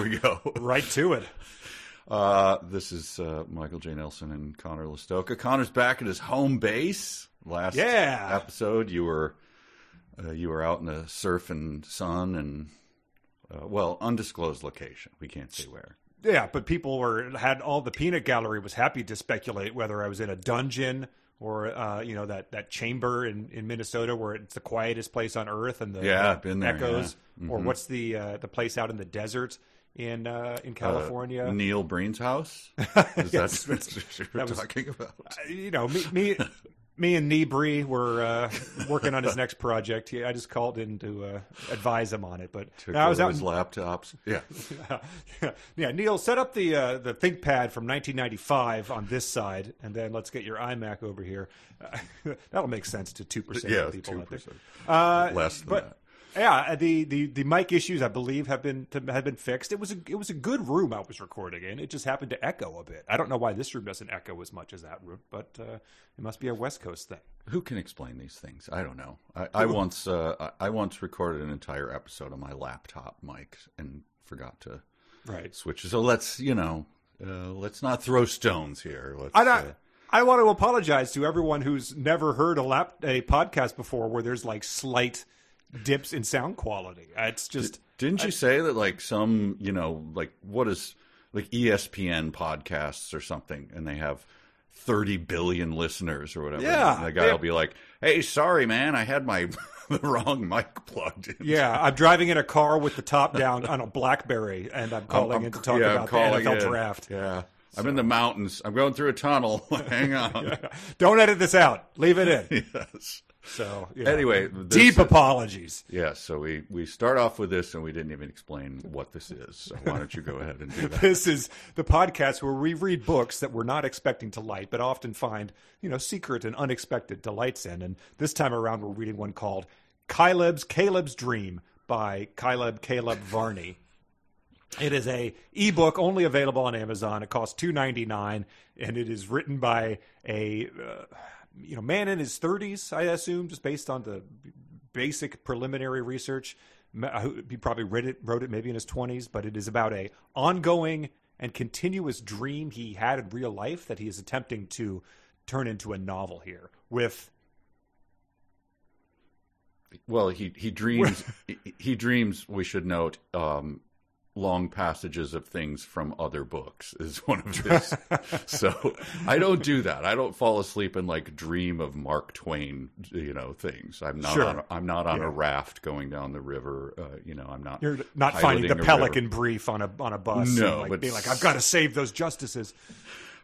here we go. right to it. Uh, this is uh, Michael J. Nelson and Conor Lastowka. Conor's back at his home base. Last Yeah. episode, you were uh, you were out in the surf and sun and uh, well, undisclosed location. We can't say where. Yeah, but people were had all the peanut gallery was happy to speculate whether I was in a dungeon or uh, you know that that chamber in, in Minnesota where it's the quietest place on earth and the, Yeah, been there, echoes, yeah. or what's the uh, the place out in the desert in uh, in California. Uh, Neil Breen's house. Is Yes, that what you're that was- talking about? you know, me me, me and Nebree were uh, working on his next project. He, I just called in to uh, advise him on it, but I was out. his In, laptops. Yeah. yeah, Neil, set up the uh, the ThinkPad from 1995 on this side, and then let's get your iMac over here. Uh, that'll make sense to two percent Yeah, of people out 2%. Uh, Less than but, that. Yeah, the, the, the mic issues I believe have been have been fixed. It was a it was a good room I was recording in. It just happened to echo a bit. I don't know why this room doesn't echo as much as that room, but uh, it must be a West Coast thing. Who can explain these things? I don't know. I, I once uh, I once recorded an entire episode on my laptop mic and forgot to Right. switch. So let's you know, uh, let's not throw stones here. Let's, I not, uh, I want to apologize to everyone who's never heard a lap a podcast before where there's like slight dips in sound quality. Uh, it's just didn't you say that like some you know like what is like ESPN podcasts or something, and they have. 30 billion listeners or whatever. Yeah. And the guy will be like, hey, sorry, man, I had my the wrong mic plugged in. yeah. I'm driving in a car with the top down on a BlackBerry, and I'm calling I'm- in to talk yeah, I'm about the NFL in. draft. Yeah. I'm in the mountains. I'm going through a tunnel. Hang on. Don't edit this out. Leave it in. yes. So know, Anyway, deep is- apologies. Yeah, so we, we start off with this and we didn't even explain what this is. So why don't you go ahead and do that? This is the podcast where we read books that we're not expecting to like, but often find, you know, secret and unexpected delights in. And this time around, we're reading one called Kaileb's Kaileb's Dream by Kaileb Kaileb Varney. It is a ebook only available on Amazon. It costs two ninety nine, and it is written by a uh, you know man in his thirties, I assume, just based on the basic preliminary research. He probably read it, wrote it maybe in his twenties, but it is about a ongoing and continuous dream he had in real life that he is attempting to turn into a novel here with Well, he he dreams he, he dreams. We should note um, long passages of things from other books is one of his. so I don't do that. I don't fall asleep and like dream of Mark Twain. You know things. I'm not. Sure. On, a- I'm not on Yeah. a raft going down the river. Uh, you know. I'm not. You're not finding the Pelican river. brief on a on a bus. No, like, but being like, I've got to save those justices.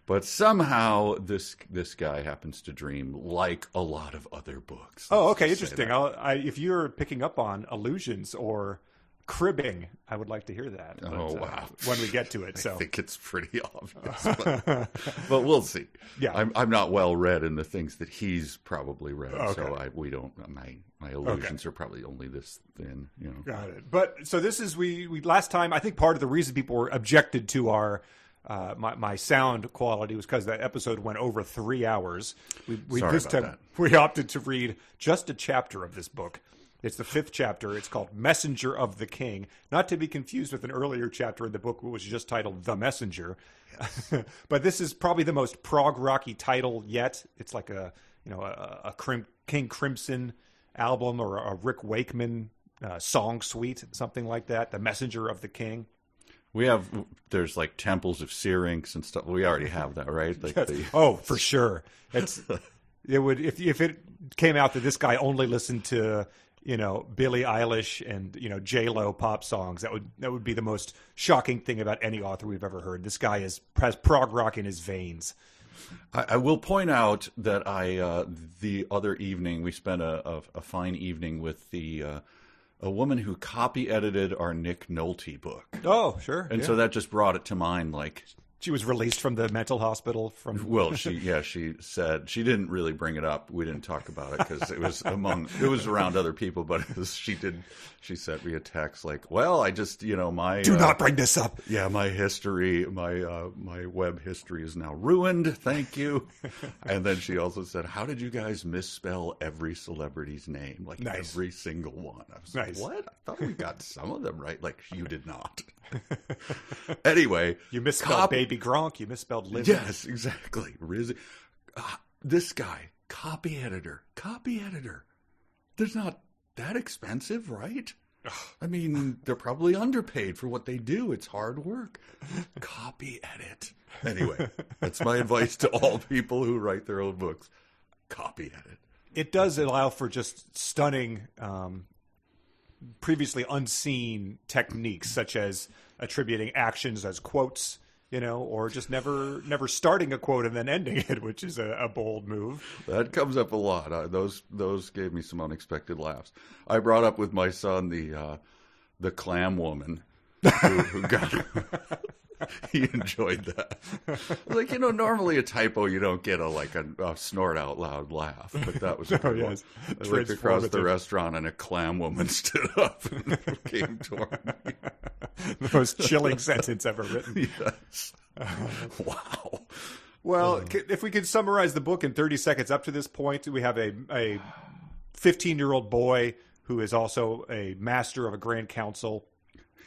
But somehow this this guy happens to dream like a lot of other books. Oh, okay, interesting. I'll, I, if you're picking up on allusions or cribbing, I would like to hear that. But, Oh, uh, wow. when we get to it, so I think it's pretty obvious, but, but we'll see. Yeah. I'm I'm not well read in the things that he's probably read, so I we don't my my illusions are probably only this thin, you know. Got it. But so this is we we last time I think part of the reason people were objected to our uh, my my sound quality was because that episode went over three hours. We, we Sorry this time we opted to read just a chapter of this book. It's the fifth chapter. It's called Messenger of the King, not to be confused with an earlier chapter in the book, which was just titled The Messenger. but this is probably the most prog rocky title yet. It's like a you know a, a Crim- King Crimson album or a Rick Wakeman uh, song suite, something like that. The Messenger of the King. We have there's like temples of Syrinx and stuff. We already have that, right? Like the, Oh, for sure. It's it would if if it came out that this guy only listened to you know Billie Eilish and you know J Lo pop songs, that would that would be the most shocking thing about any author we've ever heard. This guy is has prog rock in his veins. I, I will point out that I uh, the other evening we spent a, a, a fine evening with the uh, a woman who copy edited our Nick Nolte book. Oh, sure. And yeah. so that just brought it to mind like She was released from the mental hospital from. Well, she yeah, she said she didn't really bring it up. We didn't talk about it because it was among it was around other people. But was, she did. She sent me a text like, "Well, I just you know my Do uh, not bring this up. yeah my history my uh, my web history is now ruined. Thank you." and then she also said, "How did you guys misspell every celebrity's name? Like Nice. every single one?" I was Nice. like, "What? I thought we got some of them right. Like you did not." anyway, You misspelled cop- Baby Gronk. You misspelled Liz. Yes, exactly. Riz- uh, this guy, copy editor, copy editor. There's not that expensive, right? I mean, they're probably underpaid for what they do. It's hard work. Copy edit. Anyway, that's my advice to all people who write their own books. Copy edit. It does allow for just stunning, um, previously unseen techniques, such as attributing actions as quotes. You know, or just never, never starting a quote and then ending it, which is a, a bold move. That comes up a lot. Uh, those those gave me some unexpected laughs. I brought up with my son the uh, the clam woman who, who got. he enjoyed that. Like you know, normally a typo you don't get a like a, a snort out loud laugh, but that was a oh, good yes. one. I looked across the restaurant and a clam woman stood up and came toward me. The most chilling sentence ever written. Yes. wow. Well, c- if we could summarize the book in 30 seconds up to this point, we have a a 15 year old boy who is also a master of a grand council.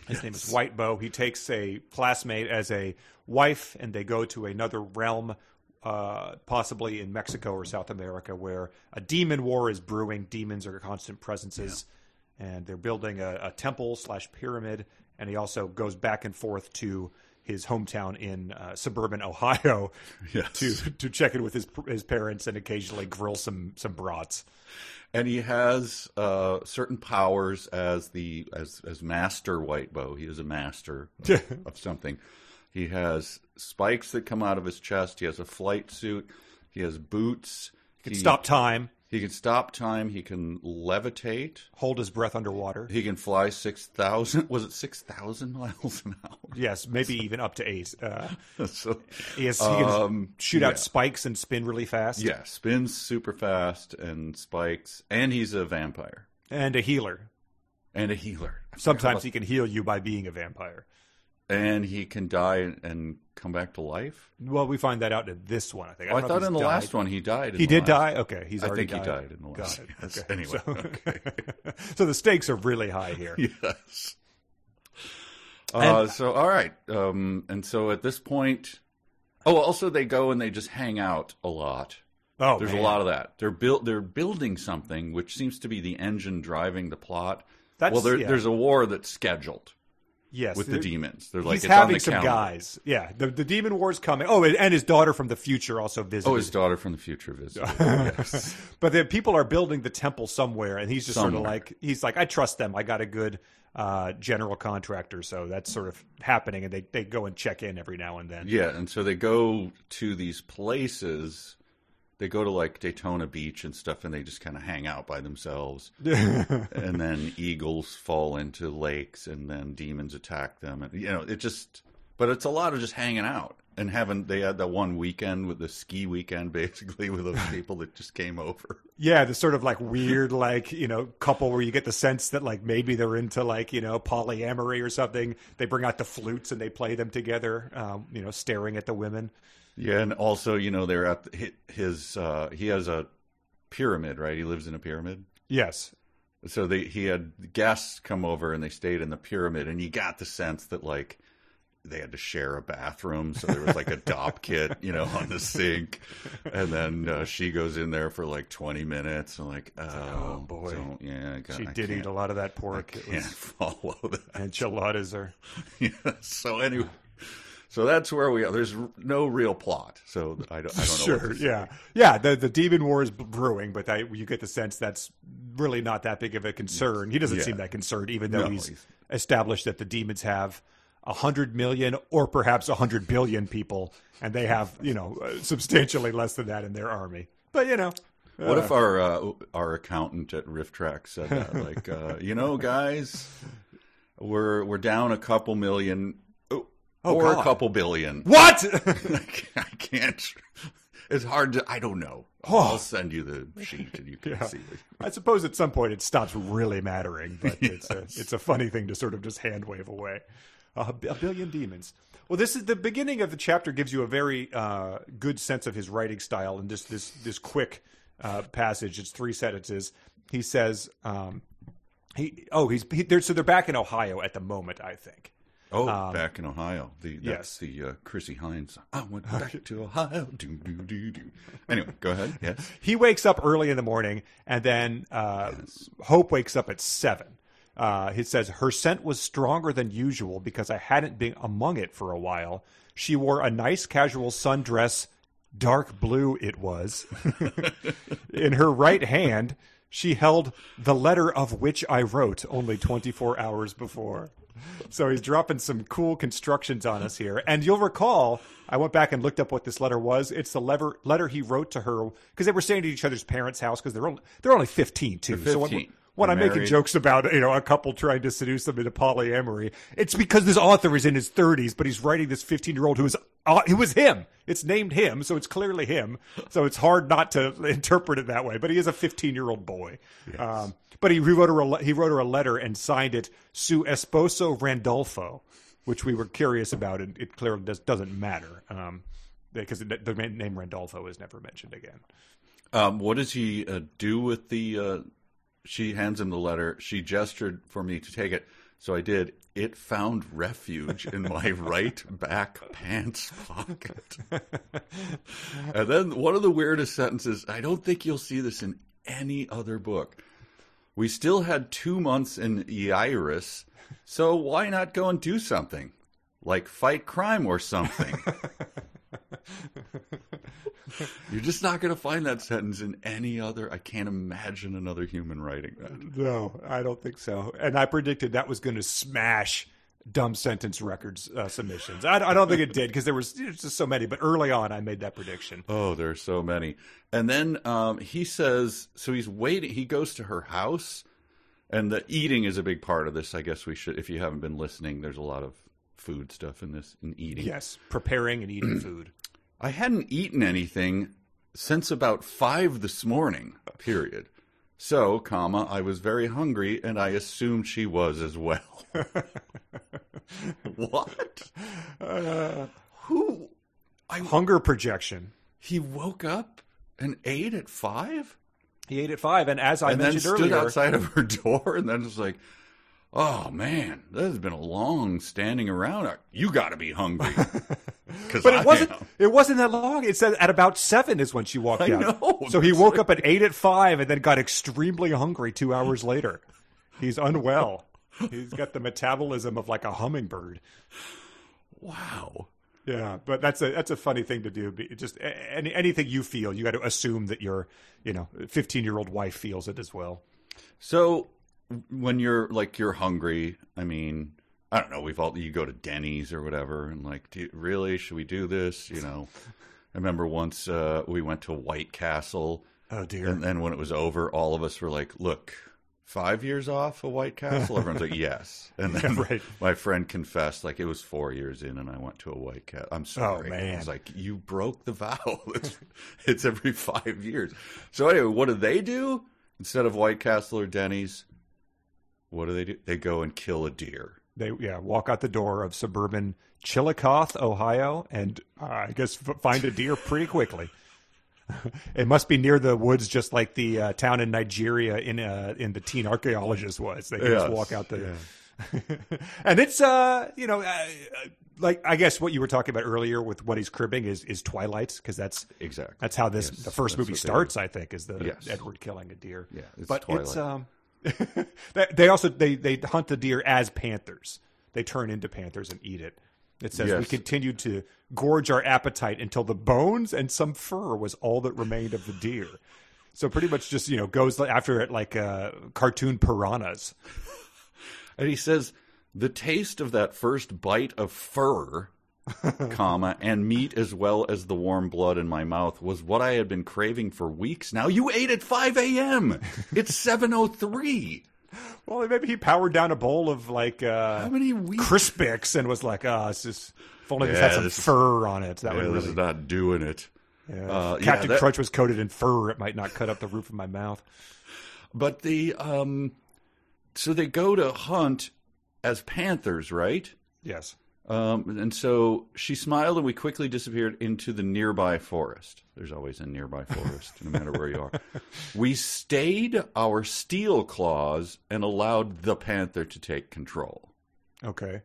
His name is White Bow. He takes a classmate as a wife, and they go to another realm, uh, possibly in Mexico or South America, where a demon war is brewing. Demons are constant presences, and they're building a, a temple slash pyramid. And he also goes back and forth to his hometown in uh, suburban Ohio Yes. to to check in with his his parents and occasionally grill some some brats. and he has uh, certain powers as the as as master white bow. He is a master of, of something. He has spikes that come out of his chest. He has a flight suit. He has boots. He Can stop time, He can stop time. He can levitate. hold his breath underwater. He can fly six thousand. Was it six thousand miles an hour? Yes, maybe even up to eight. Uh, so he, can Um, shoot yeah. out spikes and spin really fast. yeah, spins super fast and spikes. And he's a vampire and a healer. and a healer. Sometimes he can heal you by being a vampire. And he can die and come back to life. Well, we find that out in this one. I think. Oh, I thought in the died. last one he died. He did last- die. Okay, he's I think he died. died in the Got last. it. Yes. Okay. Anyway, so, okay. so the stakes are really high here. yes. Uh, so all right, um, and so at this point, oh, also they go and they just hang out a lot. Oh, There's man. a lot of that. They're built. They're building something which seems to be the engine driving the plot. That's- well, there, yeah. there's a war that's scheduled Yes, with the demons. They're like he's it's on having some calendar. guys. Yeah, the the demon war's coming. Oh, and, and his daughter from the future also visited. Oh, his daughter from the future visited. yes. But the people are building the temple somewhere, and he's just sort of like he's like, I trust them. I got a good uh, general contractor, so that's sort of happening, and they they go and check in every now and then. Yeah, and so they go to these places. They go to like Daytona Beach and stuff, and they just kind of hang out by themselves. and then eagles fall into lakes, and then demons attack them, and you know it just. But it's a lot of just hanging out and having. They had that one weekend with the ski weekend, basically, with those people that just came over. Yeah, the sort of like weird, like you know, couple where you get the sense that like maybe they're into like you know polyamory or something. They bring out the flutes and they play them together. Um, you know, staring at the women. Yeah, and also you know they're at his. Uh, he has a pyramid, right? He lives in a pyramid. Yes, So they he had guests come over and they stayed in the pyramid, and you got the sense that like they had to share a bathroom, so there was like a dop kit, you know, on the sink, and then uh, she goes in there for like twenty minutes, and like, oh, oh, boy. yeah, God, she I did eat a lot of that pork. I can't was follow that. enchiladas are. Yeah, so anyway, so that's where we are. There's no real plot, so I don't, I don't know. Sure, what to say. yeah, yeah. The the demon war is brewing, but I, you get the sense that's really not that big of a concern. He doesn't Yeah. seem that concerned, even though No, he's, he's- established that the demons have a hundred million or perhaps a hundred billion people, and they have you know uh, substantially less than that in their army. But you know, What if our uh, our accountant at RiffTrax said that? Like, uh, you know, guys, we're we're down a couple million. Oh, or God. a couple billion. What? I can't. It's hard to. I don't know. Oh. I'll send you the sheet and you can Yeah. see it. I suppose at some point it stops really mattering, but it's a it's a funny thing to sort of just hand wave away. Uh, a billion demons. Well, this is the beginning of the chapter. Gives you a very uh, good sense of his writing style, and just this this quick uh, passage. It's three sentences. He says, um, "He oh he's he, they're, so they're back in Ohio at the moment. I think." Oh, back in Ohio. The Um, yes. the uh, Chrissie Hynde. I went back to Ohio. Do do do do. Anyway, go ahead. Yes. he wakes up early in the morning, and then uh, Hope wakes up at seven. Uh, he says her scent was stronger than usual because I hadn't been among it for a while. She wore a nice casual sundress, dark blue it was. in her right hand, she held the letter of which I wrote only 24 hours before. So he's dropping some cool constructions on us here. And you'll recall, I went back and looked up what this letter was. It's the letter, letter he wrote to her because they were staying at each other's parents' house because they're only, they're only 15 too. They're So when, 15. When I'm making jokes about you know a couple trying to seduce them into polyamory, it's because this author is in his 30s, but he's writing this 15 year old who is uh, it was him. It's named him, so it's clearly him. So it's hard not to interpret it that way. But he is a 15 year old boy. Um, but he wrote her he wrote her a letter and signed it "Su Esposo Randolfo," which we were curious about, and it clearly does, doesn't matter um, because the, the name Randolfo is never mentioned again. Um, what does he uh, do with the? Uh, she hands him the letter. She gestured for me to take it, so I did. It found refuge in my right back pants pocket. and then one of the weirdest sentences. I don't think you'll see this in any other book. We still had two months in Iris, so why not go and do something, like fight crime or something? You're just not going to find that sentence in any other. I can't imagine another human writing that. No, I don't think so. And I predicted that was going to smash dumb sentence records uh, submissions. I, I don't think it did because there was just so many. But early on, I made that prediction. Oh, there are so many. And then um, he says, so he's waiting. He goes to her house, and the eating is a big part of this. I guess we should, if you haven't been listening, there's a lot of food stuff in this, in eating. Yes, preparing and eating food. I hadn't eaten anything since about five this morning, period. So, comma, I was very hungry and I assumed she was as well. what? Uh, Who? I, Hunger projection. he woke up and ate at five? He ate at five, and as I and then mentioned stood earlier, outside of her door and then was like, oh man, this has been a long standing around. You got to be hungry. Because but it wasn't. It wasn't that long. It said at about seven is when she walked I out. know. So he woke up at eight at five, and then got extremely hungry two hours later. He's unwell. He's got the metabolism of like a hummingbird. Wow. Yeah, but that's a that's a funny thing to do. Just any anything you feel, you got to assume that your you know fifteen year old wife feels it as well. So when you're like you're hungry, I mean, I don't know. We've all you go to Denny's or whatever, and like, do you, really, should we do this? You know, I remember once uh, we went to White Castle, Oh dear. and then when it was over, all of us were like, "Look, five years off of White Castle." Everyone's like, "Yes," and then Yeah, right. my friend confessed like it was four years in, and I went to a White Castle. I'm sorry. I Oh, man. was like, "You broke the vow. it's, it's every five years." So anyway, what do they do instead of White Castle or Denny's? What do they do? They go and kill a deer. They yeah walk out the door of suburban Chillicothe, Ohio, and uh, I guess f- find a deer pretty quickly. it must be near the woods, just like the uh, town in Nigeria in uh, in the teen archaeologist was. They can just walk out the. and it's uh you know uh, like I guess what you were talking about earlier with what he's cribbing is is Twilight because that's Exactly. that's how this Yes, the first movie starts. I think is the Yes. Edward killing a deer. Yeah, it's but it's um they- also they they hunt the deer as panthers. They turn into panthers and eat it. It says we continued to gorge our appetite until the bones and some fur was all that remained of the deer. So pretty much just you know goes after it like uh, cartoon piranhas. And he says the taste of that first bite of fur, comma, and meat as well as the warm blood in my mouth was what I had been craving for weeks now. You ate at 5 a.m. It's 7.03. Well, maybe he powered down a bowl of like uh, How many weeks? Crispix and was like, "Ah, it's just if only this had some this- fur on it, that Yeah, would this is not doing it. Yeah. Uh, If yeah, Captain that- Crunch was coated in fur; it might not cut up the roof of my mouth. But the um, so they go to hunt as panthers, right? Yes. Um, and so she smiled, and we quickly disappeared into the nearby forest. There's always a nearby forest, no matter where you are. We stayed our steel claws and allowed the panther to take control. Okay.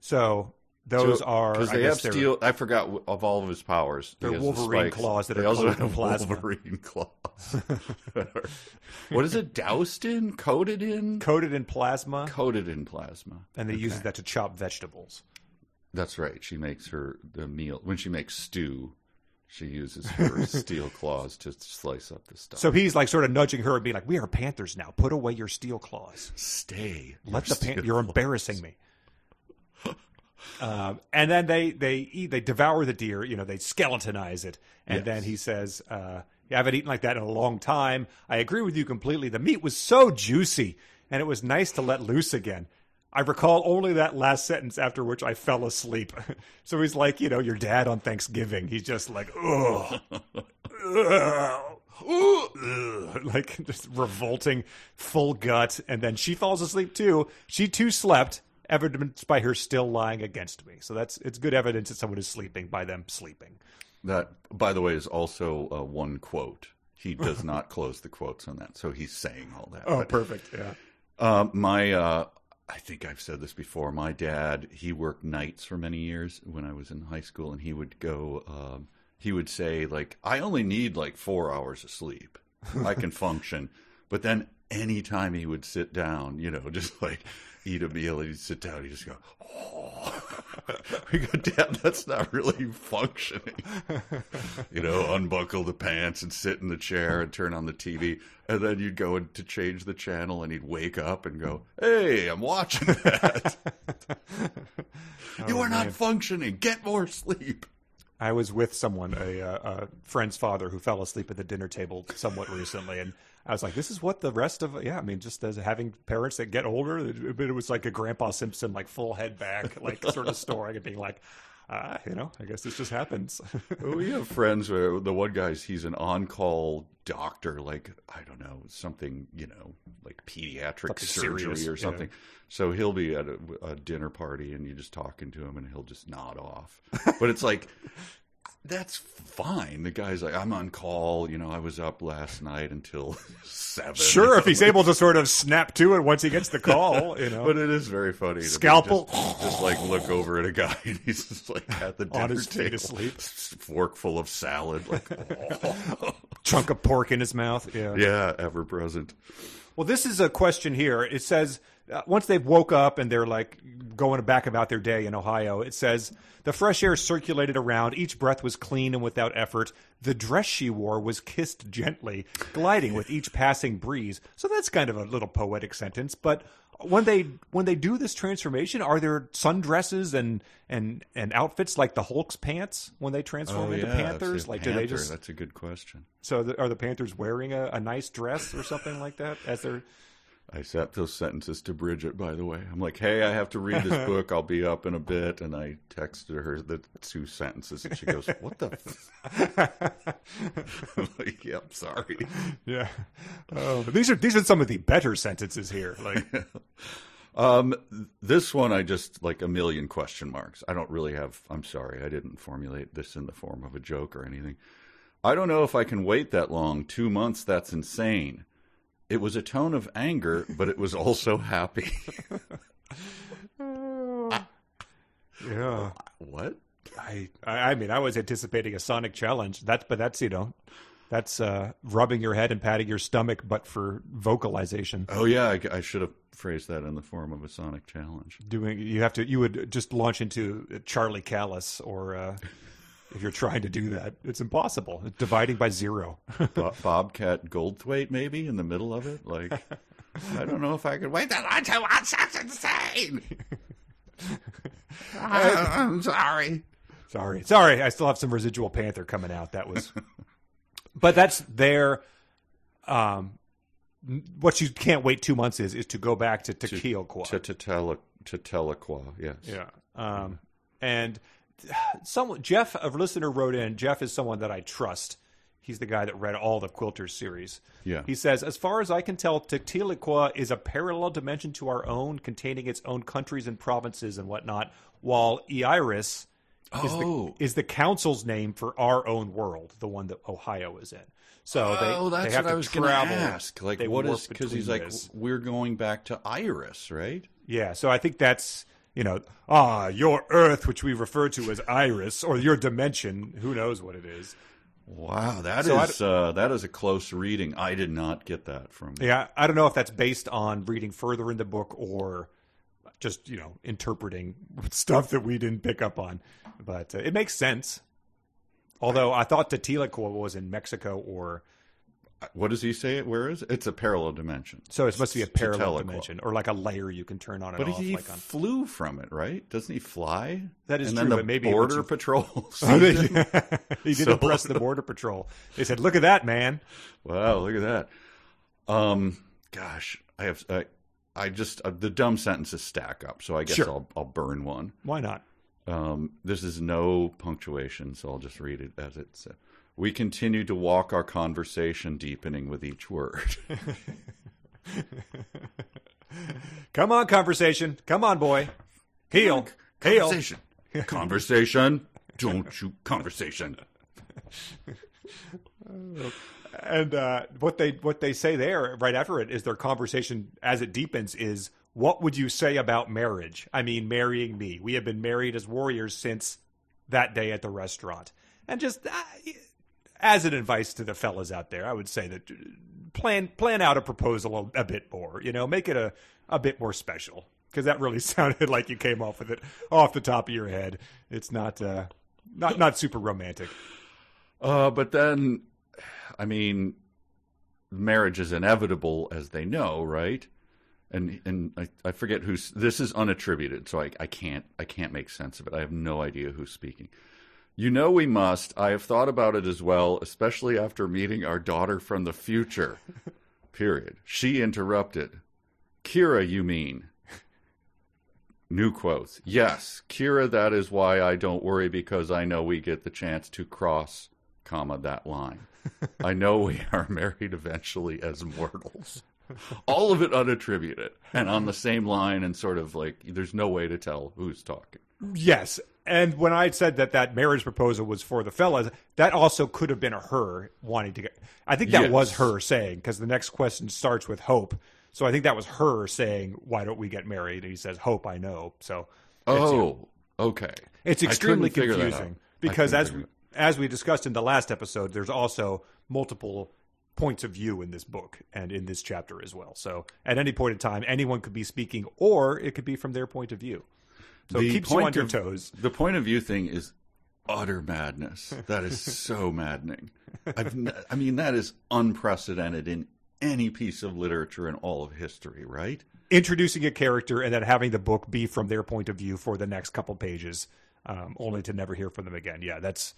So those So- are because they have steel. I forgot of all of his powers. They're He has the Wolverine claws that they are also have plasma. Wolverine claws. what is it? Doused in? Coated in? coated in plasma, Coated in plasma. and they use that to chop vegetables. That's right. She makes her the meal when she makes stew. She uses her steel claws to slice up the stuff. So he's like sort of nudging her and being like, "We are panthers now. Put away your steel claws. stay. Let the pan- you're claws. embarrassing me." Um, and then they they eat, they devour the deer. You know, they skeletonize it, and Yes. then he says, uh, "I haven't eaten like that in a long time. I agree with you completely. The meat was so juicy, and it was nice to let loose again." I recall only that last sentence after which I fell asleep. so he's like, you know, your dad on Thanksgiving. He's just like, ugh. Ugh. Ugh. like just revolting, full gut. And then she falls asleep too. She too slept, evidenced by her still lying against me. So that's it's good evidence that someone is sleeping by them sleeping. That, by the way, is also uh, one quote. He does not close the quotes on that, so he's saying all that. But, perfect. Yeah. um, my, uh, I think I've said this before. My dad, he worked nights for many years when I was in high school, and he would go. Um, he would say like, "I only need like four hours of sleep. I can function." But then anytime he would sit down, you know, just like eat a meal, and you sit down, he'd just go, "Oh." we go, "Dad, that's not really functioning." you know, unbuckle the pants and sit in the chair and turn on the TV. And then you'd go in to change the channel and he'd wake up and go, Hey, I'm watching that. you are not functioning. Get more sleep. I was with someone, a, uh, a friend's father, who fell asleep at the dinner table somewhat recently, and I was like, "This is what the rest of yeah." I mean, just as having parents that get older, it, it was like a Grandpa Simpson, like full head back, like sort of story, and being like, ah, you know, I guess this just happens. We have friends where the one guy's he's an on-call doctor, like I don't know something, you know, like pediatric Something surgery serious, or something. So he'll be at a, a dinner party and you're just talking to him and he'll just nod off. But it's like that's fine. The guy's like, I'm on call. You know, I was up last night until seven. sure, if he's able to sort of snap to it once he gets the call, you know. But it is very funny. to Scalpel. Just, just like look over at a guy and he's just like at the dinner On his feet table, asleep. fork full of salad. Like, oh. chunk of pork in his mouth. Yeah. yeah, ever present. Well, this is a question here. It says uh, once they've woke up and they're like going back about their day in Ohio, it says the fresh air circulated around. Each breath was clean and without effort. The dress she wore was kissed gently, gliding with each passing breeze. So that's kind of a little poetic sentence. But when they when they do this transformation, are there sundresses and and and outfits like the Hulk's pants when they transform into Oh, yeah, Panthers? Like, do they panther. just That's a good question. so? The, are the Panthers wearing a, a nice dress or something like that as they're I sent those sentences to Bridget, by the way. I'm like, hey, I have to read this book. I'll be up in a bit. And I texted her the two sentences, and she goes, what the? F-? I'm like, yep, sorry. Yeah. Oh, these are these are some of the better sentences here. Like, Um, this one, I just like a million question marks. I don't really have. I'm sorry, I didn't formulate this in the form of a joke or anything. I don't know if I can wait that long. Two months, that's insane. It was a tone of anger, but it was also happy. yeah. what? I I mean, I was anticipating a Sonic challenge. That's but that's you know, that's uh, rubbing your head and patting your stomach, but for vocalization. Oh yeah, I, I should have phrased that in the form of a sonic challenge. Doing you have to you would just launch into Charlie Callas or. Uh, if you're trying to do that, it's impossible. It's dividing by zero. Bo- Bobcat Goldthwait, maybe in the middle of it. Like, I don't know if I could wait that long. Two months, that's insane. I'm sorry. Sorry, sorry. I still have some residual Panther coming out. That was, but that's their, um, what you can't wait two months is is to go back to Tequilqua. To to to Telequa, yes. Yeah. Um, and someone Jeff, a listener wrote in. Jeff is someone that I trust. He's the guy that read all the Quilters series. Yeah. He says, as far as I can tell, Tequilqua is a parallel dimension to our own, containing its own countries and provinces and whatnot, while Iris is, Oh. the, is the council's name for our own world, the one that Ohio is in. So they, oh, that's they have what I to was going to travel. ask. Like, what because he's like, this. we're going back to Iris, right? Yeah, so I think that's you know, ah, your Earth, which we refer to as Iris, or your dimension. Who knows what it is? Wow, that so is uh, that is a close reading. I did not get that from. Yeah, I don't know if that's based on reading further in the book or just you know interpreting stuff that we didn't pick up on, but uh, it makes sense. Although I thought Tequilqua was in Mexico, or What does he say? Where is it? It's a parallel dimension. so it must be a parallel dimension, or like a layer you can turn on and But off. he like on... flew from it, right? Doesn't he fly? That is and true, Then the but maybe border patrol. he did him. So- impress the border patrol. They said, "Look at that man." Wow, look at that. Um, gosh, I have. I, I just uh, the dumb sentences stack up, so I guess Sure. I'll I'll burn one. Why not? Um, this is no punctuation, so I'll just read it as it's. said. We continue to walk our conversation, deepening with each word. Come on, conversation. Come on, boy. Heel. Heel. Conversation. Conversation. Don't you conversation. And uh, what they what they say there right after it is their conversation as it deepens is what would you say about marriage? I mean, marrying me. We have been married as warriors since that day at the restaurant. And just uh, as an advice to the fellas out there, I would say that uh, plan plan out a proposal a, a bit more. You know, make it a a bit more special because that really sounded like you came off with it off the top of your head. It's not uh, not not super romantic. Uh, but then, I mean, marriage is inevitable, as they know, right? And and I, I forget who's this is unattributed, so I, I can't I can't make sense of it. I have no idea who's speaking. You know we must. I have thought about it as well, especially after meeting our daughter from the future. Period. She interrupted. Kira, you mean? New quotes. Yes, Kira, that is why I don't worry because I know we get the chance to cross, comma, that line. I know we are married eventually as mortals. All of it unattributed and on the same line and sort of like there's no way to tell who's talking. Yes. And when I said that that marriage proposal was for the fellas, that also could have been a her wanting to get. I think that Yes. was her saying because the next question starts with hope. So I think that was her saying, "Why don't we get married?" And he says, "Hope, I know." So it's, you know, Oh, okay. it's extremely couldn't figure that confusing because as we, as we discussed in the last episode, there's also multiple points of view in this book and in this chapter as well. So at any point in time, anyone could be speaking, or it could be from their point of view. So it The keeps you on point your of- toes. The point of view thing is utter madness. That is so maddening. I've, n- I mean, that is unprecedented in any piece of literature in all of history, right? introducing a character and then having the book be from their point of view for the next couple pages, um, only to never hear from them again. Yeah, that's.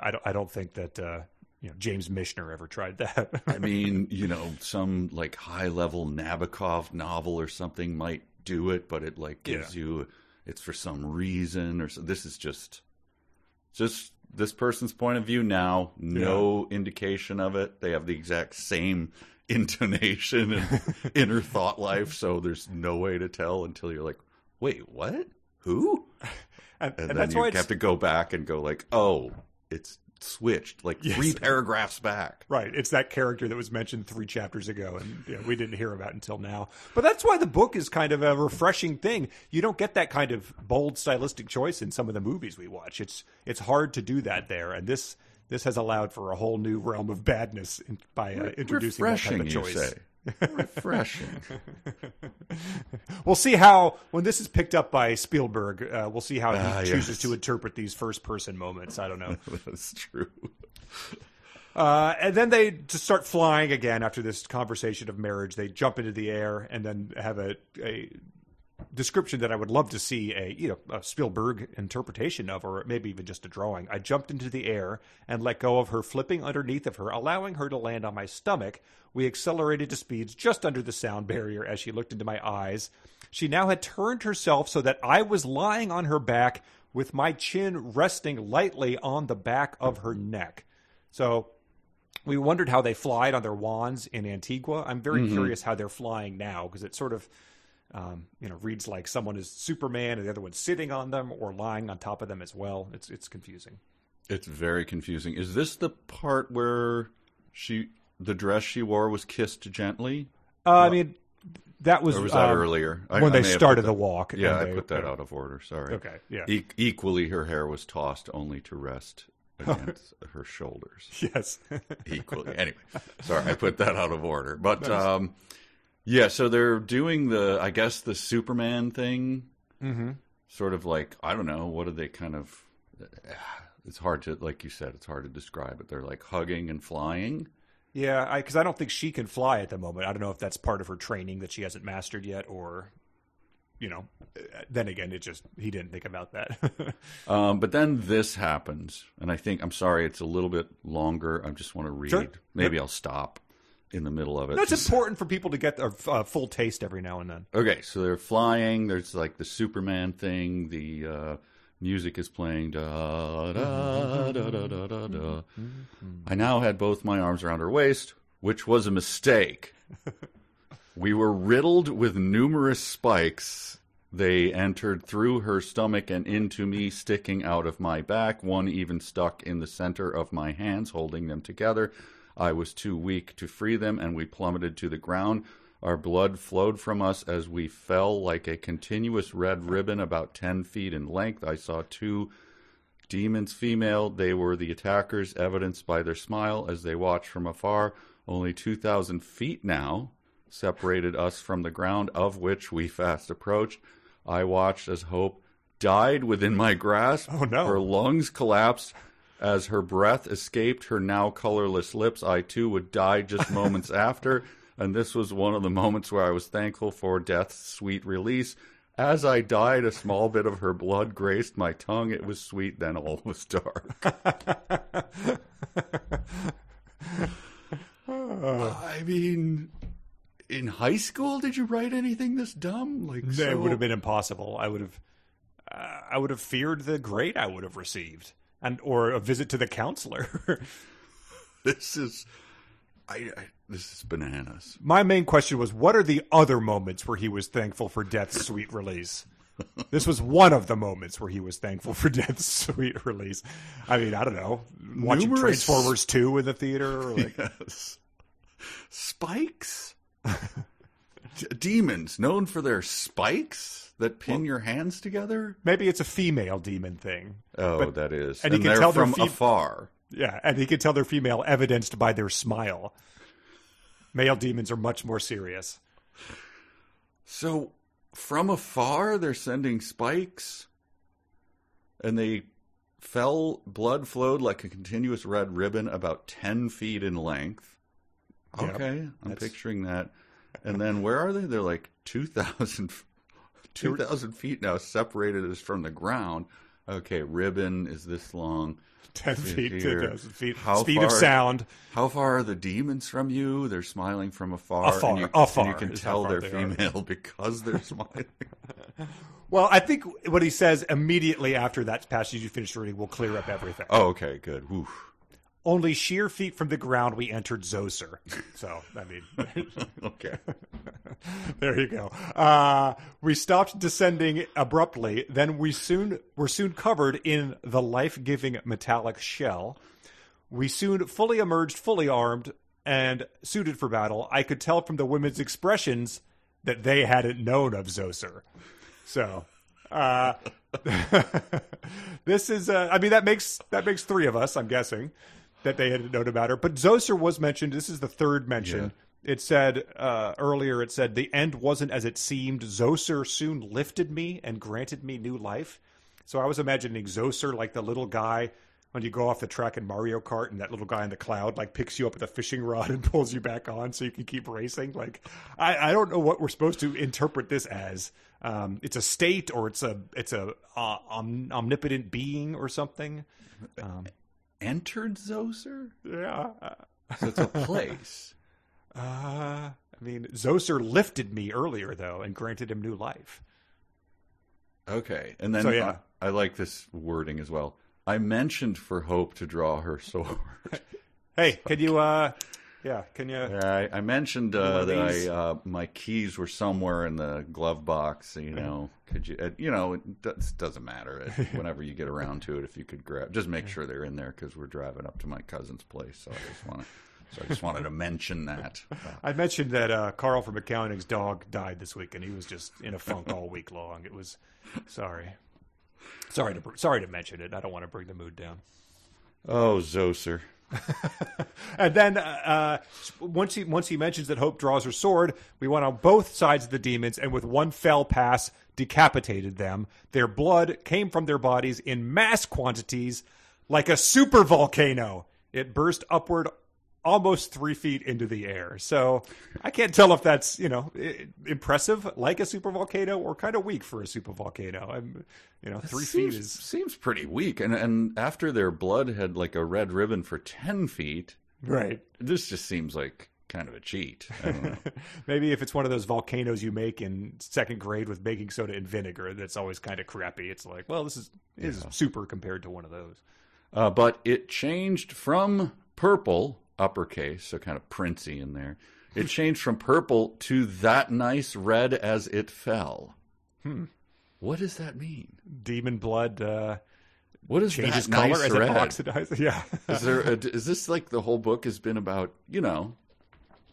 I don't. I don't think that uh, you know James Michener ever tried that. I mean, you know, some like high level Nabokov novel or something might do it, but it like gives Yeah. you it's for some reason or so. This is just just this person's point of view now. No indication of it. They have the exact same intonation and inner thought life, so there's no way to tell until you're like, wait, what? Who? and, And, and then you have to go back and go like, oh, it's switched like Yes. three paragraphs back. right. It's that character that was mentioned three chapters ago, and you know, we didn't hear about until now. But that's why the book is kind of a refreshing thing. You don't get that kind of bold stylistic choice in some of the movies we watch. It's it's hard to do that there, and this. This has allowed for a whole new realm of badness in, by uh, introducing Refreshing, that type of choice. Refreshing. We'll see how when this is picked up by Spielberg. Uh, we'll see how he Ah, chooses yes. to interpret these first-person moments. I don't know. That's true. Uh, and then they just start flying again after this conversation of marriage. They jump into the air and then have a, a description that I would love to see a you know a Spielberg interpretation of, or maybe even just a drawing. I jumped into the air and let go of her, flipping underneath of her, allowing her to land on my stomach. We accelerated to speeds just under the sound barrier as she looked into my eyes. She now had turned herself so that I was lying on her back with my chin resting lightly on the back of her neck. So we wondered how they flied on their wands in Antigua. I'm very Mm-hmm. curious how they're flying now because it sort of, um, you know, reads like someone is Superman and the other one's sitting on them or lying on top of them as well. It's it's confusing. It's very confusing. Is this the part where she the dress she wore was kissed gently, Uh, I mean, that was, was that um, earlier? I- when I they started the that- walk. Yeah, and I put that out of order. Sorry. Okay, yeah. E- equally, her hair was tossed only to rest against her shoulders. Yes. Equally. Anyway, sorry, I put that out of order. But um, yeah, so they're doing the, I guess, the Superman thing. mm-hmm. Sort of like I don't know. What are they kind of? It's hard to, like you said, it's hard to describe it. They're like hugging and flying. Yeah, because I, don't think she can fly at the moment. I don't know if that's part of her training that she hasn't mastered yet, or, you know, then again, it just he didn't think about that. Um, but then this happens, and I think I'm sorry, it's a little bit longer. I just want to read. Sure. Maybe I'll stop in the middle of it. That's important for people to get a uh, full taste every now and then. Okay, so they're flying. There's like the Superman thing. The uh, music is playing. Da, da, da, da, da, da, da. I now had both my arms around her waist, which was a mistake. we were riddled with numerous spikes. They entered through her stomach and into me, sticking out of my back. One even stuck in the center of my hands, holding them together. I was too weak to free them, and we plummeted to the ground. Our blood flowed from us as we fell like a continuous red ribbon about 10 feet in length. I saw two demons, female. They were the attackers, evidenced by their smile as they watched from afar. Only 2,000 feet now separated us from the ground, of which we fast approached. I watched as Hope died within my grasp. Oh, no. Her lungs collapsed. As her breath escaped her now colorless lips, I too would die just moments after. And this was one of the moments where I was thankful for death's sweet release. As I died, a small bit of her blood graced my tongue. It was sweet, then all was dark. I mean, in high school, did you write anything this dumb? Like, It so- would have been impossible. I would have, uh, I would have feared the grade I would have received, and or a visit to the counselor. This is, I, I this is bananas. My main question was, what are the other moments where he was thankful for death's sweet release? This was one of the moments where he was thankful for death's sweet release. I mean, I don't know, watching Numerous- Transformers two in the theater, or like, Yes. Spikes? D- demons known for their spikes that pin your hands together? maybe it's a female demon thing. Oh, But- that is. and you can tell from fe- afar. Yeah, and he can tell they're female, evidenced by their smile. Male demons are much more serious. So from afar, they're sending spikes, and they fell. Blood flowed like a continuous red ribbon, about ten feet in length. Okay, I'm picturing that. And then where are they? They're like 2,000 2,000 feet now, separated us from the ground. Okay, ribbon is this long. Ten feet, here. ten thousand feet, How speed of far- sound. How far are the demons from you? They're smiling from afar. Afar, and you, afar and you can tell they're they are. female because they're smiling. Well, I think what he says immediately after that passage you finish reading will clear up everything. oh, okay, good. Only sheer feet from the ground we entered Zoser. So, I mean, Okay. there you go. Uh, we stopped descending abruptly. Then we soon were soon covered in the life-giving metallic shell. We soon fully emerged, fully armed, and suited for battle. I could tell from the women's expressions that they hadn't known of Zoser. So, uh, this is, uh, I mean, that makes that makes three of us. I'm guessing that they had known about her. But Zoser was mentioned. This is the third mention. It said uh, earlier. It said the end wasn't as it seemed. Zoser soon lifted me and granted me new life. So I was imagining Zoser like the little guy when you go off the track in Mario Kart, and that little guy in the cloud like picks you up with a fishing rod and pulls you back on so you can keep racing. Like I, I don't know what we're supposed to interpret this as. um, it's a state or it's a it's a uh, om- omnipotent being or something. Um, Entered Zoser? yeah. So it's a place. Uh, I mean, Zoser lifted me earlier though and granted him new life. Okay. And then So, yeah. I, I like this wording as well. I mentioned for Hope to draw her sword. Hey, can you? uh Yeah, can you? Yeah, I, I mentioned uh, that? I, uh, my keys were somewhere in the glove box. You know, could you? Uh, you know, it does, doesn't matter. It, whenever you get around to it, if you could grab, just make sure they're in there because we're driving up to my cousin's place. So I just want to. So I just wanted to mention that. I mentioned that uh, Carl from accounting's dog died this week, and he was just in a funk all week long. It was sorry, sorry to sorry to mention it. I don't want to bring the mood down. oh, Zoser. And then uh, once he once he mentions that Hope draws her sword, we went on both sides of the demons, and with one fell pass, decapitated them. Their blood came from their bodies in mass quantities, like a super volcano. It burst upward almost three feet into the air. So I can't tell if that's you know impressive, like a super volcano, or kind of weak for a super volcano. I'm, you know, three seems, feet is seems pretty weak. And and after their blood had like a red ribbon for ten feet, right. this just seems like kind of a cheat. I don't know. Maybe if it's one of those volcanoes you make in second grade with baking soda and vinegar, that's always kind of crappy. It's like, well, this is this is super compared to one of those. Uh, but it changed from purple, uppercase, so kind of princey in there. It changed from purple to that nice red as it fell. Hmm. What does that mean? Demon blood uh, What is changes that color nice as red? it oxidizes. Yeah, Is there? A, is this like the whole book has been about? You know,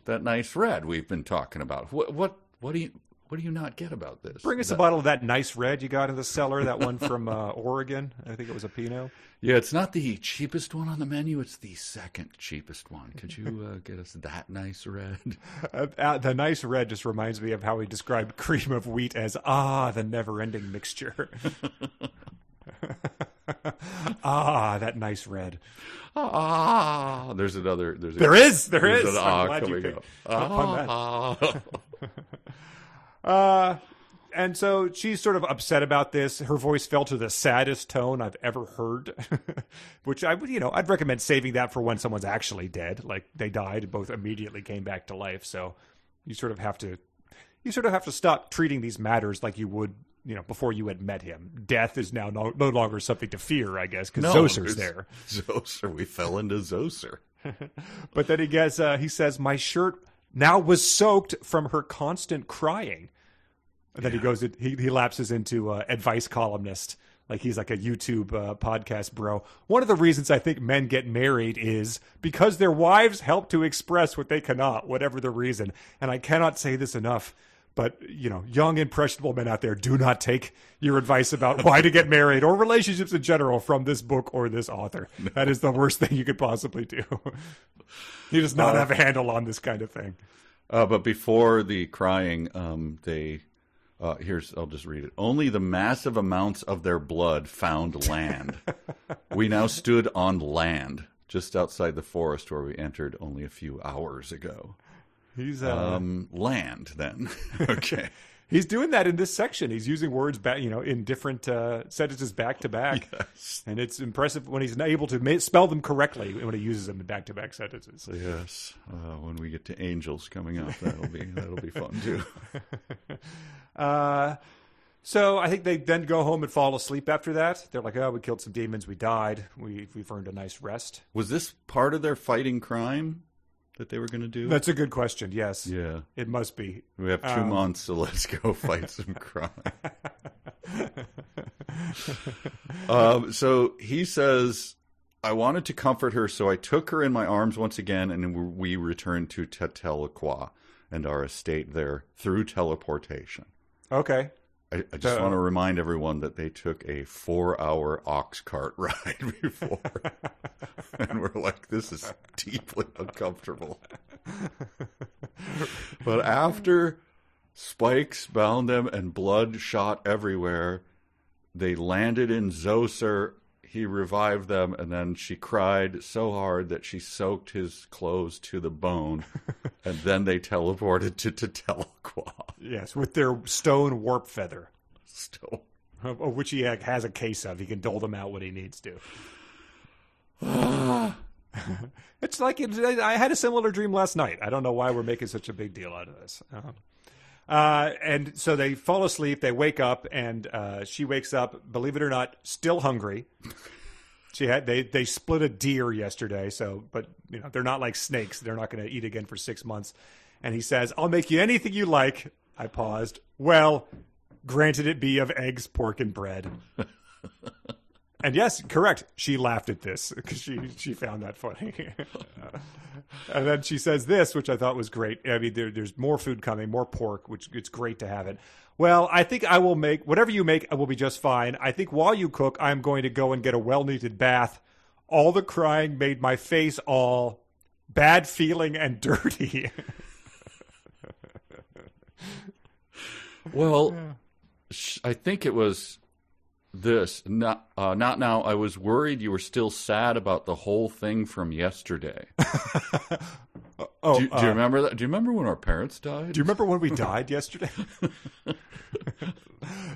that nice red we've been talking about. What? What? What do you? What do you not get about this? bring us That- a bottle of that nice red you got in the cellar. That one from uh, Oregon. I think it was a Pinot. Yeah, it's not the cheapest one on the menu. It's the second cheapest one. Could you uh, get us that nice red? Uh, uh, the nice red just reminds me of how he described cream of wheat as ah, the never-ending mixture. ah, that nice red. Ah, there's another. There's a, There is, there there's is. An ah coming up. up on that. Ah. Uh, and so she's sort of upset about this. Her voice fell to the saddest tone I've ever heard, which I would, you know, I'd recommend saving that for when someone's actually dead. Like they died, both immediately came back to life. So you sort of have to, you sort of have to stop treating these matters like you would, you know, before you had met him. Death is now no, no longer something to fear, I guess, because No, Zoser's there. Zoser. We fell into Zoser. But then he gets, uh, he says, my shirt now was soaked from her constant crying. And then he goes, he, he lapses into uh, advice columnist. Like he's like a YouTube uh, podcast bro. One of the reasons I think men get married is because their wives help to express what they cannot, whatever the reason. And I cannot say this enough. But you know, young impressionable men out there, do not take your advice about why to get married or relationships in general from this book or this author. That is the worst thing you could possibly do. he does not have a handle on this kind of thing. Uh, but before the crying, um, they uh, here's I'll just read it. Only the massive amounts of their blood found land. we now stood on land just outside the forest where we entered only a few hours ago. He's uh, Um, land then. okay. he's doing that in this section. He's using words back, you know, in different uh, sentences back to back, Yes. and it's impressive when he's able to ma- spell them correctly when he uses them in back to back sentences. Yes. Uh, when we get to angels coming up, that'll be that'll be fun too. Uh, so I think they then go home and fall asleep after that. They're like, "Oh, we killed some demons. We died. We we've earned a nice rest." Was this part of their fighting crime that they were going to do? That's a good question. Yes, yeah. it must be. We have two Um, months, so let's go fight some crime. um, so he says, I wanted to comfort her, so I took her in my arms once again, and we returned to Tetelaqua and our estate there through teleportation. Okay. I, I just Uh, want to remind everyone that they took a four-hour ox cart ride before, and we're like, "This is deeply uncomfortable." but after spikes bound them and blood shot everywhere, they landed in Zoser. He revived them, and then she cried so hard that she soaked his clothes to the bone, and then they teleported to Tetelaqua. Yes, with their stone warp feather, Still. of, of which he has a case of. He can dole them out when he needs to. it's like it, I had a similar dream last night. I don't know why we're making such a big deal out of this. Um, uh, and so they fall asleep. They wake up, and uh, she wakes up. Believe it or not, still hungry. She had they they split a deer yesterday. So, but you know they're not like snakes. They're not going to eat again for six months. And he says, "I'll make you anything you like." I paused. Well, granted it be of eggs, pork, and bread. And yes, correct. She laughed at this because she she found that funny. and then she says this, which I thought was great. I mean, there, there's more food coming, more pork, which it's great to have it. Well, I think I will make whatever you make. I will be just fine. I think while you cook, I'm going to go and get a well needed bath. All the crying made my face all bad feeling and dirty. Well, sh I think it was this. Not, uh, not now. I was worried you were still sad about the whole thing from yesterday. oh, do, you- do you remember that? Do you remember when our parents died? Do you remember when we died yesterday?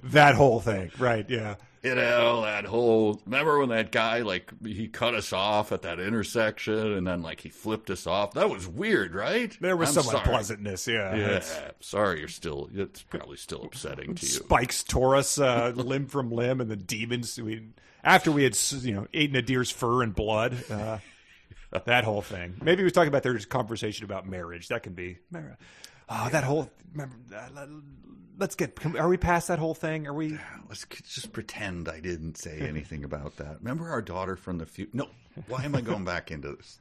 that whole thing, right? Yeah. You know that whole remember when that guy like he cut us off at that intersection and then like he flipped us off that was weird right There was I'm some sorry. unpleasantness. Yeah. yeah It's- sorry you're still it's probably still upsetting to you Spikes tore us uh, limb from limb, and the demons. We after we had you know eaten a deer's fur and blood. Uh, that whole thing. Maybe he was talking about their conversation about marriage. That can be. Oh, that whole. Remember, uh, let's get. can- Are we past that whole thing? Are we? let's just pretend I didn't say anything about that remember our daughter from the future no why am I going back into this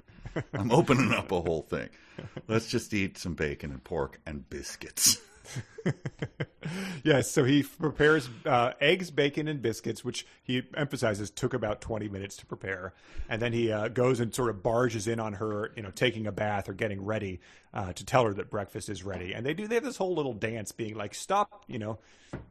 I'm opening up a whole thing let's just eat some bacon and pork and biscuits Yes, so he prepares uh, eggs, bacon, and biscuits, which he emphasizes took about 20 minutes to prepare. And then he uh, goes and sort of barges in on her, you know, taking a bath or getting ready uh, to tell her that breakfast is ready. And they do, they have this whole little dance being like, stop, you know,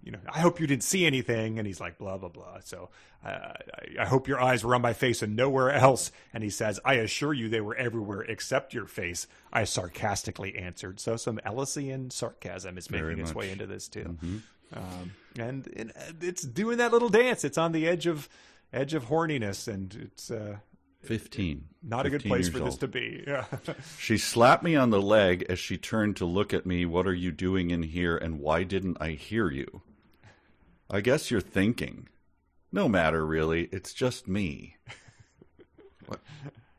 you know, I hope you didn't see anything. And he's like, blah, blah, blah. So uh, I, I hope your eyes were on my face and nowhere else. And he says, I assure you they were everywhere except your face. I sarcastically answered. So some Ellisian sarcasm is making its way into this too. Um, and it, it's doing that little dance. It's on the edge of edge of horniness, and it's uh, 15 not a good place for this to be. Yeah. She slapped me on the leg as she turned to look at me. What are you doing in here and why didn't I hear you? I guess you're thinking. No matter, really. It's just me. What?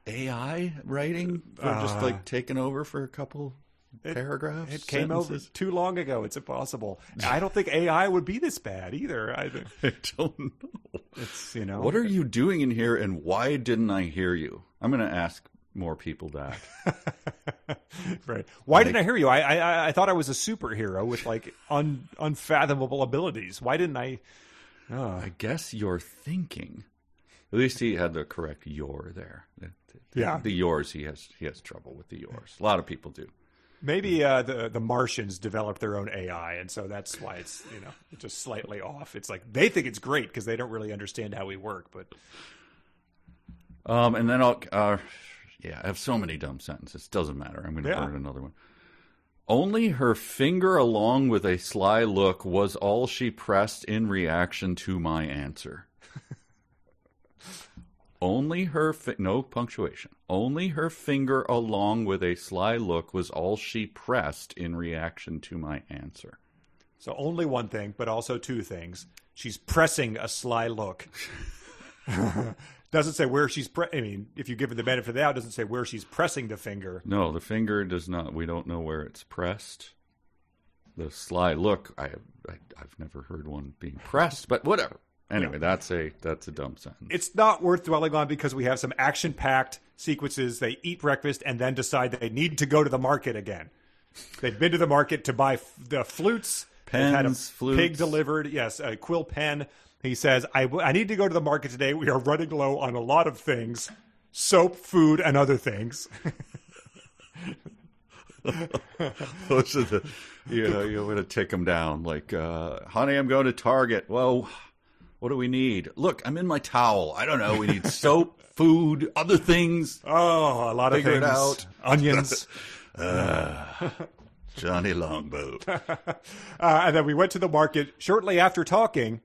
AI writing? For just like uh, taking over for a couple paragraphs? It came over sentences? too long ago. It's impossible. I don't think AI would be this bad either. I I don't know. it's you know What are you doing in here and why didn't I hear you? I'm going to ask more people that. right. Why didn't I hear you? I, I I thought I was a superhero with like un, unfathomable abilities. Why didn't I? Oh, I guess you're thinking. At least he had the correct your there. The- the- Yeah. The yours he has he has trouble with the yours. A lot of people do. Maybe uh, the the Martians developed their own AI, and so that's why it's you know just slightly off. It's like they think it's great because they don't really understand how we work. But Um, and then I'll uh, yeah, I have so many dumb sentences. Doesn't matter. I'm going to Yeah. burn another one. Only her finger, along with a sly look, was all she pressed in reaction to my answer. Only her fi- no punctuation. Only her finger, along with a sly look, was all she pressed in reaction to my answer. so only one thing, but also two things. She's pressing a sly look. doesn't say where she's. Pre- I mean, if you give her the benefit of the doubt, doesn't say where she's pressing the finger. No, the finger does not. We don't know where it's pressed. The sly look, I, I I've never heard one being pressed, but whatever. Anyway, that's a that's a dumb sentence. It's not worth dwelling on because we have some action-packed sequences. They eat breakfast and then decide they need to go to the market again. They've been to the market to buy f- the flutes. They've had a Pens, flutes. pig delivered. Yes, a quill pen. He says, I, w- I need to go to the market today. We are running low on a lot of things soap, food, and other things. Those are the you know you want to take them down. Like, uh, honey, I'm going to Target. Well, what do we need? Look, I'm in my towel. I don't know. We need soap, food, other things. Oh, a lot of Figure it things. out. Onions. Johnny Longboat. uh, and then we went to the market shortly after talking,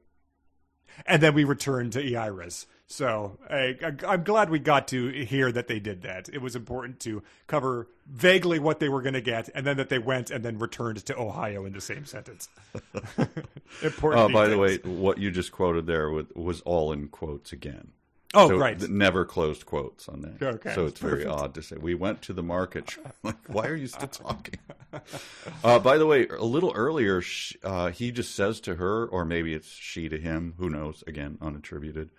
and then we returned to Eiras. So I, am glad we got to hear that they did that. It was important to cover vaguely what they were going to get, and then that they went and then returned to Ohio in the same sentence. important. Oh, by the way, what you just quoted there was all in quotes again. Oh, so right. Never closed quotes on that. Okay, so it's very perfect. odd to say we went to the market. like, why are you still talking? uh, by the way, a little earlier, sh uh, he just says to her, or maybe it's she to him. Who knows? Again, unattributed.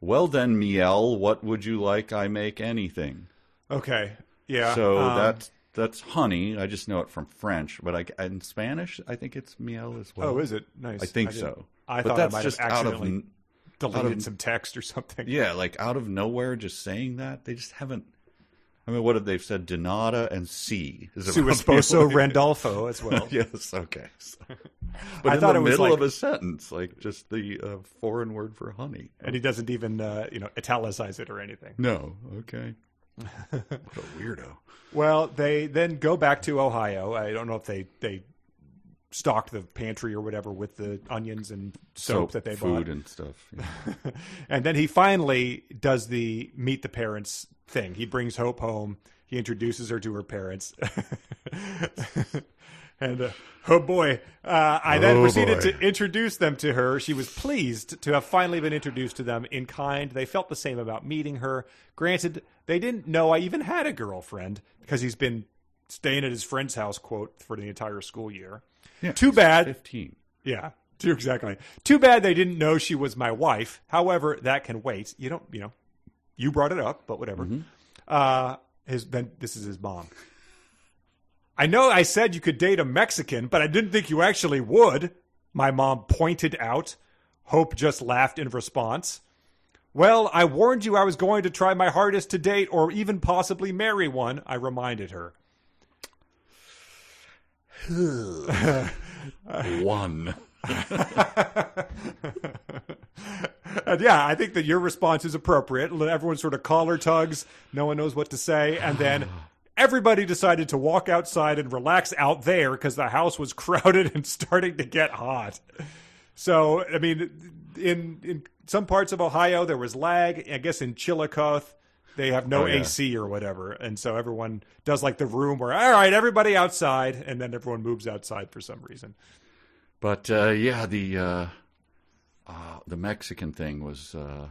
Well then, Miel, what would you like? I make anything. Okay. Yeah. So um, that's that's honey. I just know it from French, but I, in Spanish, I think it's miel as well. Oh, is it nice? I think didn't- so. I but thought that's I might just have out of accidentally deleted of- some text or something. yeah, like out of nowhere, just saying that they just haven't. I mean, what have they said? Donata and C. Is it Su esposo Randolfo as well. yes, okay. So- But I in thought the it was middle like- of a sentence, like just the uh, foreign word for honey. and he doesn't even uh, you know italicize it or anything. No, okay. what a weirdo. Well, they then go back to Ohio. I don't know if they they stocked the pantry or whatever with the onions and soap, that they food bought. and stuff. yeah. and then he finally does the meet the parents thing. He brings Hope home. He introduces her to her parents. and uh, oh boy, uh, I then Oh, proceeded boy. to introduce them to her. She was pleased to have finally been introduced to them in kind. They felt the same about meeting her. Granted, they didn't know I even had a girlfriend because he's been staying at his friend's house, quote, for the entire school year. Yeah, Too bad. Fifteen. Yeah, too exactly. Too bad they didn't know she was my wife. However, that can wait. You don't, you know, you brought it up, but whatever. Uh, his then this is his mom. I know I said you could date a Mexican, but I didn't think you actually would. My mom pointed out. Hope just laughed in response. Well, I warned you I was going to try my hardest to date or even possibly marry one, I reminded her. One. And yeah, I think that your response is appropriate. Everyone sort of collar tugs. No one knows what to say. And then everybody decided to walk outside and relax out there because the house was crowded and starting to get hot. So, I mean, in in some parts of Ohio, there was lag. I guess in Chillicothe, they have no Oh, yeah. AC or whatever. And so everyone does like the room where, all right, everybody outside. And then everyone moves outside for some reason. But uh, yeah, the uh, uh, the Mexican thing was uh,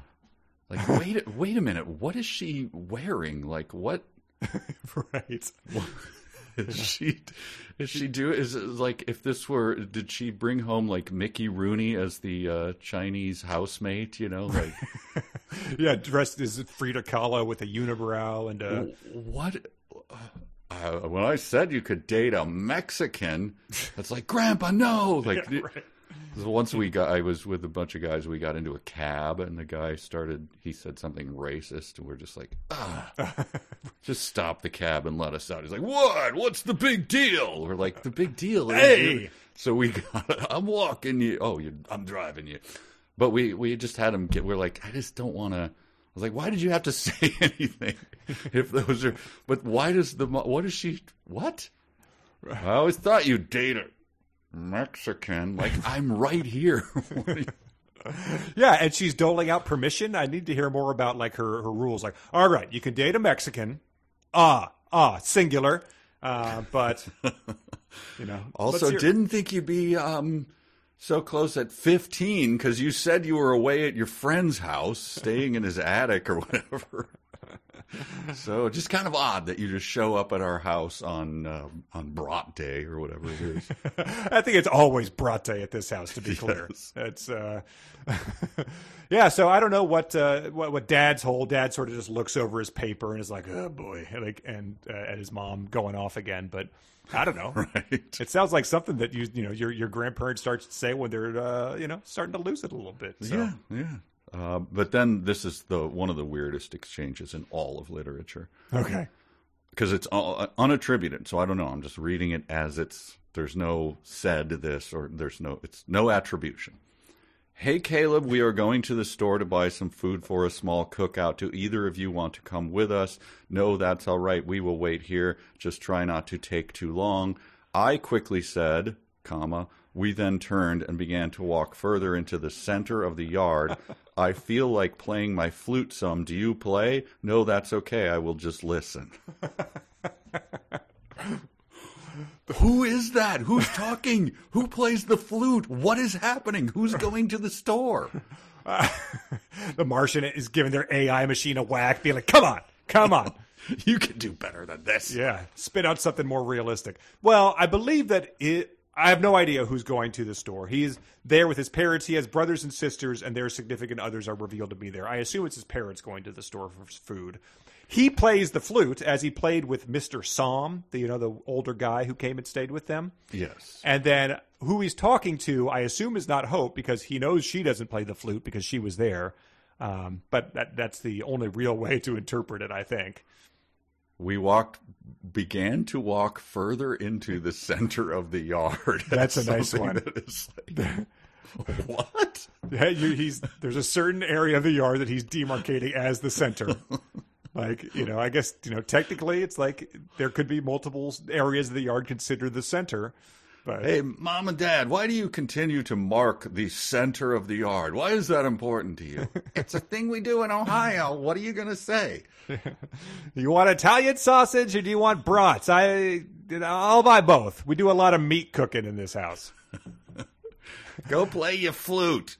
like, wait, a- wait a minute, what is she wearing? Like, what right. is she? Is she do? Is it like if this were? Did she bring home like Mickey Rooney as the uh, Chinese housemate? You know, like Yeah, dressed as Frida Kahlo with a unibrow and a. what? Uh, when I said you could date a Mexican, it's like, Grandpa, no! Like, Yeah, right. Once we got, I was with a bunch of guys. We got into a cab, and the guy started. He said something racist, and we're just like, ah, just stop the cab and let us out. He's like, what? What's the big deal? We're like, the big deal. is Hey! you-" So we got. I'm walking you. Oh, you. I'm driving you. But we we just had him get. We're like, I just don't want to. I was like, why did you have to say anything? If those are, but why does the what is she? What? I always thought you date a Mexican. Like I'm right here. What are you- Yeah, and she's doling out permission. I need to hear more about like her her rules. Like, all right, you can date a Mexican. Ah, ah, singular. Uh, but you know, also, didn't think you'd be um so close at 15 because you said you were away at your friend's house, staying in his attic or whatever. so just kind of odd that you just show up at our house on uh, on Brat Day or whatever it is. I think it's always brate at this house. To be clear, Yes. it's uh, yeah. So I don't know what uh, what what Dad's whole dad sort of just looks over his paper and is like, oh boy, like and uh, at his mom going off again. But I don't know. right. It sounds like something that you you know your your grandparents starts to say when they're uh, you know starting to lose it a little bit. So. Yeah, yeah. Uh, but then this is the one of the weirdest exchanges in all of literature. Okay. because it's all unattributed. So I don't know. I'm just reading it as it's. There's no said this or there's no. It's no attribution. Hey Kaileb, we are going to the store to buy some food for a small cookout. Do either of you want to come with us? No, that's all right. We will wait here. Just try not to take too long. I quickly said, comma, we then turned and began to walk further into the center of the yard. I feel like playing my flute some. Do you play? No, that's okay. I will just listen. Who is that? Who's talking? Who plays the flute? What is happening? Who's going to the store? the Martian is giving their AI machine a whack, being like, come on, come on. You can do better than this. Yeah, spit out something more realistic. Well, I believe that it. I have no idea who's going to the store. He's there with his parents. He has brothers and sisters, and their significant others are revealed to be there. I assume it's his parents going to the store for food. He plays the flute as he played with Mister Som, the you know the older guy who came and stayed with them. Yes. And then who he's talking to, I assume, is not Hope because he knows she doesn't play the flute because she was there. Um, but that, that's the only real way to interpret it, I think. We walked, began to walk further into the center of the yard. That's a nice one. that is like, what? Yeah, you, he's there's a certain area of the yard that he's demarcating as the center. Like you know, I guess you know technically it's like there could be multiple areas of the yard considered the center, but Hey, mom and dad, why do you continue to mark the center of the yard? Why is that important to you? it's a thing we do in Ohio. What are you going to say? you want Italian sausage or do you want brats? I you know, I'll buy both. We do a lot of meat cooking in this house. Go play your flute.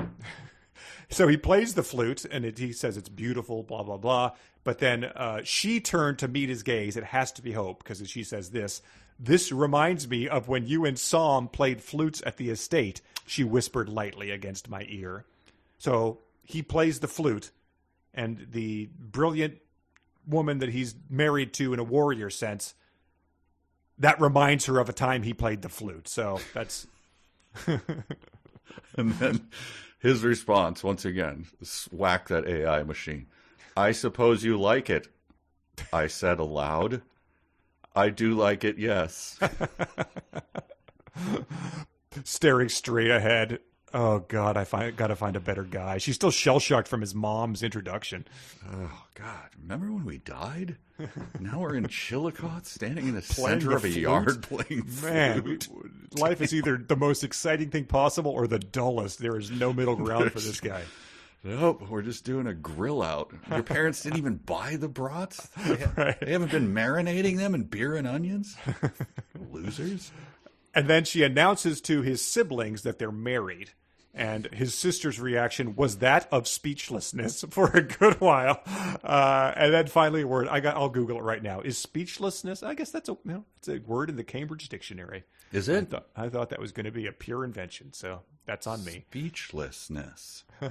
So he plays the flute, and it, he says it's beautiful, blah blah blah. But then uh, she turned to meet his gaze. It has to be Hope because she says this. This reminds me of when you and Psalm played flutes at the estate. She whispered lightly against my ear. So he plays the flute, and the brilliant woman that he's married to in a warrior sense. That reminds her of a time he played the flute. So that's And then his response, once again, whack that AI machine. I suppose you like it. I said aloud. I do like it, yes. staring straight ahead. Oh God, I find got to find a better guy. She's still shell shocked from his mom's introduction. Oh, God. Remember when we died? Now we're in Chillicothe, standing in the Playing center the of a flute? yard playing flute. Man, life is either the most exciting thing possible or the dullest. There is no middle ground for this guy. Nope, we're just doing a grill out. Your parents didn't even buy the brats? They, ha- Right. they haven't been marinating them in beer and onions? Losers. And then she announces to his siblings that they're married. And his sister's reaction was that of speechlessness for a good while. Uh, and then finally, a word I got. I'll Google it right now. Is speechlessness? I guess that's a you know, it's a word in the Cambridge Dictionary. Is I it? thought, I thought that was going to be a pure invention, so that's on me. Speechlessness. I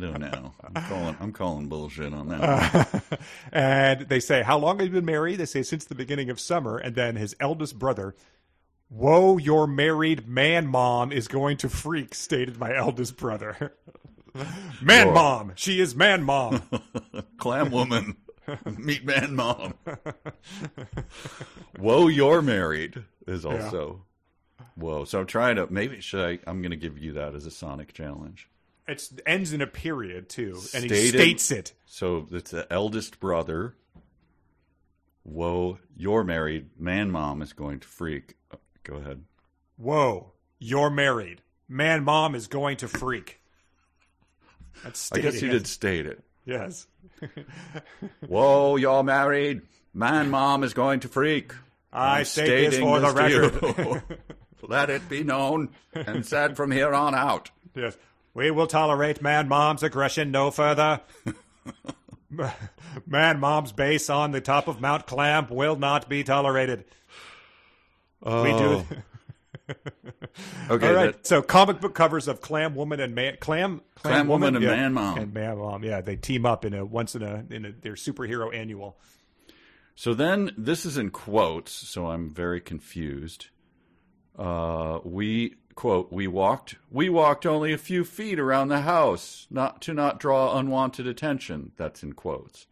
don't know. I'm calling, I'm calling bullshit on that. one. and they say, How long have you been married? They say, Since the beginning of summer. And then his eldest brother, Whoa, your married man mom is going to freak, stated my eldest brother. man Whoa. mom. She is man mom. Clam woman. Meat man mom. Whoa, you're married is also. Whoa. So I'm trying to maybe should I I'm gonna give you that as a sonic challenge. it ends in a period, too. And he states it. So it's the eldest brother. Whoa, you're married. Man mom is going to freak. Go ahead. Whoa, you're married. Man mom is going to freak. That's I guess you did state it. Yes. Whoa, you're married. Man mom is going to freak. I state this for the record. Let it be known and said from here on out. Yes. We will tolerate man mom's aggression no further. man mom's base on the top of Mount Clamp will not be tolerated. Oh, We do. okay. All right. that- so comic book covers of Clam Woman and Man Clam Clam Woman and yeah, Man Mom. and Man Mom. Yeah, they team up in a once in a in a, their superhero annual. So then, this is in quotes, so I'm very confused. Uh, we quote: "We walked, we walked only a few feet around the house, not to not draw unwanted attention." That's in quotes,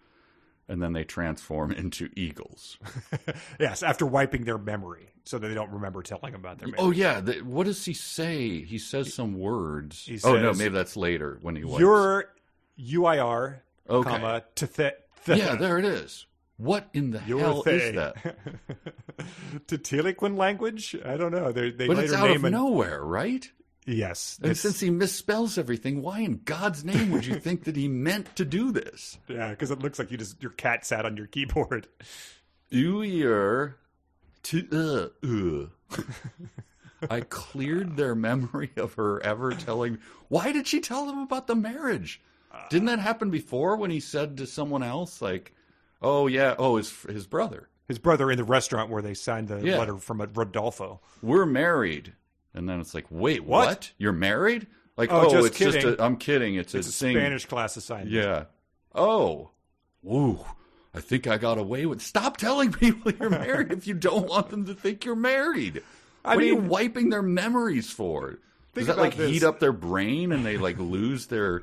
and then they transform into eagles. Yes, after wiping their memory, so that they don't remember telling him about their memory. Oh yeah, the, what does he say? He says some words. He oh no, maybe that's later when he was Your UIR, Okay. comma to th- th- yeah, there it is. What in the You're hell they. is that? Titiliquin language? I don't know. They, they But later it's out of an- nowhere, right? Yes. And it's- since he misspells everything, why in God's name would you think that he meant to do this? yeah, because it looks like you just your cat sat on your keyboard. Uyer to uh, uh. I cleared their memory of her ever telling. Why did she tell them about the marriage? Didn't that happen before when he said to someone else, like, "Oh yeah, oh his his brother, His brother in the restaurant where they signed the Yeah. letter from Rodolfo. we're married," and then it's like, "Wait, What? what? You're married?" Like, Oh, oh, just it's just kidding. a. I'm kidding. It's, It's a, a. Spanish class assignment. Yeah. Oh. Woo. I think I got away with. Stop telling people you're married if you don't want them to think you're married. I what are you wiping their memories for? Does that like this. heat up their brain and they like lose their?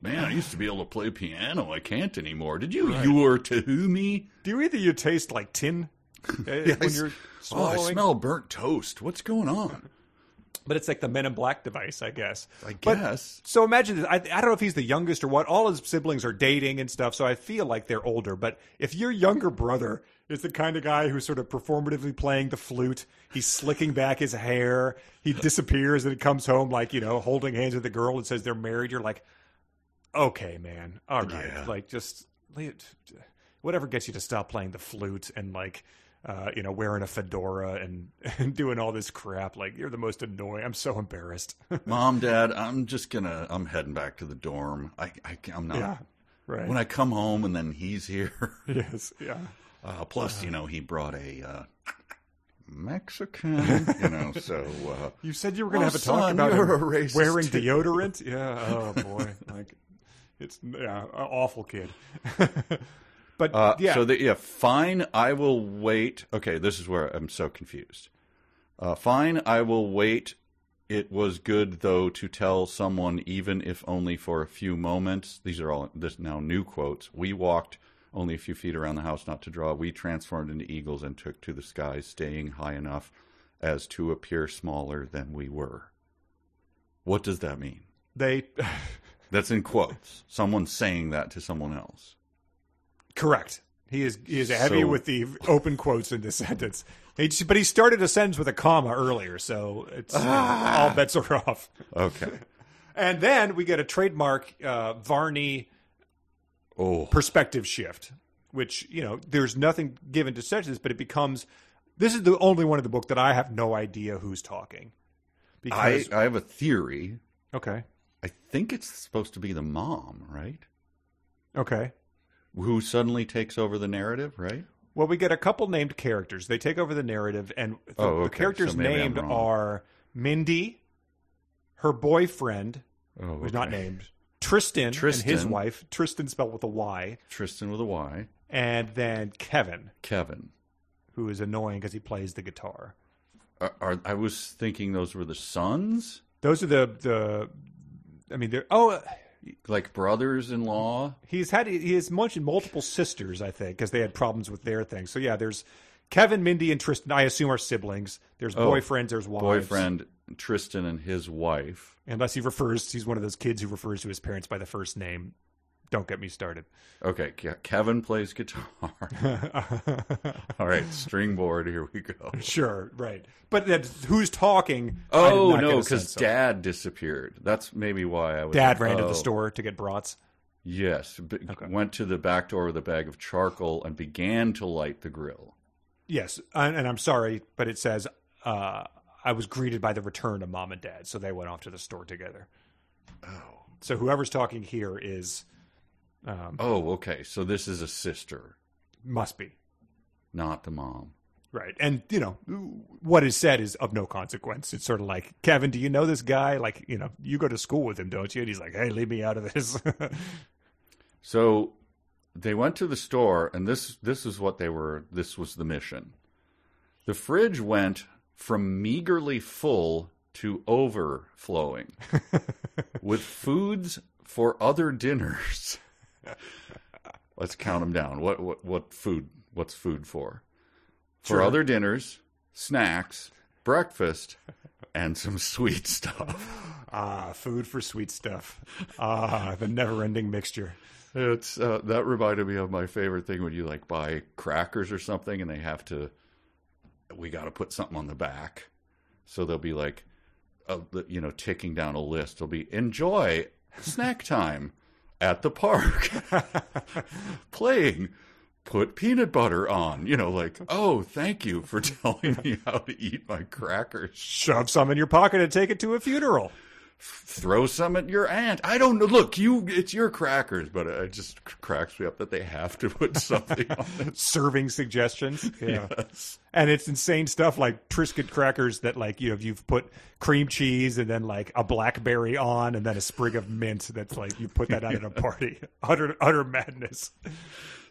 Man, I used to be able to play piano. I can't anymore. Did you lure to me? Do you either you taste like tin uh, I when you're Oh. I smell burnt toast. What's going on? But it's like the Men in Black device, I guess. I But- guess. So imagine this. I, I don't know if he's the youngest or what. All his siblings are dating and stuff, so I feel like they're older. But if your younger brother is the kind of guy who's sort of performatively playing the flute, he's slicking back his hair, he disappears and he comes home like, you know, holding hands with the girl and says they're married, you're like, okay, man. All right. Yeah. Like, just whatever gets you to stop playing the flute and like. Uh, you know, wearing a fedora and, and doing all this crap. Like, you're the most annoying. I'm so embarrassed. Mom, Dad, I'm just gonna. I'm heading back to the dorm. I, I I'm not. yeah. Right. When I come home and then he's here. Yes, yeah. Uh, plus, you know, he brought a uh, Mexican, you know, so. Uh, You said you were going to Oh, have a talk son, about him wearing too. deodorant. Yeah. Oh boy. like, it's yeah, awful kid. But uh, yeah, So, the, yeah, fine, I will wait. Okay, this is where I'm so confused. Uh, fine, I will wait. It was good, though, to tell someone, even if only for a few moments. These are all this now new quotes. We walked only a few feet around the house, not to draw. We transformed into eagles and took to the skies, staying high enough as to appear smaller than we were. What does that mean? they That's in quotes. Someone saying that to someone else. Correct. He is he is heavy So- with the open quotes in this sentence. He, but he started a sentence with a comma earlier, so it's know, all bets are off. Okay. And then we get a trademark uh, Varney Oh, perspective shift, which you know there's nothing given to such this, but it becomes this is the only one in the book that I have no idea who's talking. I, Because I have a theory. okay, I think it's supposed to be the mom, right? okay. Who suddenly takes over the narrative, right? Well, we get a couple named characters. They take over the narrative, and the, Oh, the characters So named are Mindy, her boyfriend, Oh, who's not named, Tristan, and his wife. Tristan spelled with a Y, Tristan with a Y. and then Kevin, Kevin. who is annoying because he plays the guitar. Are, are, I was thinking those were the sons, Those are the the. I mean, they're oh. Like brothers-in-law. He's had he has mentioned multiple sisters, I think, because they had problems with their thing. So yeah, there's Kevin, Mindy, and Tristan. I assume are siblings. There's Oh, boyfriends. There's wives. Boyfriend Tristan and his wife. Unless he refers, he's one of those kids who refers to his parents by the first name. Don't get me started. Okay, Kevin plays guitar. All right, string board. Here we go. sure, right. But that, who's talking? Oh no, because sense of. Dad disappeared. That's maybe why I was. Dad ran to oh. the store to get brats. Yes, b- went to the back door with a bag of charcoal and began to light the grill. Yes, and, and I'm sorry, but it says uh, I was greeted by the return of mom and dad, so they went off to the store together. Oh, So whoever's talking here is um, oh, okay. So this is a sister, must be not the mom. right, and you know what is said is of no consequence. It's sort of like Kevin, do you know this guy? Like you know, you go to school with him, don't you? And he's like, hey, leave me out of this. So they went to the store, and this this is what they were. This was the mission. The fridge went from meagerly full to overflowing with foods for other dinners. Let's count them down. What what what food? What's food for? For Sure. other dinners, snacks, breakfast, and some sweet stuff. ah, food for sweet stuff. Ah, the never-ending mixture. It's uh, that reminded me of my favorite thing when you like buy crackers or something and they have to we got to put something on the back. So they'll be like a, you know ticking down a list. They'll be enjoy snack time at the park. Playing put peanut butter on. You know, like, oh, thank you for telling me how to eat my crackers. Shove some in your pocket and take it to a funeral. Throw some at your aunt. I don't know. Look, you, it's your crackers, but it just cracks me up that they have to put something on it. Serving suggestions. Yeah. Yes. And it's insane stuff like Triscuit crackers that like you know you've put cream cheese and then like a blackberry on and then a sprig of mint that's like you put that out at a party. Utter utter madness.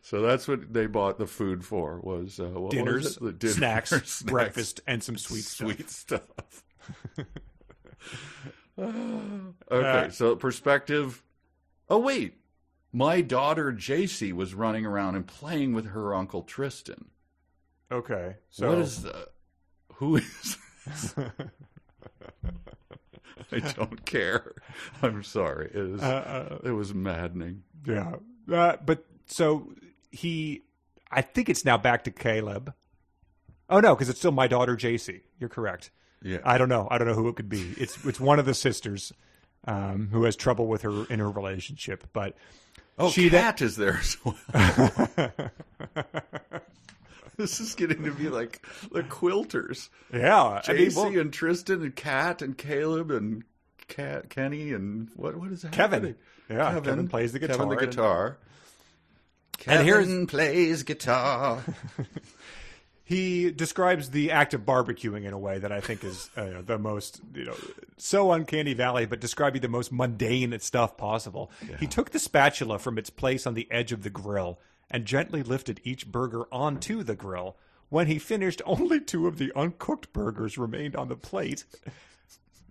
So that's what they bought the food for was uh, was Dinners? The dinner- snacks, breakfast, and some sweet stuff. sweet stuff. Okay, so perspective. Oh wait, my daughter JC was running around and playing with her uncle Tristan. Okay. So what is the? Who is? This? I don't care. I'm sorry. It was uh, it was maddening. yeah. Uh, but so he I think it's now back to Kaileb. Oh no, because it's still my daughter JC. You're correct. Yeah. I don't know. I don't know who it could be. It's it's one of the sisters um, who has trouble with her in her relationship. But oh, she then- Cat is there as well. this is getting to be like the quilters. yeah, I mean, JC well, and Tristan and Kat and Kaileb and Cat, Kenny and what what is that? Kevin. Yeah, Kevin plays the guitar. Kevin the guitar and- guitar. And here's- Kevin plays guitar. he describes the act of barbecuing in a way that I think is uh, the most, you know, so uncanny valley, but describing the most mundane stuff possible. He took the spatula from its place on the edge of the grill and gently lifted each burger onto the grill. When he finished, only two of the uncooked burgers remained on the plate.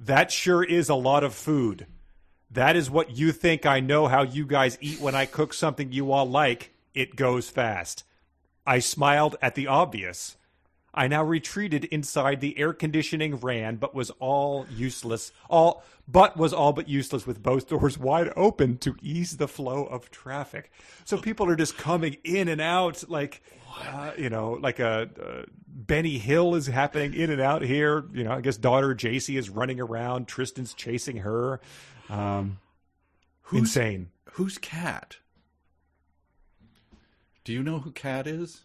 That sure is a lot of food. That is what you think I know how you guys eat when I cook something you all like. It goes fast. I smiled at the obvious. I now retreated inside the air conditioning ran, but was all useless. All but was all but useless with both doors wide open to ease the flow of traffic. So people are just coming in and out, like uh, you know, like a uh, Benny Hill is happening in and out here. You know, I guess daughter JC is running around. Tristan's chasing her. Um, insane. Who's Cat? Do you know who Cat is?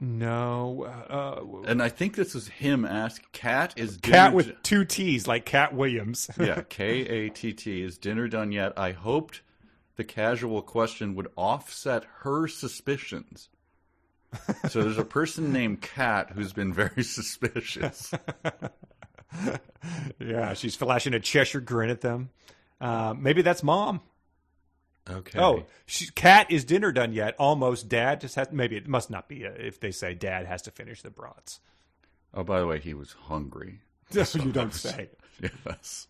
No, uh, And I think this is him ask. Cat is cat with two T's, like Katt Williams. yeah, K A T T. Is dinner done yet? I hoped the casual question would offset her suspicions. So there's a person named Cat who's been very suspicious. yeah, she's flashing a Cheshire grin at them. Uh, maybe that's mom. Okay. Oh, she, cat is dinner done yet? Almost. Dad just has. Maybe it must not be uh if they say dad has to finish the brats. Oh, by the way, he was hungry. That's what you don't say. Yes.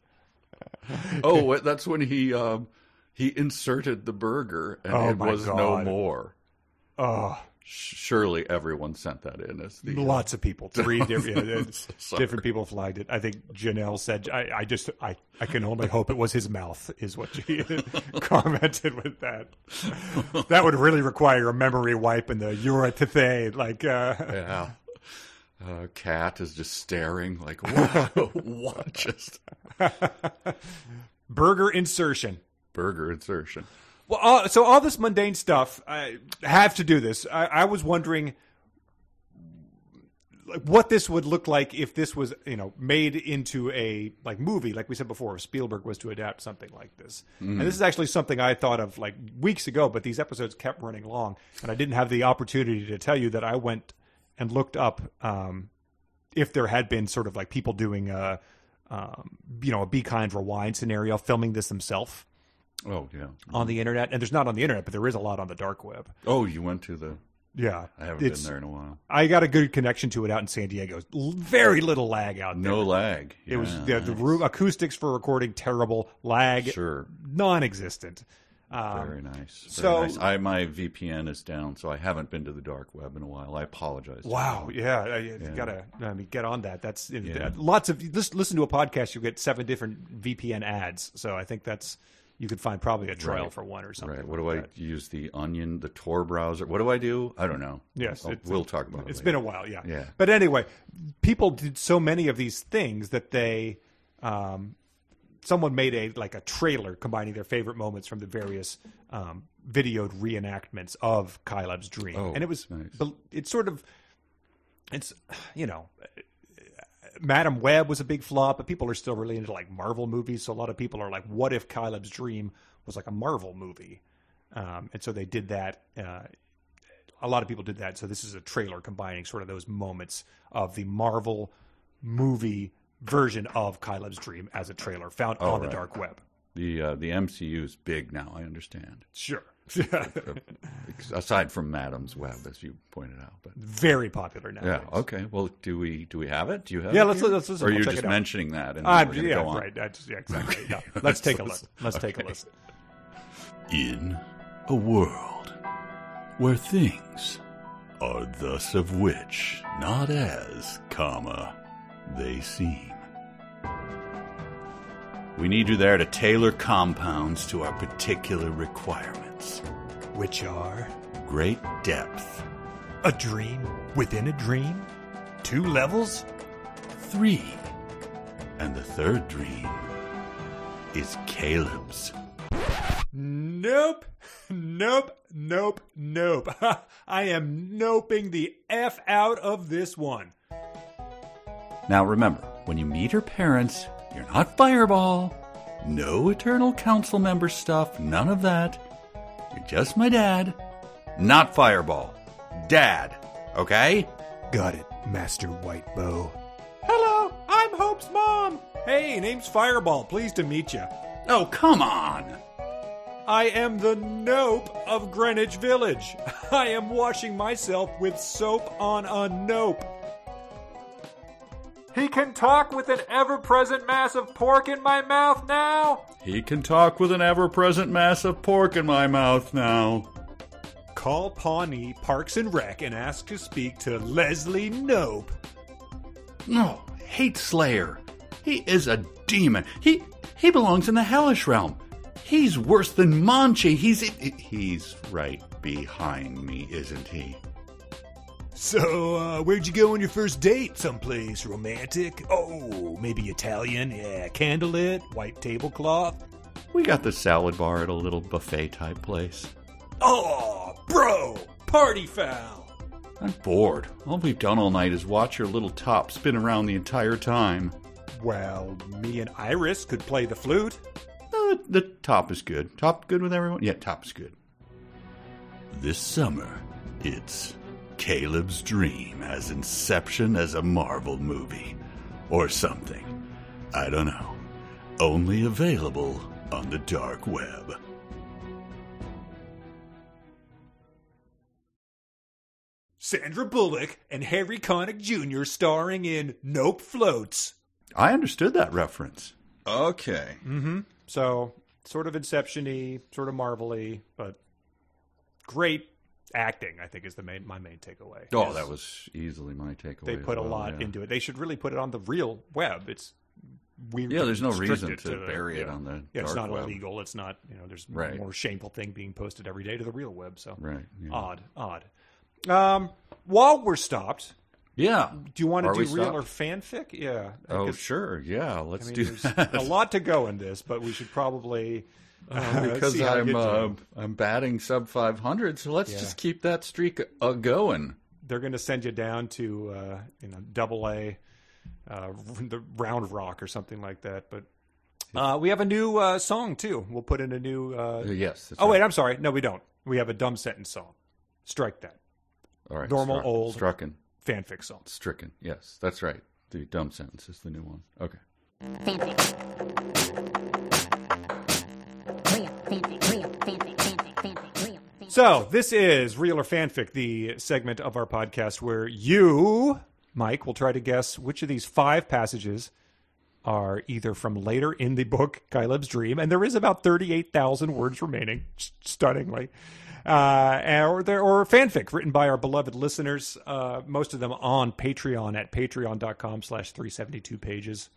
oh, that's when he um, he inserted the burger and Oh, it was no more. Oh, Surely everyone sent that in as the lots of people. Three different, different people flagged it. I think Janelle said, I, "I just, I, I can only hope it was his mouth." Is what she commented with that. That would really require a memory wipe and the urethe, like. Uh, Yeah. Uh, cat is just staring like, wow, what? Just burger insertion. burger insertion. Well, all, so all this mundane stuff, I have to do this. I, I was wondering like what this would look like if this was, you know, made into a like movie, like we said before, if Spielberg was to adapt something like this. And this is actually something I thought of like weeks ago, but these episodes kept running long, and I didn't have the opportunity to tell you that I went and looked up um, if there had been sort of like people doing a, um, you know, a Be Kind Rewind scenario, filming this themselves Oh, yeah. on the internet, and there's not on the internet, but there is a lot on the dark web. Oh, you went to the. Yeah, I haven't been there in a while. I got a good connection to it out in San Diego. Very little lag out there. No lag. It was Yeah, the, the room acoustics for recording terrible lag, Sure. non-existent. Um, Very nice. Very so- nice. I my VPN is down, so I haven't been to the dark web in a while. I apologize. Wow, yeah, I- you gotta I mean, get on that. That's Yeah. lots of listen, listen to a podcast. You'll get seven different VPN ads. So I think that's you could find probably a trial for one or something. Right. What like do I that. use? The Onion, the Tor browser. What do I do? I don't know. Yes, it's- we'll talk about it. It's later. been a while, yeah. Yeah. But anyway, people did so many of these things that they, um, someone made a like a trailer combining their favorite moments from the various um, videoed reenactments of Kaileb's dream, Oh, and it was nice. it's sort of it's you know. Madam Web was a big flop, but people are still really into like Marvel movies. So a lot of people are like, "What if Kaileb's Dream was like a Marvel movie?" Um, and so they did that. Uh, a lot of people did that. So this is a trailer combining sort of those moments of the Marvel movie version of Kaileb's Dream as a trailer found on the dark web. The uh, the MCU is big now. I understand. Sure. Aside from Madam's Web, as you pointed out, but Very popular now. yeah. Okay. Well, do we do we have it? Do you have? Yeah, it let's- here? let's listen. Or are We'll you just mentioning that? And uh, gonna yeah, right. Just, yeah, exactly. Yeah. Let's take a look. Let's take a Okay. listen. In a world where things are thus of which not as, comma, they seem. We need you there to tailor compounds to our particular requirements. Which are Great depth. a dream within a dream, two levels. Three. And the third dream is Kaileb's. Nope. Nope. Nope. Nope. I am noping the F out of this one. Now remember, when you meet her parents, you're not Fireball. No Eternal Council member stuff, none of that. You're just my dad. Not Fireball. Dad. Okay? Got it, Master Whitebow. Hello, I'm Hope's mom. Hey, name's Fireball. Pleased to meet you. Oh, come on. I am the Nope of Greenwich Village. I am washing myself with soap on a nope. He can talk with an ever present mass of pork in my mouth now. He can talk with an ever present mass of pork in my mouth now. Call Pawnee Parks and Rec and ask to speak to Leslie Nope. No, hate Slayer. He is a demon. He he belongs in the hellish realm. He's worse than Monchi. He's he's right behind me, isn't he? So, uh, where'd you go on your first date? Someplace romantic? Oh, maybe Italian? Yeah, candlelit, white tablecloth. We got the salad bar at a little buffet type place. Oh, bro, party foul. I'm bored. All we've done all night is watch your little top spin around the entire time. Well, me and Iris could play the flute. Uh, the top is good. Top good with everyone? Yeah, top is good. This summer, it's Kaileb's dream as inception as a Marvel movie. Or something. I don't know. Only available on the dark web. Sandra Bullock and Harry Connick Jr. starring in Nope Floats. I understood that reference. Okay. Mm-hmm. So, sort of Inception-y, sort of Marvel-y, but great acting. I think is the main my main takeaway. Oh, Is that was easily my takeaway. they as put a lot yeah. into it. They should really put it on the real web. It's weird. Yeah, there's no reason it to the- bury it yeah. on the Yeah, it's not web. illegal. It's not. You know, there's Right. more shameful thing being posted every day to the real web. So Right. Yeah. odd, odd. Um, while we're stopped, yeah. do you want to Are do real stopped? or fanfic? Yeah. Oh, sure. Yeah. Let's I mean, do there's that. a lot to go in this, but we should probably because see how to I'm uh. I'm batting sub 500, so let's Yeah. just keep that streak uh, going. they're going to send you down to uh, you know double A, uh, the Round Rock or something like that. But uh, we have a new uh, song too. We'll put in a new. Yes. that's oh wait. I'm sorry. No, we don't. We have a dumb sentence song. Strike that all right. normal, struck- old. strucken, fanfic song. stricken. Yes, that's right. The dumb sentence is the new one. Okay. Fanfic. So this is real or fanfic, the segment of our podcast where you, Mike, will try to guess which of these five passages are either from later in the book Kaileb's Dream, and there is about thirty-eight thousand words remaining, stunningly, uh, or there or fanfic written by our beloved listeners. Uh, most of them on Patreon at patreon.com/slash three seventy-two pages,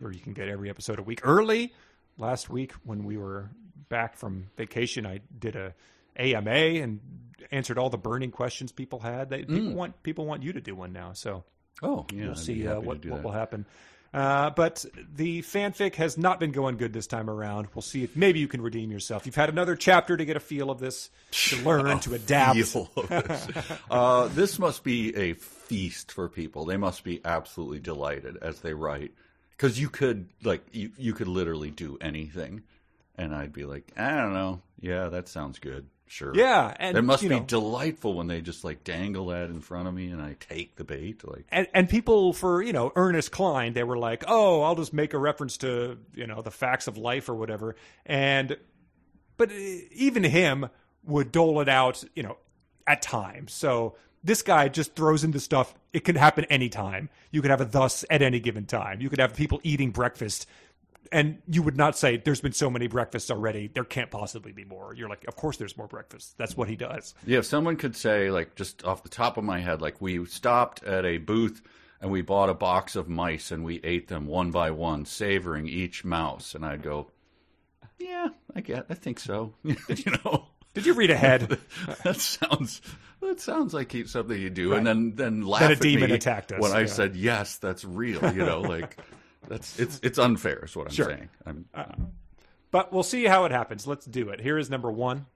where you can get every episode a week early. Last week when we were back from vacation, I did a AMA and answered all the burning questions people had. They, People want people want you to do one now, so Oh, yeah. we'll I'd see uh, what, what that. will happen. Uh, but the fanfic has not been going good this time around. We'll see if maybe you can redeem yourself. You've had another chapter to get a feel of this, to learn, to adapt. this. uh, this must be a feast for people. They must be absolutely delighted as they write, because you could like you you could literally do anything, and I'd be like, I don't know, yeah, that sounds good, sure, Yeah, and it must be know, delightful when they just like dangle that in front of me and I take the bait, like. and, and people for you know Ernest Cline, they were like, "Oh, I'll just make a reference to you know the facts of life or whatever," and but uh, even him would dole it out, you know, at times. So this guy just throws in the stuff. It can happen anytime. You could have a thus at any given time. You could have people eating breakfast. And you would not say there's been so many breakfasts already. There can't possibly be more. You're like, of course there's more breakfasts. That's what he does. Yeah, if someone could say, like, just off the top of my head, like, we stopped at a booth and we bought a box of mice and we ate them one by one, savoring each mouse, and I'd go, yeah, I get, I think so. you know, Did you read ahead? that sounds that sounds like something you do, and then then laugh a at demon me attacked us, when I yeah. said yes, that's real. You know, like that's it's it's unfair, is what I'm Sure. saying. I'm, uh, uh, But we'll see how it happens. Let's do it. Here is number one.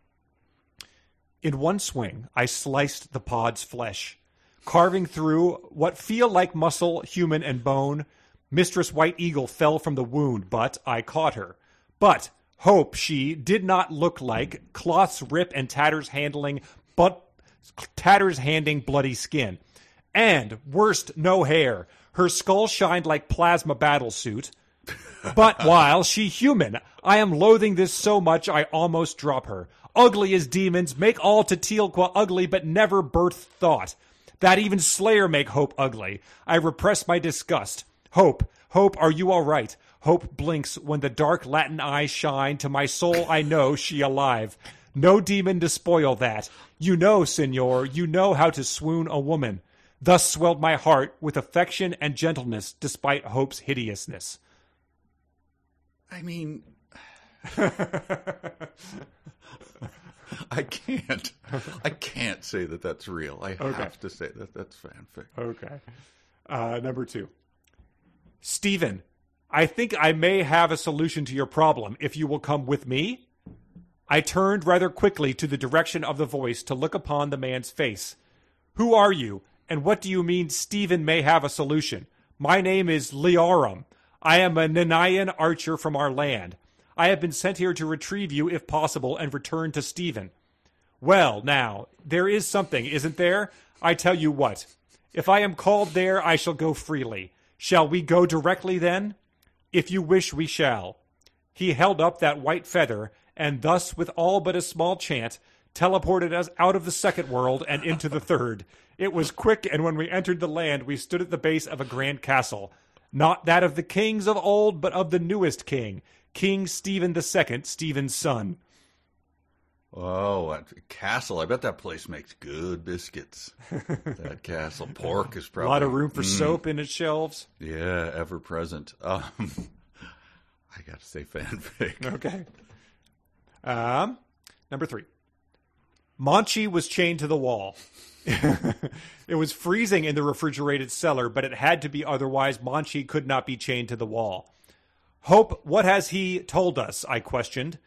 In one swing, I sliced the pod's flesh, carving through what feel like muscle, human, and bone. Mistress White Eagle fell from the wound, but I caught her. But hope she did not look like cloths rip and tatters handling, but tatters handing bloody skin. And worst, no hair. Her skull shined like plasma battle suit. But while she human, I am loathing this so much I almost drop her. Ugly as demons, make all to Teal'ca ugly, but never birth thought. That even Slayer make Hope ugly. I repress my disgust. Hope, Hope, are you all right? Hope blinks when the dark Latin eyes shine. To my soul, I know she alive. No demon to spoil that. You know, senor, you know how to swoon a woman. Thus swelled my heart with affection and gentleness, despite Hope's hideousness. I mean, I can't. I can't say that that's real. I have to say that that's fanfic. Okay. Uh, number two. Stephen, I think I may have a solution to your problem if you will come with me. I turned rather quickly to the direction of the voice to look upon the man's face. Who are you, and what do you mean Stephen may have a solution? My name is Leorum. I am a Nanayan archer from our land. I have been sent here to retrieve you, if possible, and return to Stephen. Well, now, there is something, isn't there? I tell you what. If I am called there, I shall go freely. Shall we go directly then? If you wish, we shall. He held up that white feather, and thus, with all but a small chant, teleported us out of the second world and into the third. It was quick, and when we entered the land, we stood at the base of a grand castle. Not that of the kings of old, but of the newest king, King Stephen II, Stephen's son. Oh, that castle! I bet that place makes good biscuits. that castle pork is probably A lot of room for soap in its shelves. Yeah, ever present. Um, I got to say fanfic. Okay. Um, number three. Monchi was chained to the wall. it was freezing in the refrigerated cellar, but it had to be otherwise. Monchi could not be chained to the wall. Hope, what has he told us? I questioned.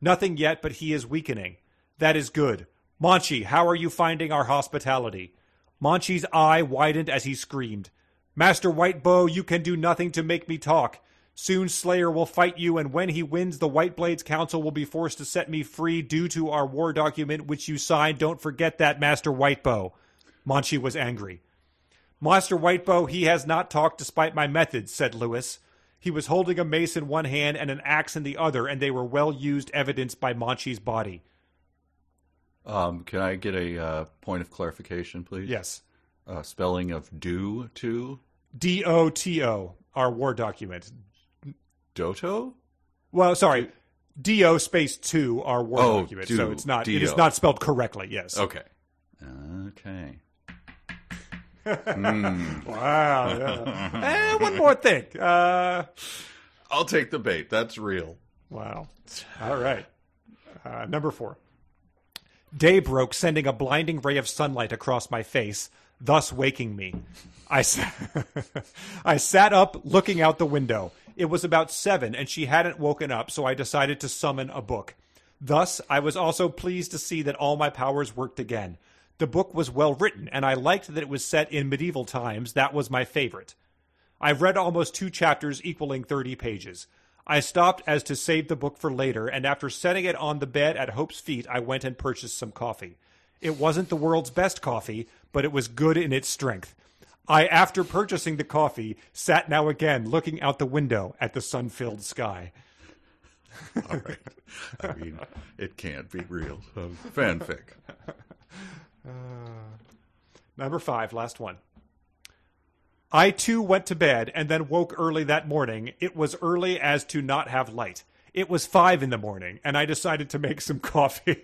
Nothing yet, but he is weakening. That is good. Monchi, how are you finding our hospitality? Monchi's eye widened as he screamed. Master Whitebow, you can do nothing to make me talk. Soon Slayer will fight you, and when he wins, the White Blades Council will be forced to set me free due to our war document, which you signed. Don't forget that, Master Whitebow. Monchi was angry. Master Whitebow, he has not talked despite my methods, said Lewis. He was holding a mace in one hand and an axe in the other, and they were well used evidence by Monchi's body. Um, can I get a uh, point of clarification, please? Yes. Uh, spelling of do to D O T O, our war document. Doto. Well, sorry, D O space two, are war Oh, document. do, so it's not it is not spelled correctly. Yes. Okay. Okay. mm. Wow. Yeah. and one more thing. Uh, I'll take the bait. That's real. wow. All right. Uh, number four. Day broke, sending a blinding ray of sunlight across my face, thus waking me. I, s- I sat up, looking out the window. It was about seven, and she hadn't woken up, so I decided to summon a book. Thus, I was also pleased to see that all my powers worked again. The book was well written, and I liked that it was set in medieval times. That was my favorite. I've read almost two chapters equaling 30 pages. I stopped as to save the book for later, and after setting it on the bed at Hope's feet, I went and purchased some coffee. It wasn't the world's best coffee, but it was good in its strength. I, after purchasing the coffee, sat now again looking out the window at the sun filled sky. All right. I mean, it can't be real. So, fanfic. Uh, number five, last one. I too went to bed and then woke early that morning. It was early as to not have light. It was five in the morning, and I decided to make some coffee.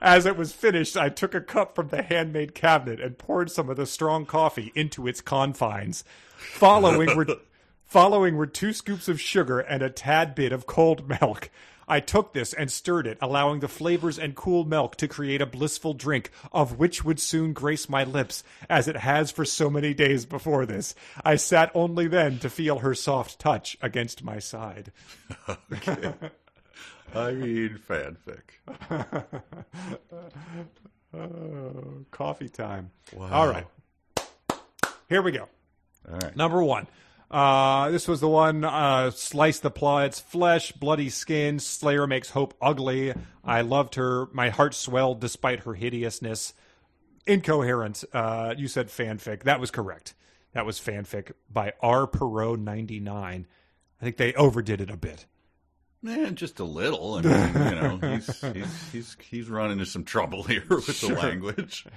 As it was finished, I took a cup from the handmade cabinet and poured some of the strong coffee into its confines. Following were following were two scoops of sugar and a tad bit of cold milk. I took this and stirred it, allowing the flavors and cool milk to create a blissful drink, of which would soon grace my lips, as it has for so many days before this. I sat only then to feel her soft touch against my side. okay. I mean, fanfic. Oh, coffee time. Wow. All right. Here we go. All right. Number one. Uh, this was the one, uh, slice the plot's flesh, bloody skin, Slayer makes Hope ugly. I loved her. My heart swelled despite her hideousness. Incoherent. Uh, you said fanfic. That was correct. That was fanfic by R. Perot 99. I think they overdid it a bit. Man, just a little. I mean, you know, he's he's he's he's run into some trouble here with the language.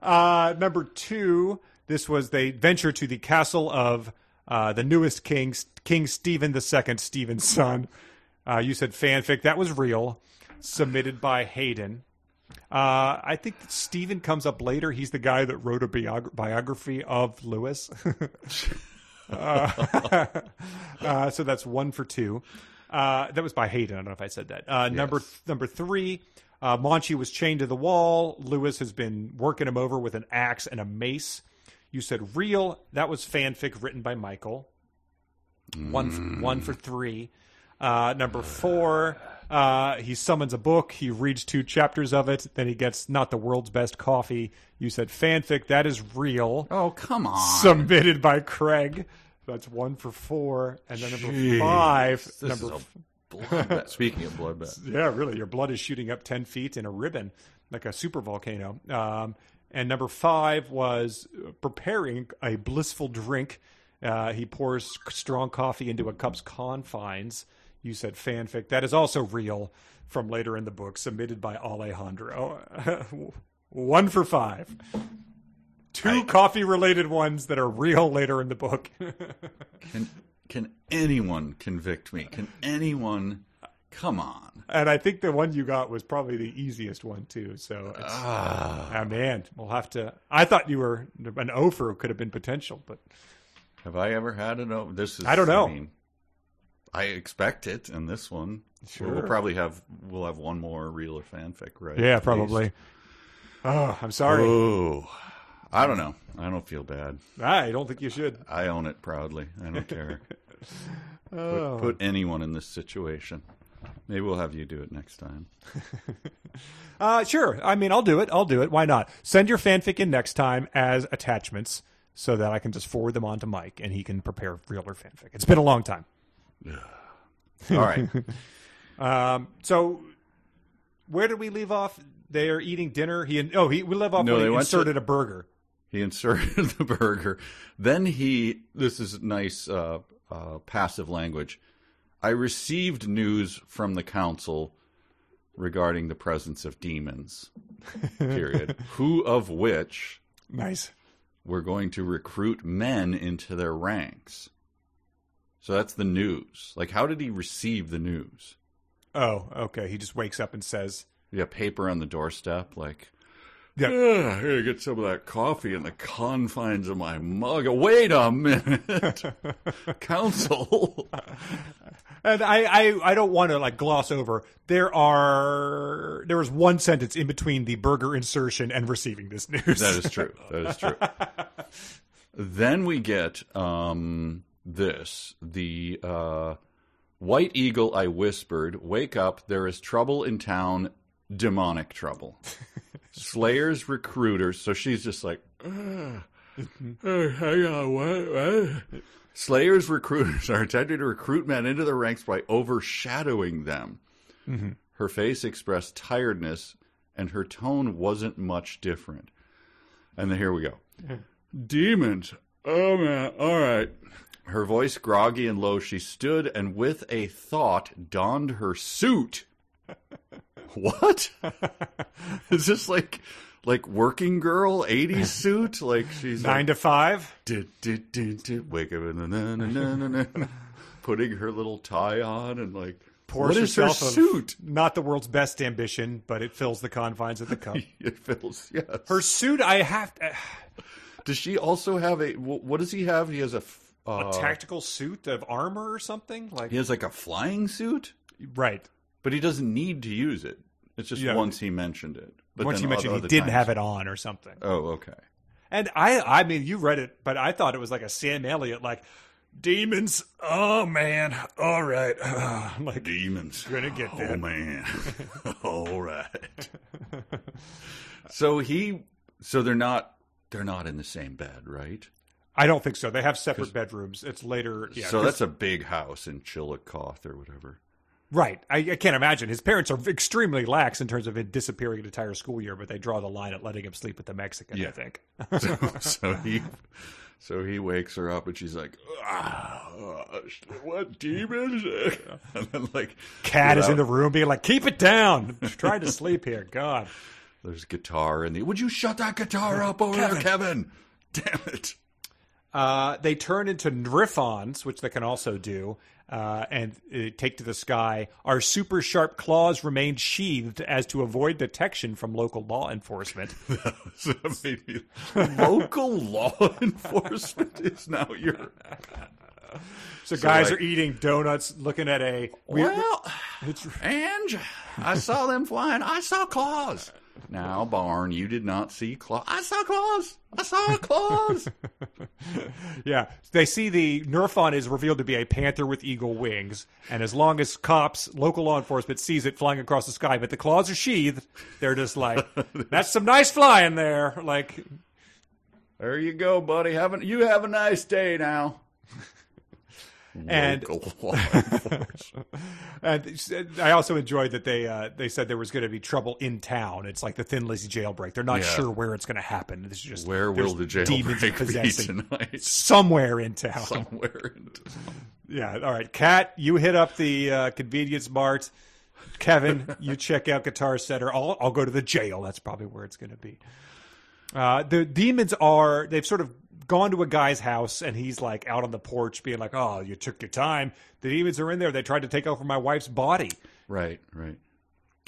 Uh, number two, this was they venture to the castle of uh, the newest king, King Stephen II, Stephen's son. Uh, you said fanfic. That was real. Submitted by Hayden. Uh, I think Stephen comes up later. He's the guy that wrote a biog- biography of Lewis. uh, uh, so that's one for two. Uh, that was by Hayden. I don't know if I said that. Uh, Number number three, uh, Monchi was chained to the wall. Lewis has been working him over with an axe and a mace. You said real. That was fanfic written by Michael. One f- one for three. Uh, number four, uh, he summons a book. He reads two chapters of it. Then he gets not the world's best coffee. You said fanfic. That is real. Oh, come on. Submitted by Craig. That's one for four. And then number Jeez. five. This number is a bloodbath. Speaking of bloodbath, yeah, really, your blood is shooting up 10 feet in a ribbon, like a super volcano. Um, and number five was preparing a blissful drink. Uh, he pours strong coffee into a cup's confines. You said fanfic. That is also real from later in the book, submitted by Alejandro. One for five. Two coffee related ones that are real later in the book. can can anyone convict me? Can anyone? Come on. and I think the one you got was probably the easiest one, too. So it's. Ah, Ah man, we'll have to. I thought you were an offer could have been potential, but have I ever had an? o- This is. I don't know. I, mean, I expect it in this one. Sure. We'll probably have we'll have one more real or fanfic, right? yeah, probably. least. Oh, I'm sorry. Oh, I don't know. I don't feel bad. I don't think you should. I own it proudly. I don't care. Oh. put, put anyone in this situation. Maybe we'll have you do it next time. Uh, sure. I mean, I'll do it. I'll do it. Why not? Send your fanfic in next time as attachments so that I can just forward them on to Mike and he can prepare realer fanfic. It's been a long time. All right. Um, so where did we leave off? They are eating dinner. He oh he we left off No, when he went to- inserted a burger. He inserted the burger. Then he, this is nice uh, uh, passive language. I received news from the council regarding the presence of demons, period. Who of which Nice. were going to recruit men into their ranks. So that's the news. Like, how did he receive the news? Oh, okay. He just wakes up and says, Yeah, paper on the doorstep, like, Yeah. "Ah, here, get some of that coffee in the confines of my mug. Wait a minute, council. And I, I, I don't want to like gloss over. There are there is one sentence in between the burger insertion and receiving this news. That is true. That is true. then we get um, this the uh, White Eagle. I whispered, "Wake up! There is trouble in town. Demonic trouble." Slayer's recruiters. So she's just like, "Ugh. Hey, hang on, what? what?" Slayer's recruiters are attempting to recruit men into the ranks by overshadowing them. Mm-hmm. Her face expressed tiredness, and her tone wasn't much different. And then here we go. Demons. Oh man. All right. Her voice groggy and low, she stood and with a thought donned her suit. what? Is this like like working girl 80s suit? Like she's Nine like, to five. "Du- du- du- du, wake up na, na, na, na, na, na," putting her little tie on and like Pours what is her suit? Not the world's best ambition, but it fills the confines of the cup. It fills, yes. Her suit, I have to, Does she also have a? What does he have? He has a. Uh, a tactical suit of armor or something like he has like a flying suit, right. But he doesn't need to use it. It's just Yeah. once he mentioned it. But Once then you mentioned he other didn't times- have it on or something. Oh, okay. And I, I mean, you read it, but I thought it was like a Sam Elliott, like demons. Oh man, all right, I'm like Demons. Gonna get there. Oh that. man. All right. so he. So they're not. They're not in the same bed, right? I don't think so. They have separate bedrooms. It's later. Yeah, so 'cause- that's a big house in Chillicothe or whatever. Right. I, I can't imagine. His parents are extremely lax in terms of it disappearing an entire school year, but they draw the line at letting him sleep with the Mexican. yeah. I think. so, so he so he wakes her up and she's like ah, what demons and then like Cat is in the room, being like, "Keep it down." Trying to sleep here. God. there's guitar in the would you shut that guitar up over there kevin damn it Uh, they turn into Nryphons, which they can also do, uh, and uh, take to the sky. Our super sharp claws remain sheathed as to avoid detection from local law enforcement. so that made me local law enforcement is now your So, guys like- are eating donuts, looking at a. we- well it's, Ange, I saw them flying. I saw claws. Now, Barn, you did not see claws. I saw claws. I saw claws. yeah, they see the Nryphon is revealed to be a panther with eagle wings, and as long as cops, local law enforcement sees it flying across the sky, but the claws are sheathed, they're just like, "That's some nice flying there." Like, there you go, buddy. Have a, you have a nice day now. And- Local law enforcement. And I also enjoyed that they uh, they said there was going to be trouble in town. It's like the Thin Lizzy jailbreak. They're not Yeah. sure where it's going to happen. This is just Where will the jailbreak be tonight? somewhere in town. Somewhere. In Yeah. All right, Kat, you hit up the uh, convenience mart. Kevin, you check out Guitar Center. I'll I'll go to the jail. That's probably where it's going to be. Uh, the demons are they've sort of gone to a guy's house and he's like out on the porch being like, "Oh, you took your time." The demons are in there. They tried to take over my wife's body. right, right.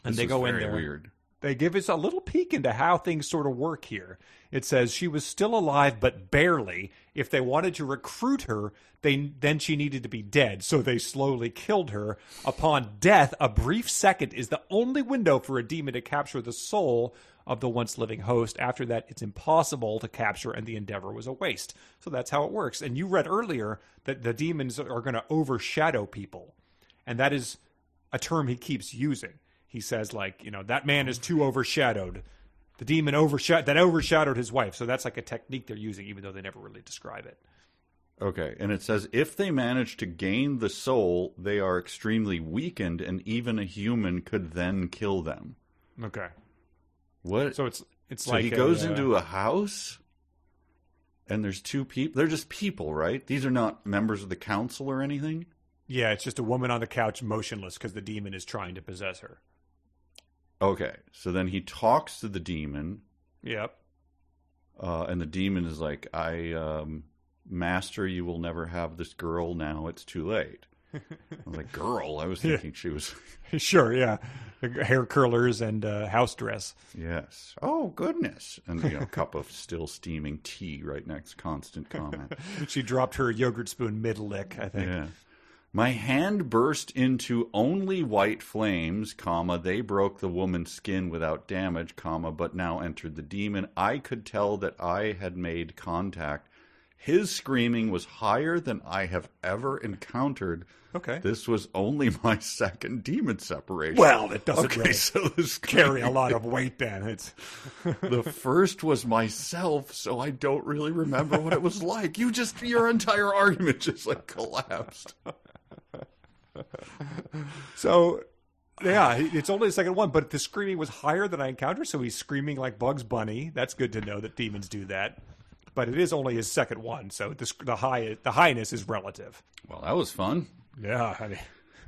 And This they go in there. Weird. They give us a little peek into how things sort of work here. It says she was still alive, but barely. If they wanted to recruit her, they then she needed to be dead. So they slowly killed her. Upon death, a brief second is the only window for a demon to capture the soul of the once living host. After that, it's impossible to capture, and the endeavor was a waste. So that's how it works. And you read earlier that the demons are going to overshadow people, and that is a term he keeps using. He says like, you know, that man is too overshadowed. The demon overshadowed that overshadowed his wife. So that's like a technique they're using, even though they never really describe it. Okay, and it says if they manage to gain the soul, they are extremely weakened, and even a human could then kill them. Okay. What? So it's it's So like he a, goes uh, into a house, and there's two people. They're just people, right? These are not members of the council or anything. yeah, it's just a woman on the couch motionless because the demon is trying to possess her. Okay, so then he talks to the demon, Yep. uh, and the demon is like, "I, um, master, you will never have this girl. Now it's too late." I was like, "Girl," I was thinking she was. sure, yeah. Hair curlers and uh, house dress. Yes. Oh goodness, and you know, a cup of still steaming tea right next. Constant comment. She dropped her yogurt spoon mid lick, I think. Yeah. My hand burst into only white flames, comma, they broke the woman's skin without damage, comma, but now entered the demon. I could tell that I had made contact. His screaming was higher than I have ever encountered. Okay. This was only my second demon separation. Well, it doesn't okay, really so this carry a lot of weight then. It's the first was myself, so I don't really remember what it was like. You just your entire argument just like collapsed. so yeah, it's only the second one, but the screaming was higher than I encountered, so he's screaming like Bugs Bunny. That's good to know that demons do that. But it is only his second one, so the the high the highness is relative. Well, that was fun. Yeah, I mean,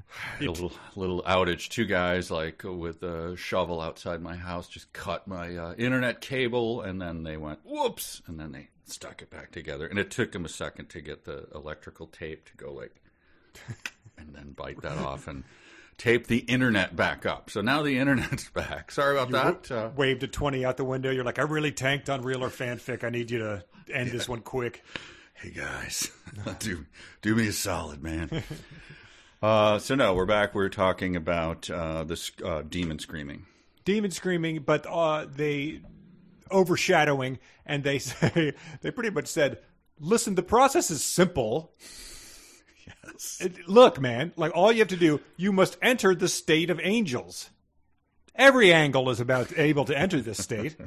A little little outage. Two guys like with a shovel outside my house just cut my uh, internet cable, and then they went whoops, and then they stuck it back together. And it took them a second to get the electrical tape to go like, and then bite that off and tape the internet back up. So now the internet's back. Sorry about that. Uh, waved a twenty out the window. You're like, I really tanked on real or fanfic. I need you to end this one quick. hey guys, do do me a solid, man. Uh, so no, we're back. We're talking about uh, this uh, demon screaming. demon screaming, but uh, they overshadowing, and they say they pretty much said, "Listen, the process is simple. It- look, man, like all you have to do, you must enter the state of angels. Every angle is about able to enter this state."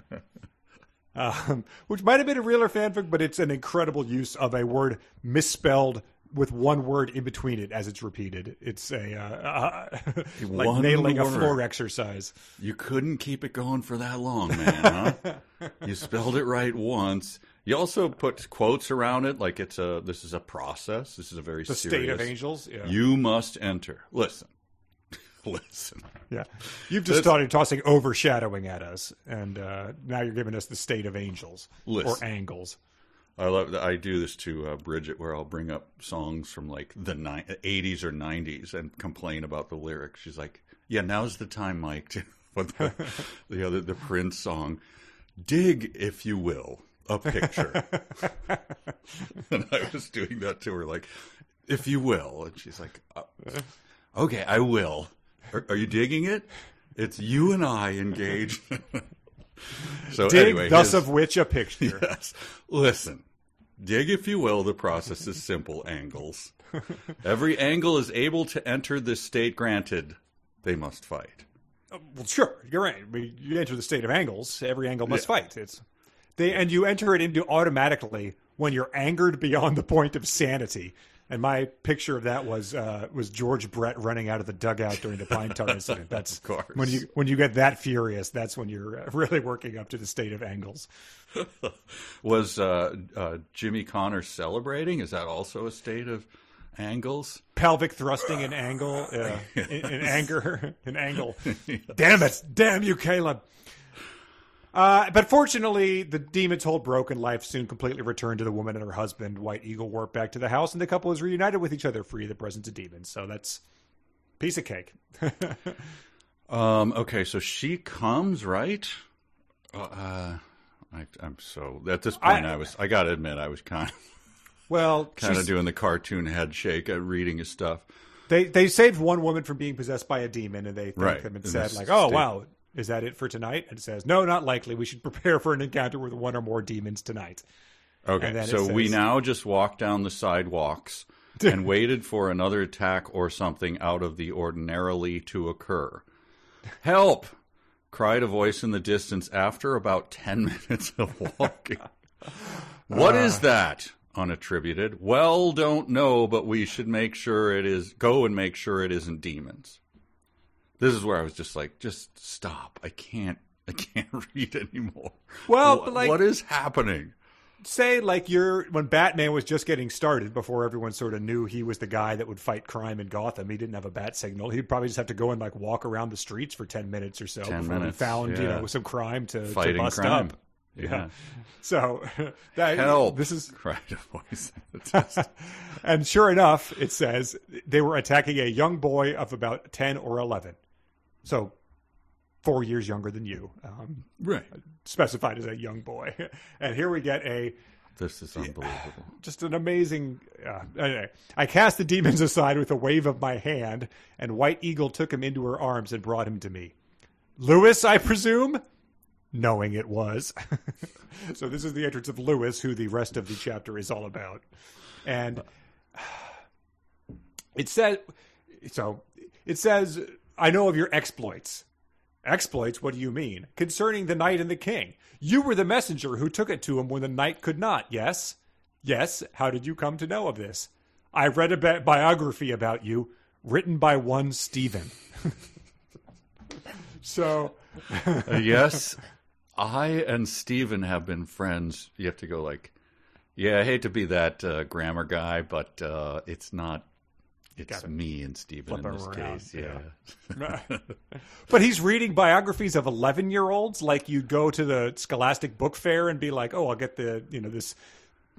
Um, which might have been a realer fanfic, but it's an incredible use of a word misspelled with one word in between it as it's repeated. It's a uh, uh, like One nailing a word. floor exercise. You couldn't keep it going for that long, man. Huh? you spelled it right once. You also put quotes around it, like it's a. This is a process. This is a very The serious. state of angels. Yeah. You must enter. Listen, listen. Yeah, you've just started tossing overshadowing at us, and uh, now you're giving us the state of angels Listen. or angles. I love. I do this to uh, Bridget, where I'll bring up songs from like the ni- 80s or 90s and complain about the lyrics. She's like, "Yeah, now's the time, Mike." To put the, the other the Prince song, "Dig, if you will, a picture." and I was doing that to her, like, "If you will," and she's like, uh, "Okay, I will." Are, are you digging it? It's you and I engaged. so Dig, anyway, thus his- of which a picture. Yes. Listen, dig if you will, the process is simple angles. Every angle is able to enter this state granted. They must fight. Well, sure, you're right. Mean, You enter the state of angles. Every angle must fight. It's they, and you enter it into automatically when you're angered beyond the point of sanity. And my picture of that was uh, was George Brett running out of the dugout during the Pine Tar incident. That's Of course. when you when you get that furious. That's when you're uh, really working up to the state of angles. Was uh, uh, Jimmy Connor celebrating? Is that also a state of angles? pelvic thrusting in angle, uh, in, in anger, in angle. Damn it! Damn you, Kaileb. Uh, but fortunately, the demon's whole broken and life soon completely returned to the woman and her husband. White Eagle warped back to the house, and the couple is reunited with each other, free of the presence of demons. So that's piece of cake. Um, okay, so she comes, right? Uh, uh, I, I'm so at this point, I, I- was. I got to admit, I was kind of Well, kind of doing the cartoon head shake at reading his stuff. they they saved one woman from being possessed by a demon, and they thanked Right. them and In said, like, "Oh state. wow, is that it for tonight?" And it says, "No, not likely. We should prepare for an encounter with one or more demons tonight." Okay, And then it so we now just walked down the sidewalks and waited for another attack or something out of the ordinarily to occur. Help! cried a voice in the distance after about 10 minutes of walking. What Uh. is that? Unattributed. Well, don't know, but we should make sure it is. Go and make sure it isn't demons. This is where I was just like, just stop. I can't. I can't read anymore. Well, Wha- but, like- what is happening? say like you're when Batman was just getting started before everyone sort of knew he was the guy that would fight crime in Gotham. He didn't have a bat signal. He'd probably just have to go and like walk around the streets for ten minutes or so 10 before minutes, he found you know some crime to, to bust crime. up. Yeah. So that Help! this is cried a voice. in the distance. and sure enough, it says they were attacking a young boy of about ten or eleven. So four years younger than you. Um, right. specified as a young boy. And here we get a This is unbelievable. just an amazing. Uh, anyway, I cast the demons aside with a wave of my hand, and White Eagle took him into her arms and brought him to me. Lewis, I presume, knowing it was. so this is the entrance of Lewis, who the rest of the chapter is all about, and it said. So it says, "I know of your exploits." Exploits? What do you mean? Concerning the knight and the king. You were the messenger who took it to him when the knight could not, yes? Yes. How did you come to know of this? I read a bi- biography about you, written by one Stephen. so, Uh, yes, I and Stephen have been friends. You have to go like, yeah, I hate to be that uh, grammar guy, but uh, it's not. It's me and Stephen in this around, case. Yeah. yeah. but he's reading biographies of 11 year olds like you'd go to the Scholastic Book Fair and be like, oh, I'll get the, you know, this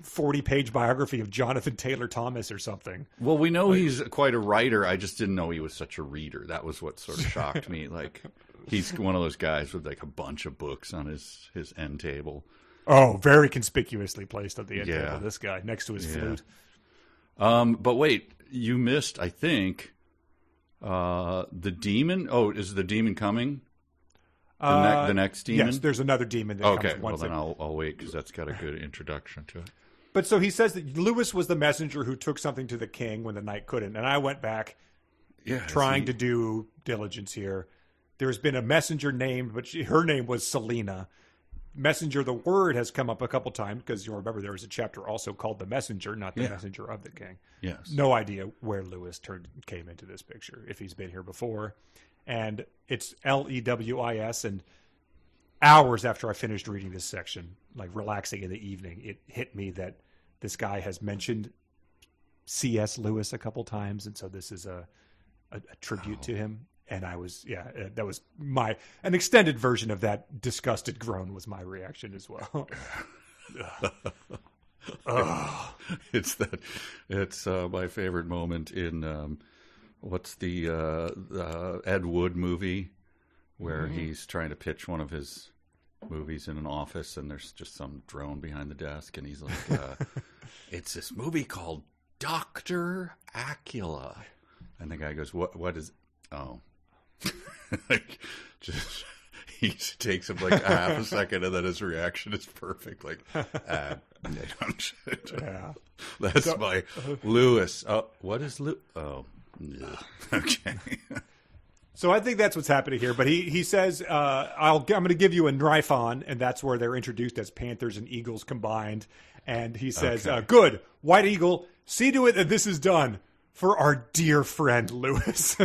40 page biography of Jonathan Taylor Thomas or something. Well, we know he's quite a writer. I just didn't know he was such a reader. That was what sort of shocked me. Like he's one of those guys with like a bunch of books on his his end table. Oh, very conspicuously placed at the end Yeah. table. This guy next to his Yeah. flute. Um, but wait, you missed. I think uh, the demon. Oh, is the demon coming? The, ne- Uh, the next demon. Yes, there's another demon that okay. comes Well, once. then it- I'll I'll wait because that's got a good introduction to it. But so he says that Lewis was the messenger who took something to the king when the knight couldn't. And I went back Yeah, trying see, to do diligence here. There's been a messenger named, but she, her name was Selena. Messenger, the word has come up a couple times because you'll remember there was a chapter also called the messenger, not the Yeah. messenger of the king. Yes. No idea where Lewis turned came into this picture if he's been here before, and it's L E W I S. And hours after I finished reading this section, like relaxing in the evening, it hit me that this guy has mentioned C.S. Lewis a couple times, and so this is a a, a tribute to oh. him. And I was, yeah, uh, that was my an extended version of that disgusted groan was my reaction as well. it's that it's uh, my favorite moment in um, what's the, uh, the Ed Wood movie where Mm-hmm. he's trying to pitch one of his movies in an office and there's just some drone behind the desk and he's like uh, it's this movie called Doctor Acula and the guy goes what what is oh like just he takes him like a half a second and then his reaction is perfect like uh, yeah. that's my Lewis. Oh, what is Lewis? Oh, yeah. okay. So I think that's what's happening here. But he he says, uh, I'll, I'm going to give you a Nryphon, and that's where they're introduced as Panthers and Eagles combined. And he says, Okay. uh, "Good, White Eagle, see to it that this is done for our dear friend Lewis."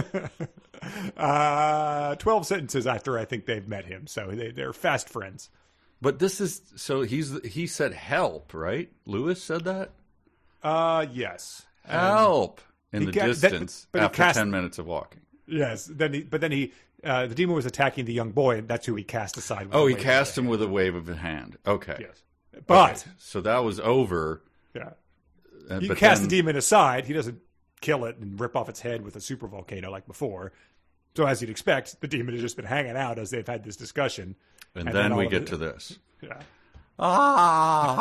Uh, Twelve sentences after I think they've met him, so they, they're fast friends. But this is so he's he said help, right? Lewis said that Uh, yes, help in the ca- that- distance but after cast- ten minutes of walking. yes. Then he, but then he, uh, the demon was attacking the young boy, and that's who he cast aside. with Oh, he cast him with a wave of the hand. Okay. Yes, but so that was over. yeah. uh, You cast then, the demon aside. He doesn't kill it and rip off its head with a super volcano like before. So as you'd expect, the demon has just been hanging out as they've had this discussion. and, and then, then we get it- to this. Yeah.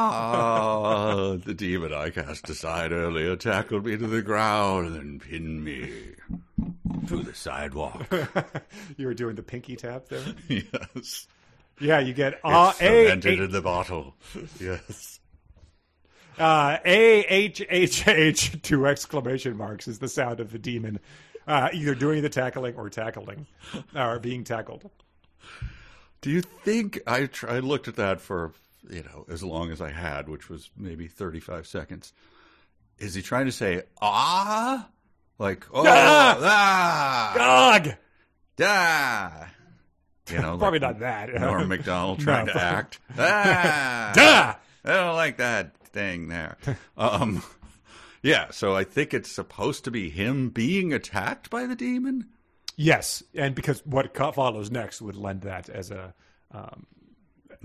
Ah, the demon I cast aside earlier tackled me to the ground and then pinned me to the sidewalk. You were doing the pinky tap there. yes. Yeah, you get ah, It's fermented a in the bottle. Yes. uh, a h h h two exclamation marks is the sound of the demon, uh, either doing the tackling or tackling, or being tackled. Do you think I, tr- I looked at that for you know as long as I had, which was maybe thirty five seconds? Is he trying to say ah, like oh Ah! ah Dog. da? You know, Probably like not that. Norm Macdonald trying No. to act. Ah, Da! I don't like that thing there. Um, yeah, so I think it's supposed to be him being attacked by the demon. Yes, and because what follows next would lend that as a um,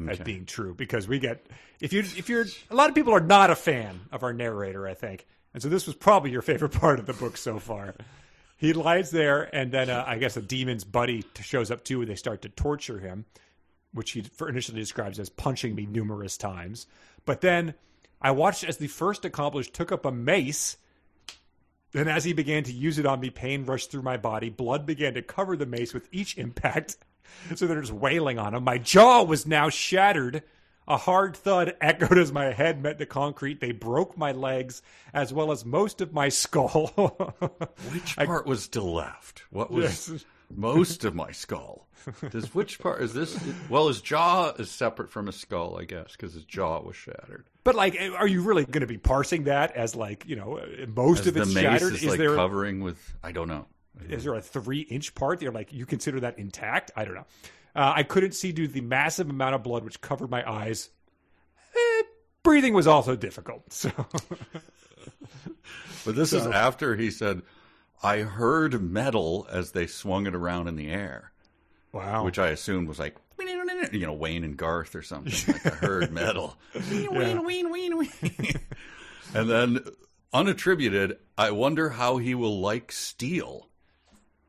as being true. Because we get if you if you're a lot of people are not a fan of our narrator, I think, and so this was probably your favorite part of the book so far. He lies there, and then uh, I guess a demon's buddy shows up too, and they start to torture him, which he for initially describes as punching me numerous times. But then I watched as the first accomplished took up a mace. Then, as he began to use it on me, pain rushed through my body. Blood began to cover the mace with each impact, so they're just wailing on him. My jaw was now shattered. A hard thud echoed as my head met the concrete. They broke my legs as well as most of my skull. Which part was still left? What was Yes. Most of my skull? Does which part is this? Well, his jaw is separate from his skull, I guess, because his jaw was shattered. but like, are you really going to be parsing that as like you know most As of it's shattered? is Is like there covering with I don't know. is there a three inch part? You're like you consider that intact? I don't know. Uh, I couldn't see due to the massive amount of blood which covered my eyes. Eh, breathing was also difficult. So But this is after he said, "I heard metal as they swung it around in the air," wow, which I assumed was like you know Wayne and Garth or something. Like I heard metal, ween, ween, ween, ween. and then unattributed. I wonder how he will like steel.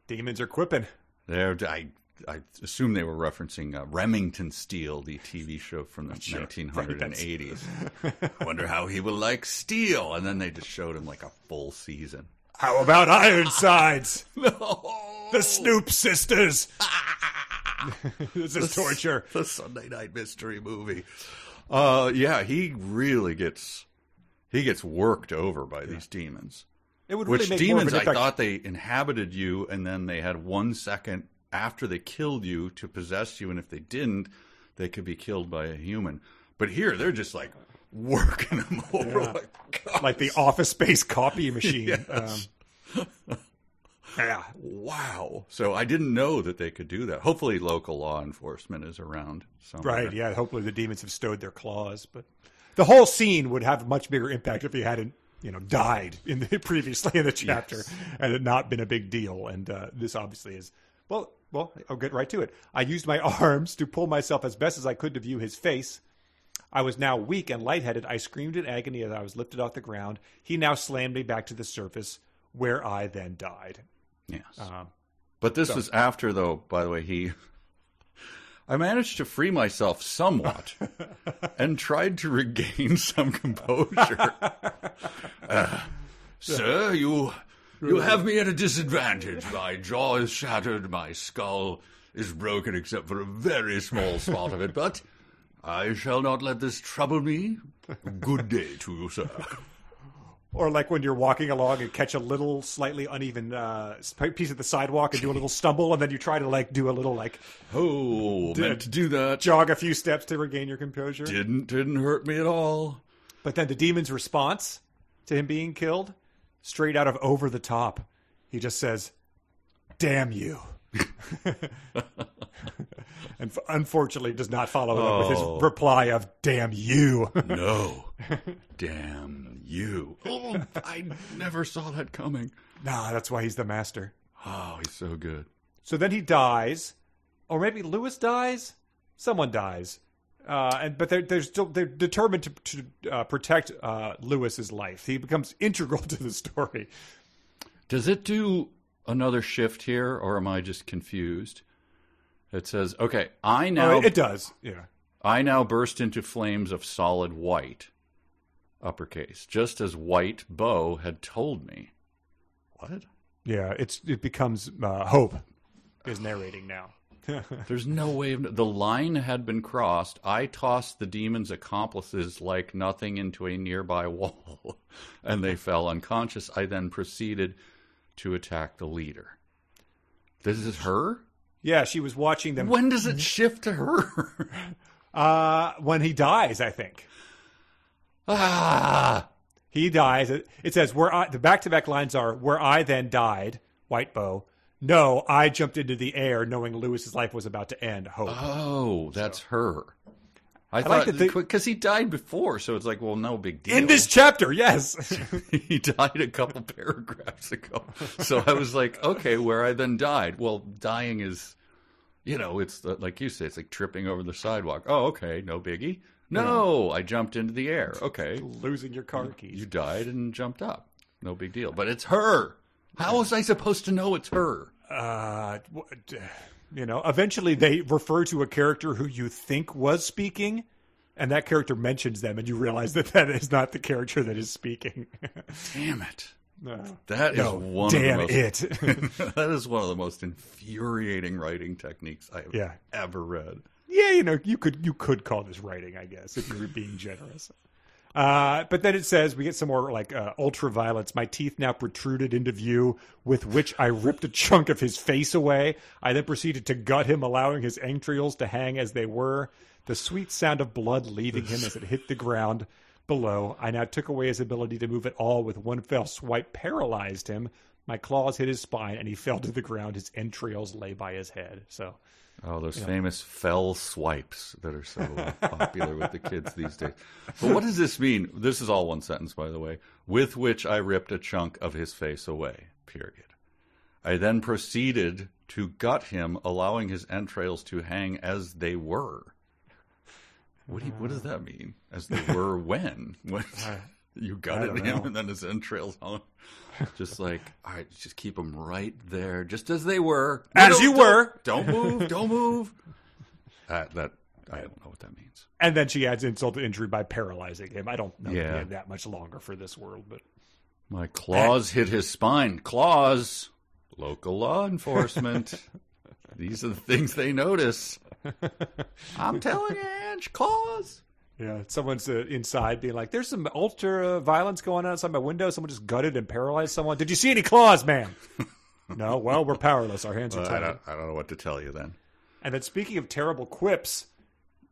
demons are quipping. There, I I assume they were referencing uh, Remington Steele, the TV show from the Sure. 1980s. I wonder how he will like steel. And then they just showed him like a full season. How about Ironsides? No, The Snoop sisters. this is torture. the Sunday Night Mystery movie. Uh, yeah, he really gets he gets worked over by these demons. It would really Which of demons? I thought they inhabited you, and then they had one second after they killed you to possess you, and if they didn't, they could be killed by a human. But here, they're just like working them over. Like, like the Office Space copy machine. Yes. Um, yeah, wow! So I didn't know that they could do that. Hopefully, local law enforcement is around. Somewhere. right. Yeah. Hopefully the demons have stowed their claws, but the whole scene would have a much bigger impact if he hadn't, you know, died in the previously in the chapter Yes. and it not been a big deal. And uh, this obviously is. Well, well, I'll get right to it. I used my arms to pull myself as best as I could to view his face. I was now weak and lightheaded. I screamed in agony as I was lifted off the ground. He now slammed me back to the surface, where I then died. Yes. Um, But this is after, though, by the way, he. I managed to free myself somewhat and tried to regain some composure. Uh, sir, you. You have me at a disadvantage. My jaw is shattered, my skull is broken except for a very small spot of it, but I shall not let this trouble me. Good day to you, sir. Or like when you're walking along and catch a little slightly uneven uh, piece of the sidewalk and do a little stumble, and then you try to like do a little like Oh, meant to do that. jog a few steps to regain your composure. Didn't didn't hurt me at all. But then the demon's response to him being killed, straight out of over the top, he just says, "Damn you." and f- unfortunately does not follow it up with Oh. his reply of "Damn you." No. Damn you. Oh, I never saw that coming. nah, that's why he's the master. Oh, he's so good. So then he dies, or maybe Lewis dies. Someone dies, uh, and but they're they're still they're determined to to uh, protect uh, Lewis's life. He becomes integral to the story. Does it do another shift here, or am I just confused? It says, okay, I now Oh, it does, yeah. I now burst into flames of solid white, uppercase, just as White Bow had told me. What? Yeah, it's it becomes uh, Hope is narrating now. There's no way of the line had been crossed. I tossed the demon's accomplices like nothing into a nearby wall, and they fell unconscious. I then proceeded to attack the leader. This is her. Yeah, she was watching them When does it shift to her? uh, when he dies. I think ah, he dies. It, says where I, the back to back lines are where I then died. White Bow. No, I jumped into the air knowing Lewis's life was about to end. Hope. oh, that's her. I, like thought they- because he died before, so it's like, well, no big deal. In this chapter, yes. he died a couple paragraphs ago. So I was like, okay, where I then died. Well, dying is, you know, it's the, like you say, it's like tripping over the sidewalk. Oh, okay, no biggie. No, I jumped into the air. Okay, Losing your car keys. you died and jumped up. No big deal. But it's her. How was I supposed to know it's her? uh, w- you know, eventually they refer to a character who you think was speaking, and that character mentions them, and you realize that that is not the character that is speaking. Damn it. No. That is No, one damn of the most, it. that is one of the most infuriating writing techniques I have Yeah. ever read. yeah, you know, you could you could call this writing, I guess, if you were being generous. Uh, but then it says we get some more like uh, ultraviolets. My teeth now protruded into view, with which I ripped a chunk of his face away. I then proceeded to gut him, allowing his entrails to hang as they were. The sweet sound of blood leaving him as it hit the ground below. I now took away his ability to move at all. With one fell swipe, paralyzed him. My claws hit his spine, and he fell to the ground. His entrails lay by his head. So Oh, those famous fell swipes that are so popular with the kids these days. But what does this mean? This is all one sentence, by the way. With which I ripped a chunk of his face away. Period. I then proceeded to gut him, allowing his entrails to hang as they were. What, do you, what does that mean? As they were when? When you gutted him and then his entrails hung? Just like, all right, just keep them right there, just as they were. As you were. Don't move. Don't move. That that I don't know what that means. And then she adds insult to injury by paralyzing him. I don't know Yeah. that much longer for this world, but My claws hit his spine. Claws. Local law enforcement. These are the things they notice. I'm telling you, Ange, claws. Yeah, someone's uh, inside being like, "There's some ultra violence going on outside my window. Someone just gutted and paralyzed someone. Did you see any claws, man?" no. Well, we're powerless. Our hands are I tied. don't, I don't know what to tell you then. And then, speaking of terrible quips,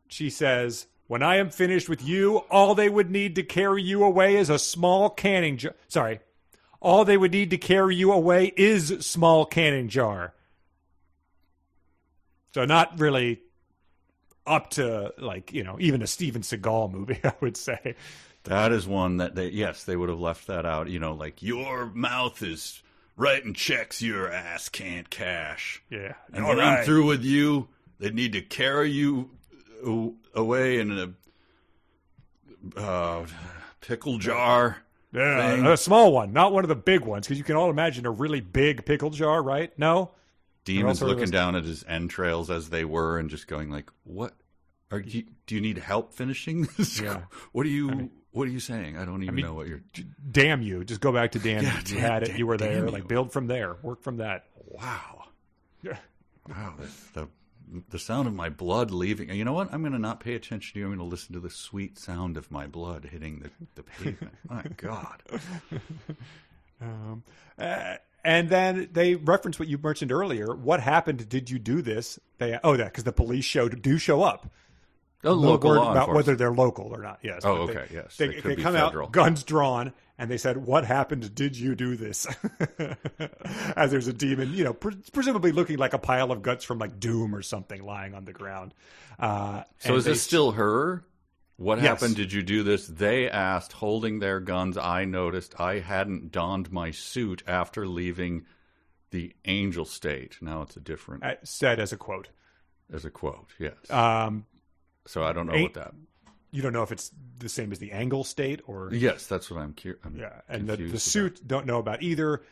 she says, "When I am finished with you, all they would need to carry you away is a small canning jar. Sorry, all they would need to carry you away is small canning jar. So not really up to like you know even a Steven Seagal movie, I would say. That is one that they yes they would have left that out. You know, like your mouth is writing checks your ass can't cash. Yeah, And when I'm through with you, they need to carry you away in a uh, pickle jar. Yeah, thing. a small one, not one of the big ones, because you can all imagine a really big pickle jar, right? No, Demons looking down at his entrails as they were, and just going like, "What? Are you? Do you need help finishing this? Yeah. What are you? what are you saying? I don't even mean, know what you're. damn you! Just go back to damn Yeah, you. You damn- had it. damn- You were there. damn Like build from there. Work from that. Wow, Yeah. wow. The, the the sound of my blood leaving. You know what? I'm going to not pay attention to you. I'm going to listen to the sweet sound of my blood hitting the, the pavement. my God. Uh, and then they reference what you mentioned earlier. What happened? Did you do this? They oh that because the police show do show up. Oh, local word about whether they're local or not. Yes. Oh, but they- okay, yes. They, They they come federal. out guns drawn, and they said, "What happened? Did you do this?" As there's a demon, you know, pre- presumably looking like a pile of guts from like Doom or something lying on the ground. Uh, So is this still her? What Yes. happened? Did you do this? They asked, holding their guns. I noticed I hadn't donned my suit after leaving the angel state. Now it's a different, uh, said as a quote? as a quote. Yes. Um, so I don't know ain't- what that. you don't know if it's the same as the angle state or Yes, that's what I'm curious. Yeah, and the, the suit don't know about either.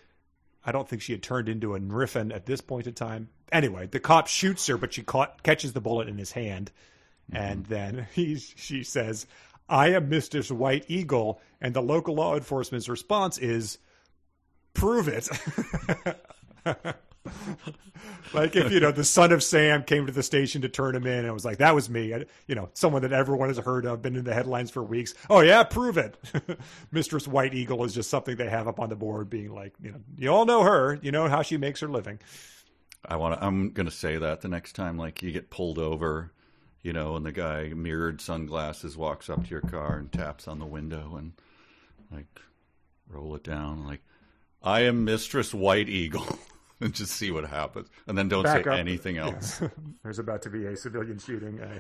I don't think she had turned into a Griffin at this point in time. Anyway, the cop shoots her, but she caught, catches the bullet in his hand, mm-hmm. and then he she says, "I am Mistress White Eagle," and the local law enforcement's response is, "Prove it." like if you know the son of Sam came to the station to turn him in and was like, "That was me," And, you know, someone that everyone has heard of, been in the headlines for weeks. Oh yeah, prove it. Mistress White Eagle is just something they have up on the board, being like, you know, you all know her, you know how she makes her living. I want to. I'm going to say that the next time, like you get pulled over, you know, and the guy mirrored sunglasses walks up to your car and taps on the window and like roll it down, like I am Mistress White Eagle, and just see what happens, and then don't Back say up. anything else. There's about to be a civilian shooting. I,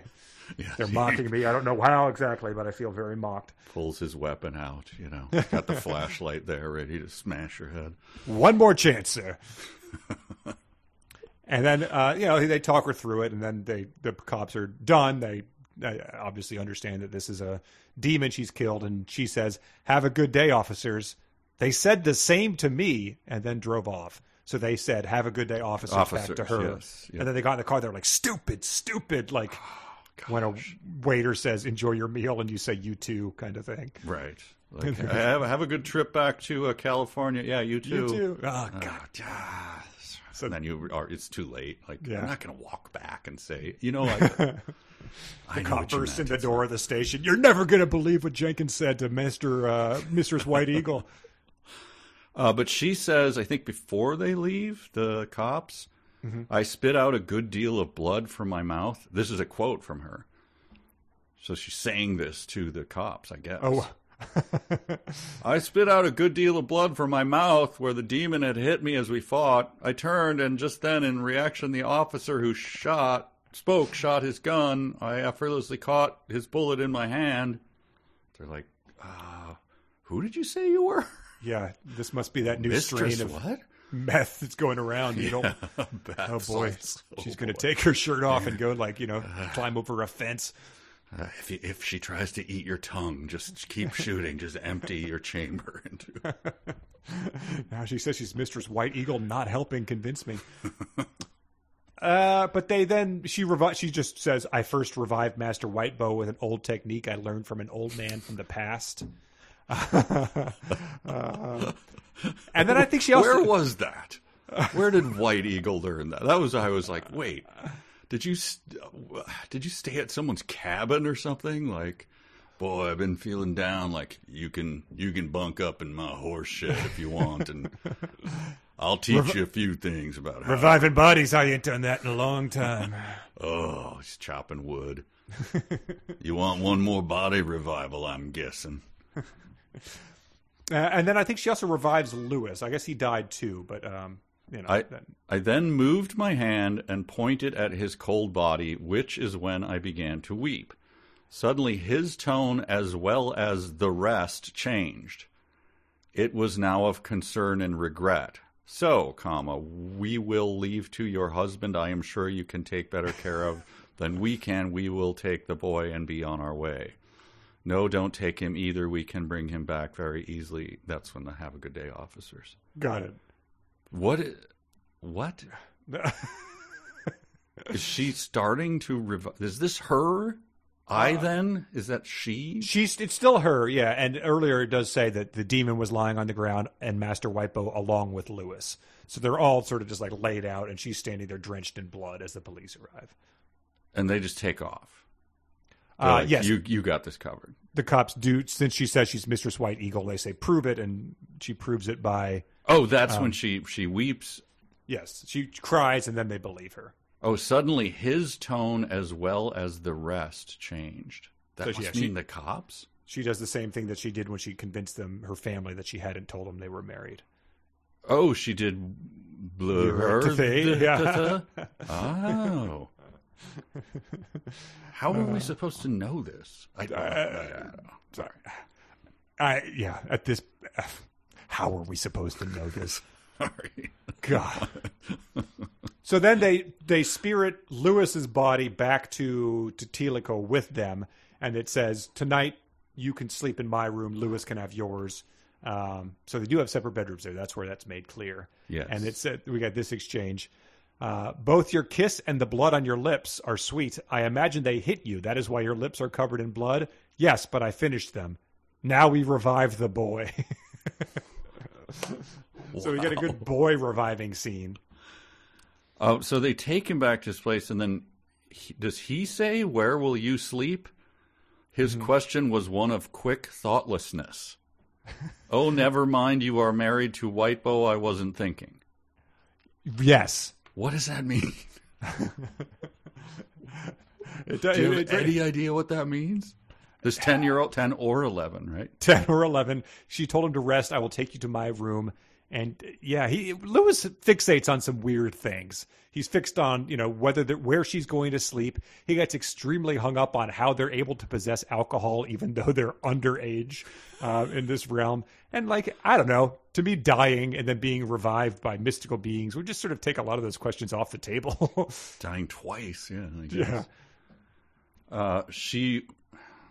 Yeah. they're mocking me. I don't know how exactly, but I feel very mocked. Pulls his weapon out, you know, got the flashlight there, ready to smash your head. One more chance, sir. and then, uh, you know, they talk her through it, and then they the cops are done. They uh, obviously understand that this is a demon she's killed, and she says, "Have a good day, officers." They said the same to me, and then drove off. So they said, "Have a good day, officers." back to her, yes, yeah. and then they got in the car. They're like, "Stupid, stupid!" Like, when a waiter says "enjoy your meal" and you say "you too" kind of thing. Right. Like, have, have a good trip back to uh, California. Yeah, you too. You too. Oh Uh, God. yeah. So then you are. It's too late. Like Yeah. I'm not going to walk back and say, you know, like, I know Cop bursts in the door of the station. You're never going to believe what Jenkins said to Mister uh, Mistress White Eagle. Uh, but she says, I think before they leave, the cops, Mm-hmm. I spit out a good deal of blood from my mouth. This is a quote from her. So she's saying this to the cops, I guess. Oh, I spit out a good deal of blood from my mouth where the demon had hit me as we fought. I turned, and just then, in reaction, the officer who shot spoke shot his gun. I effortlessly caught his bullet in my hand. They're like, uh, "Who did you say you were?" yeah. This must be that new Mistress strain of what? meth that's going around. You don't. Bath Oh boy, she's going to take her shirt off and go like you know climb over a fence. Uh, if you, if she tries to eat your tongue, just keep shooting. Just empty your chamber into. Now she says she's Mistress White Eagle, not helping convince me. uh, but they then she revi- She just says, "I first revived Master Whitebow with an old technique I learned from an old man from the past." Uh, and then I think she also Where was that? Where did White Eagle learn that? That was I was like, wait, did you did you stay at someone's cabin or something? Like, boy, I've been feeling down. Like you can you can bunk up in my horse shed if you want, and I'll teach you a few things about how. reviving bodies. I ain't done that in a long time. Oh, he's chopping wood. you want one more body revival? I'm guessing. Uh, and then I think she also revives Lewis. I guess he died too, but um, you know, I that- I then moved my hand and pointed at his cold body, which is when I began to weep. Suddenly his tone as well as the rest changed. It was now of concern and regret. So, comma, we will leave to your husband. I am sure you can take better care of than we can. We will take the boy and be on our way. No, don't take him either. We can bring him back very easily. That's when the have a good day officers. got it. What? What? Is she starting to revive? Is this her? I uh, then? Is that she? She's it's still her, yeah. And earlier it does say that the demon was lying on the ground and Master Whitebow along with Lewis. So they're all sort of just like laid out, and she's standing there drenched in blood as the police arrive. And they just take off. They're Uh, like, yes, You you got this covered. the cops do. Since she says she's Mistress White Eagle, they say prove it, and she proves it by Oh, that's Um, when she she weeps. yes, she cries, and then they believe her. Oh, suddenly his tone as well as the rest changed. That So, must yeah, she- the cops. She does the same thing that she did when she convinced them, her family, that she hadn't told them they were married. Oh, she did blur. Blur- yeah. Oh. How are we uh, supposed to know this? I, uh, know. Sorry, I yeah. At this, how are we supposed to know this? Sorry. God. so then they they spirit Lewis's body back to to Telico with them, and it says tonight you can sleep in my room. Lewis can have yours. Um, so they do have separate bedrooms there. That's where that's made clear. Yes. And it said uh, we got this exchange. Uh, both your kiss and the blood on your lips are sweet. I imagine they hit you. That is why your lips are covered in blood. Yes, but I finished them. Now we revive the boy. so we get a good boy reviving scene. Oh, so they take him back to his place, and then he, does he say, "Where will you sleep?" His Mm-hmm. question was one of quick thoughtlessness. oh, never mind. You are married to White Whitebow. I wasn't thinking. Yes. What does that mean? It, Do you have any idea what that means? This ten-year-old, ten or eleven, right? 10 or 11. She told him to rest. I will take you to my room. And yeah, he Lewis fixates on some weird things. He's fixed on, you know, whether the, where she's going to sleep. He gets extremely hung up on how they're able to possess alcohol even though they're underage uh, in this realm. And like, I don't know, to me dying and then being revived by mystical beings would just sort of take a lot of those questions off the table. Dying twice, yeah. Yeah. Uh, she.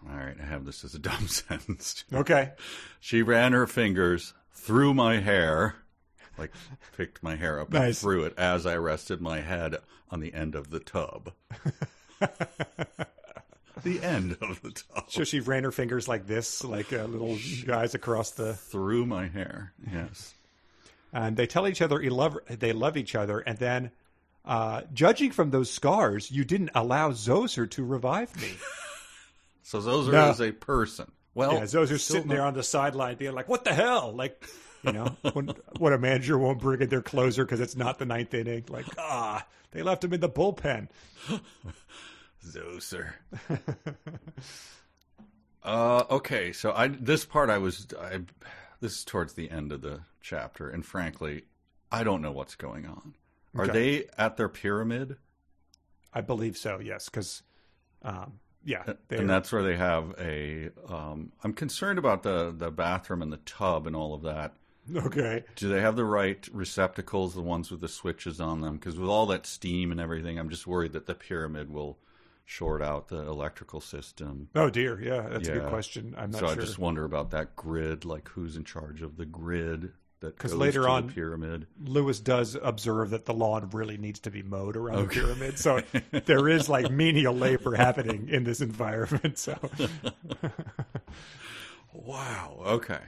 All right, I have this as a dumb sentence. okay. She ran her fingers through my hair, like picked my hair up and threw it as I rested my head on the end of the tub. the end of the tub. So she ran her fingers like this, like uh, little guys across the. through my hair. Yes. And they tell each other love, they love each other, and then, uh, judging from those scars, you didn't allow Zoser to revive me. So Zoser No. is a person. Well, Yeah, Zoser's still sitting there on the sideline, being like, "What the hell?" Like, you know, when when a manager won't bring in their closer because it's not the ninth inning. Like, ah, they left him in the bullpen. Zoser. uh, okay, so I this part I was I this is towards the end of the chapter, and frankly, I don't know what's going on. Are Okay. they at their pyramid? I believe so. Yes, because, um, yeah, and that's where they have a. Um, I'm concerned about the the bathroom and the tub and all of that. okay. Do they have the right receptacles, the ones with the switches on them? Because with all that steam and everything, I'm just worried that the pyramid will short out the electrical system. Oh dear, yeah, that's a good question. I'm not sure. so sure. I just wonder about that grid, like who's in charge of the grid that 'Cause goes later on- pyramid. Lewis does observe that the lawn really needs to be mowed around the pyramid, so there is like menial labor happening in this environment. So, Wow. Okay.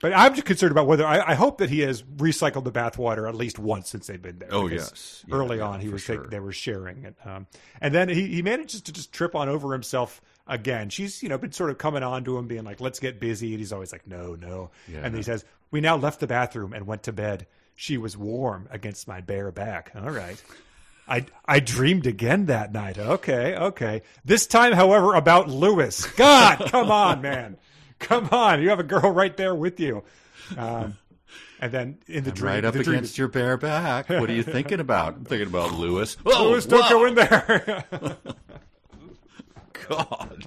but I'm just concerned about whether I, I hope that he has recycled the bathwater at least once since they've been there. Oh, yes. Yeah, early yeah, on he was taking, sure. they were sharing it, um, and then he he manages to just trip on over himself again. She's you know been sort of coming on to him, being like, "Let's get busy," and he's always like, "No, no," Yeah. and he says, "We now left the bathroom and went to bed. She was warm against my bare back. All right." I I dreamed again that night. Okay, okay. This time, however, about Lewis. God, come on, man, come on. You have a girl right there with you. Um, and then in the dream, right up dream against your bare back. What are you thinking about? I'm thinking about Lewis. Oh, Lewis, don't go in there. God.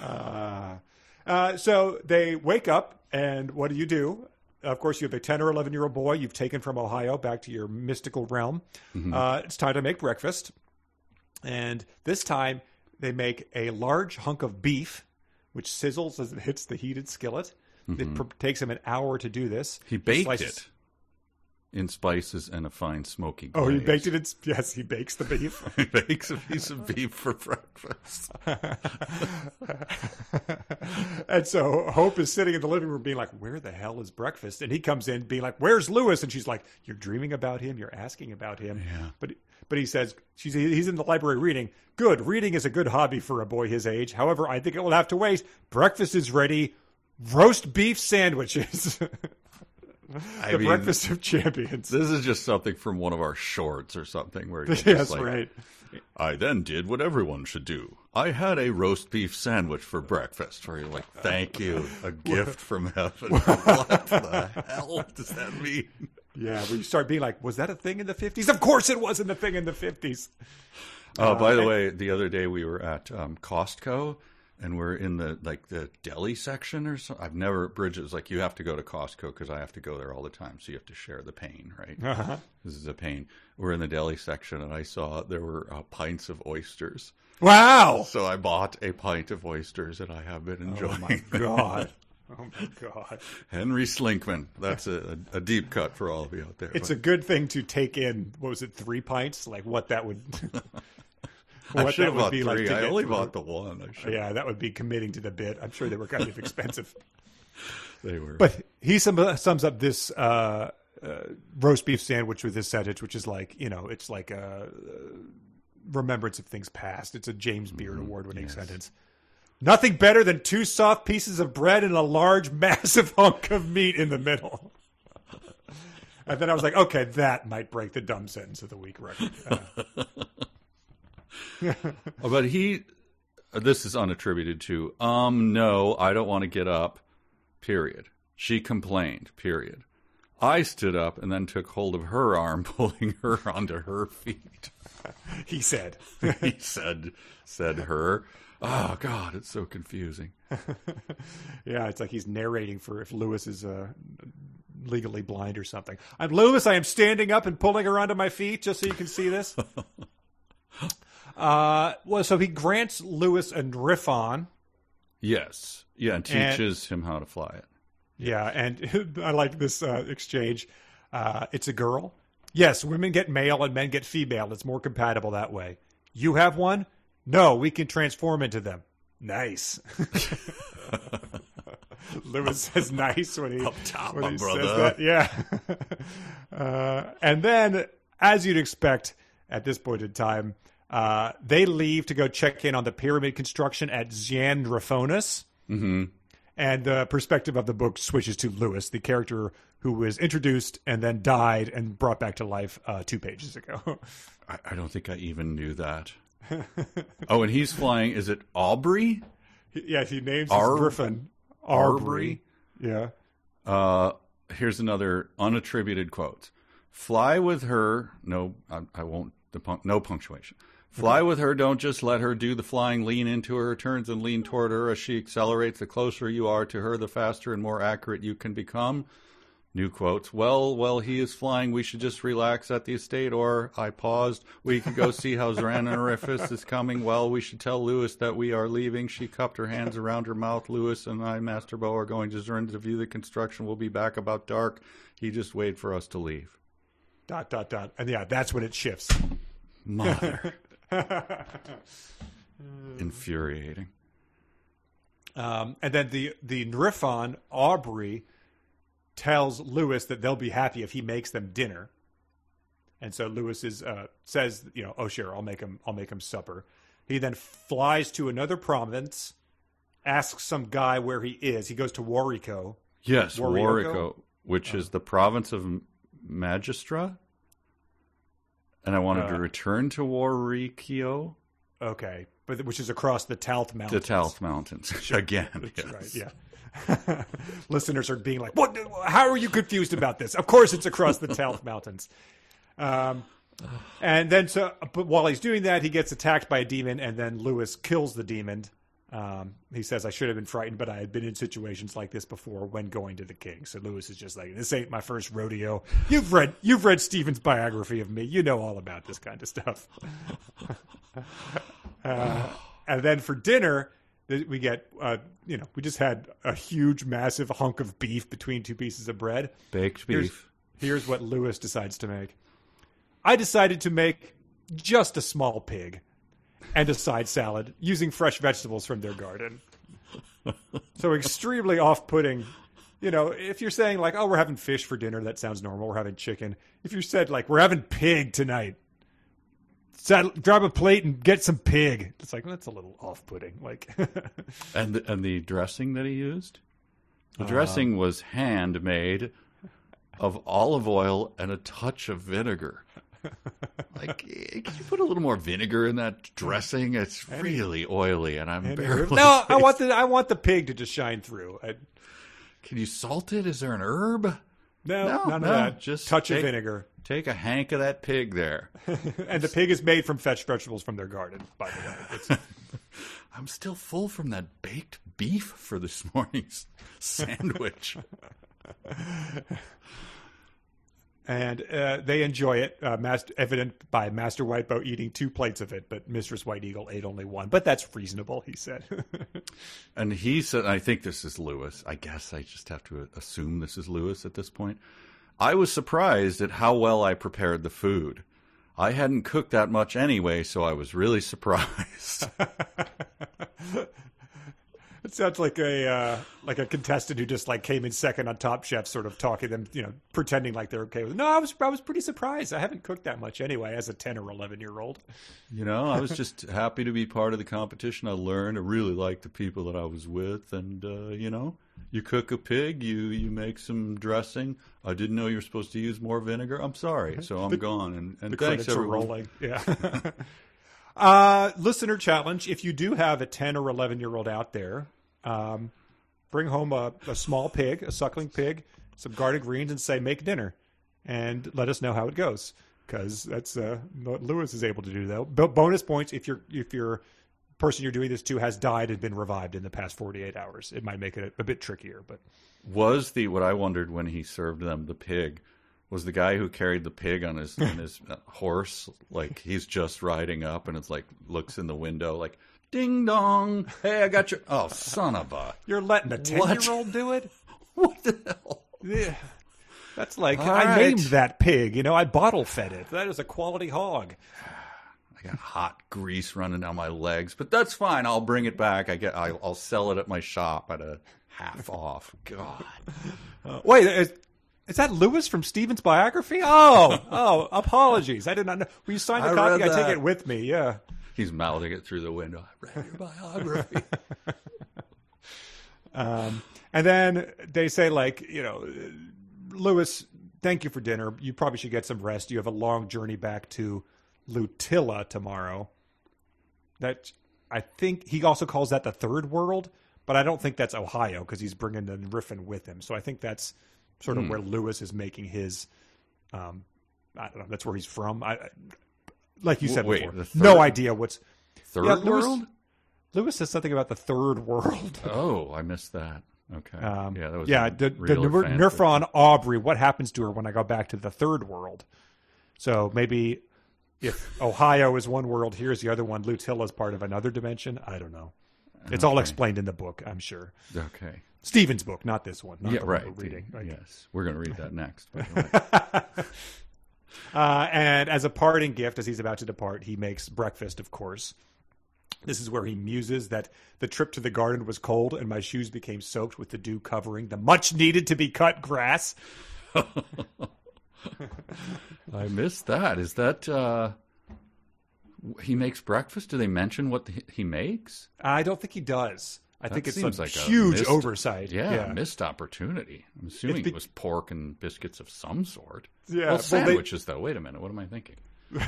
uh, so they wake up, and what do you do? Of course, you have a 10 or 11 year old boy you've taken from Ohio back to your mystical realm. Uh, it's time to make breakfast. And this time, they make a large hunk of beef, which sizzles as it hits the heated skillet. It pr- takes him an hour to do this. He baked slices- it in spices and a fine smoky Oh, he glaze. baked it. In, yes, he bakes the beef. He bakes a piece of beef for breakfast. and so Hope is sitting in the living room being like, Where the hell is breakfast? And he comes in being like, Where's Lewis? And she's like, You're dreaming about him. You're asking about him. Yeah. But but he says, she's, He's in the library reading. Good. Reading is a good hobby for a boy his age. However, I think it will have to wait. Breakfast is ready. Roast beef sandwiches. I the mean, breakfast of champions. This is just something from one of our shorts or something where you're just yes, like, right. I then did what everyone should do. I had a roast beef sandwich for breakfast. Where you're like, thank you, a gift from heaven. what the hell does that mean? Yeah, where you start being like, Was that a thing in the 50s? Of course it wasn't a thing in the 50s. Oh, by the way, the other day we were at um, Costco, and we're in the like the deli section or something. I've never Bridget was like, you have to go to Costco because I have to go there all the time, so you have to share the pain, right? Uh-huh. This is a pain. We're in the deli section, and I saw there were uh, pints of oysters. Wow. So I bought a pint of oysters, and I have been enjoying. Oh my god. Oh my god. Henry Slinkman. That's a, a, a deep cut for all of you out there. It's but a good thing to take in what was it, three pints? Like what that would I should have would bought be three. like I only bought the one. Yeah, that would be committing to the bit. I'm sure they were kind of expensive. They were. But he sum, sums up this uh, uh, roast beef sandwich with this sentence, which is like, you know, it's like a remembrance of things past. It's a James Beard award winning sentence. Nothing better than two soft pieces of bread and a large, massive hunk of meat in the middle. And then I was like, okay, that might break the dumb sentence of the week record. Uh, but he, this is unattributed to, um, no, I don't want to get up, period. She complained, period. I stood up and then took hold of her arm, pulling her onto her feet. he said. he said, said her. Oh, God, it's so confusing. Yeah, it's like he's narrating for if Lewis is uh, legally blind or something. I'm Lewis. I am standing up and pulling her onto my feet just so you can see this. Uh, well, so he grants Lewis a Gryphon. Yes. Yeah, and And- teaches him how to fly it. Yeah, and I like this uh, exchange. Uh, it's a girl. Yes, women get male and men get female. It's more compatible that way. You have one? No, we can transform into them. Nice. Lewis says nice when he, top, when he brother. says that. Yeah. uh, and then, as you'd expect at this point in time, uh, they leave to go check in on the pyramid construction at Xandrophonus. Mm-hmm. And the perspective of the book switches to Lewis, the character who was introduced and then died and brought back to life uh, two pages ago. I, I don't think I even knew that. oh, and he's flying. Is it Aubrey? yeah, he names his Ar- griffin Arbery? Yeah. Uh, here's another unattributed quote. Fly with her. No, I, I won't. The pun- no punctuation. Fly with her. Don't just let her do the flying. Lean into her. Turns and lean toward her as she accelerates. The closer you are to her, the faster and more accurate you can become. New quotes. Well, while he is flying, we should just relax at the estate. Or I paused. We could go see how Zranarifus is coming. Well, we should tell Lewis that we are leaving. She cupped her hands around her mouth. Lewis and I, Master Bo, are going to Zern to view the construction. We'll be back about dark. He just waited for us to leave. Dot, dot, dot. And yeah, that's when it shifts. Mother. Infuriating. Um, and then the, the Nryphon, Aubrey, tells Lewis that they'll be happy if he makes them dinner. And so Lewis is uh, says, you know, oh sure, I'll make him, I'll make him supper. He then flies to another province, asks some guy where he is. He goes to Wariko. Yes? Wariko, which is the province of Magistra. And I wanted Uh, to return to Warikio, Okay, but which is across the Talth Mountains. the. Talth Mountains. Again, yes. Right, yeah. Listeners are being like, "What? How are you confused about this?" Of course, it's across the Talth Mountains. Um, and then, so, but while he's doing that, he gets attacked by a demon, and then Lewis kills the demon. Um, he says, "I should have been frightened, but I had been in situations like this before when going to the king." So Lewis is just like, "This ain't my first rodeo." You've read, you've read Stephen's biography of me. You know all about this kind of stuff. Uh, and then for dinner, we get, uh, you know, we just had a huge, massive hunk of beef between two pieces of bread. Baked Here's, beef. here's what Lewis decides to make. I decided to make just a small pig and a side salad using fresh vegetables from their garden. so extremely off-putting. You know, if you're saying like, "Oh, we're having fish for dinner," that sounds normal. We're having chicken. If you said like, "We're having pig tonight," saddle, grab a plate and get some pig. It's like that's a little off-putting. Like, And the, and the dressing that he used? The Uh, dressing was handmade of olive oil and a touch of vinegar. Like, eh, can you put a little more vinegar in that dressing? It's really oily, and I'm barely. no, I want the I want the pig to just shine through. I, Can you salt it? Is there an herb? no, No, none no, of that. just touch of vinegar. Take a hank of that pig there. And the pig is made from fetched vegetables from their garden. By the way, I'm still full from that baked beef for this morning's sandwich. And uh, they enjoy it. Uh, master, evident by Master Whitebow eating two plates of it, but Mistress White Eagle ate only one. But that's reasonable, he said. And he said, I think this is Lewis. I guess I just have to assume this is Lewis at this point. I was surprised at how well I prepared the food. I hadn't cooked that much anyway, so I was really surprised. It sounds like a uh, like a contestant who just like came in second on Top Chef, sort of talking them, you know, pretending like they're okay with. It. No, I was I was pretty surprised. I haven't cooked that much anyway, as a ten or eleven year old. you know, I was just happy to be part of the competition. I learned. I really liked the people that I was with, and uh, you know, you cook a pig, you you make some dressing. I didn't know you were supposed to use more vinegar. I'm sorry, so I'm gone. And, and The thanks everyone. rolling. Yeah. uh, listener challenge: If you do have a ten or eleven year old out there, um, bring home a, a small pig, a suckling pig, some garden greens, and say make dinner, and let us know how it goes. Because that's uh, what Lewis is able to do. Though Bo- bonus points if your if your person you're doing this to has died and been revived in the past 48 hours. It might make it a, a bit trickier, but was the what I wondered when he served them the pig was the guy who carried the pig on his on his uh, horse like he's just riding up and it's like looks in the window like ding dong hey I got your oh son of a you're letting a 10 year old do it. what the hell Yeah. That's like All I right. named that pig. You know, I bottle fed it. That is a quality hog. I got hot grease running down my legs, but that's fine. I'll bring it back. I get. I'll, I'll sell it at my shop at a half off. God, Uh, wait, is, is that Lewis from Stephen's biography? Oh, oh, apologies. I did not know. Well, you signed a I copy. read I take it with me. Yeah. he's mouthing it through the window. I read your biography. Um, and then they say, like, you know, Lewis, thank you for dinner. You probably should get some rest. You have a long journey back to Lutilla tomorrow. That I think he also calls that the third world, but I don't think that's Ohio because he's bringing the Riffin with him. So I think that's sort of where Lewis is making his. Um, I don't know. That's where he's from. I, I- like you said Wait, before, third- no idea what's. Third Yeah, Lewis- world. Lewis says something about the third world. Oh, I missed that. Okay. Um, yeah, that was yeah. The, the real Ner- fan Nryphon Aubrey. What happens to her when I go back to the third world? So maybe if Ohio is one world, here's the other one. Lutilla is part of another dimension. I don't know. It's all explained in the book, I'm sure. Okay. Stephen's book, not this one. Not yeah, the one right. we're reading. the- Right. Yes, we're going to read that next. by. Uh, and as a parting gift, as he's about to depart, he makes breakfast, of course. This is where he muses that the trip to the garden was cold and my shoes became soaked with the dew covering the much needed to be cut grass. I missed that. Is that uh he makes breakfast? Do they mention what he makes? I don't think he does. I That think it's seems a like a huge missed- oversight. Yeah, missed opportunity. I'm assuming be- it was pork and biscuits of some sort. Yeah, well, well, they- sandwiches though. Wait a minute. What am I thinking?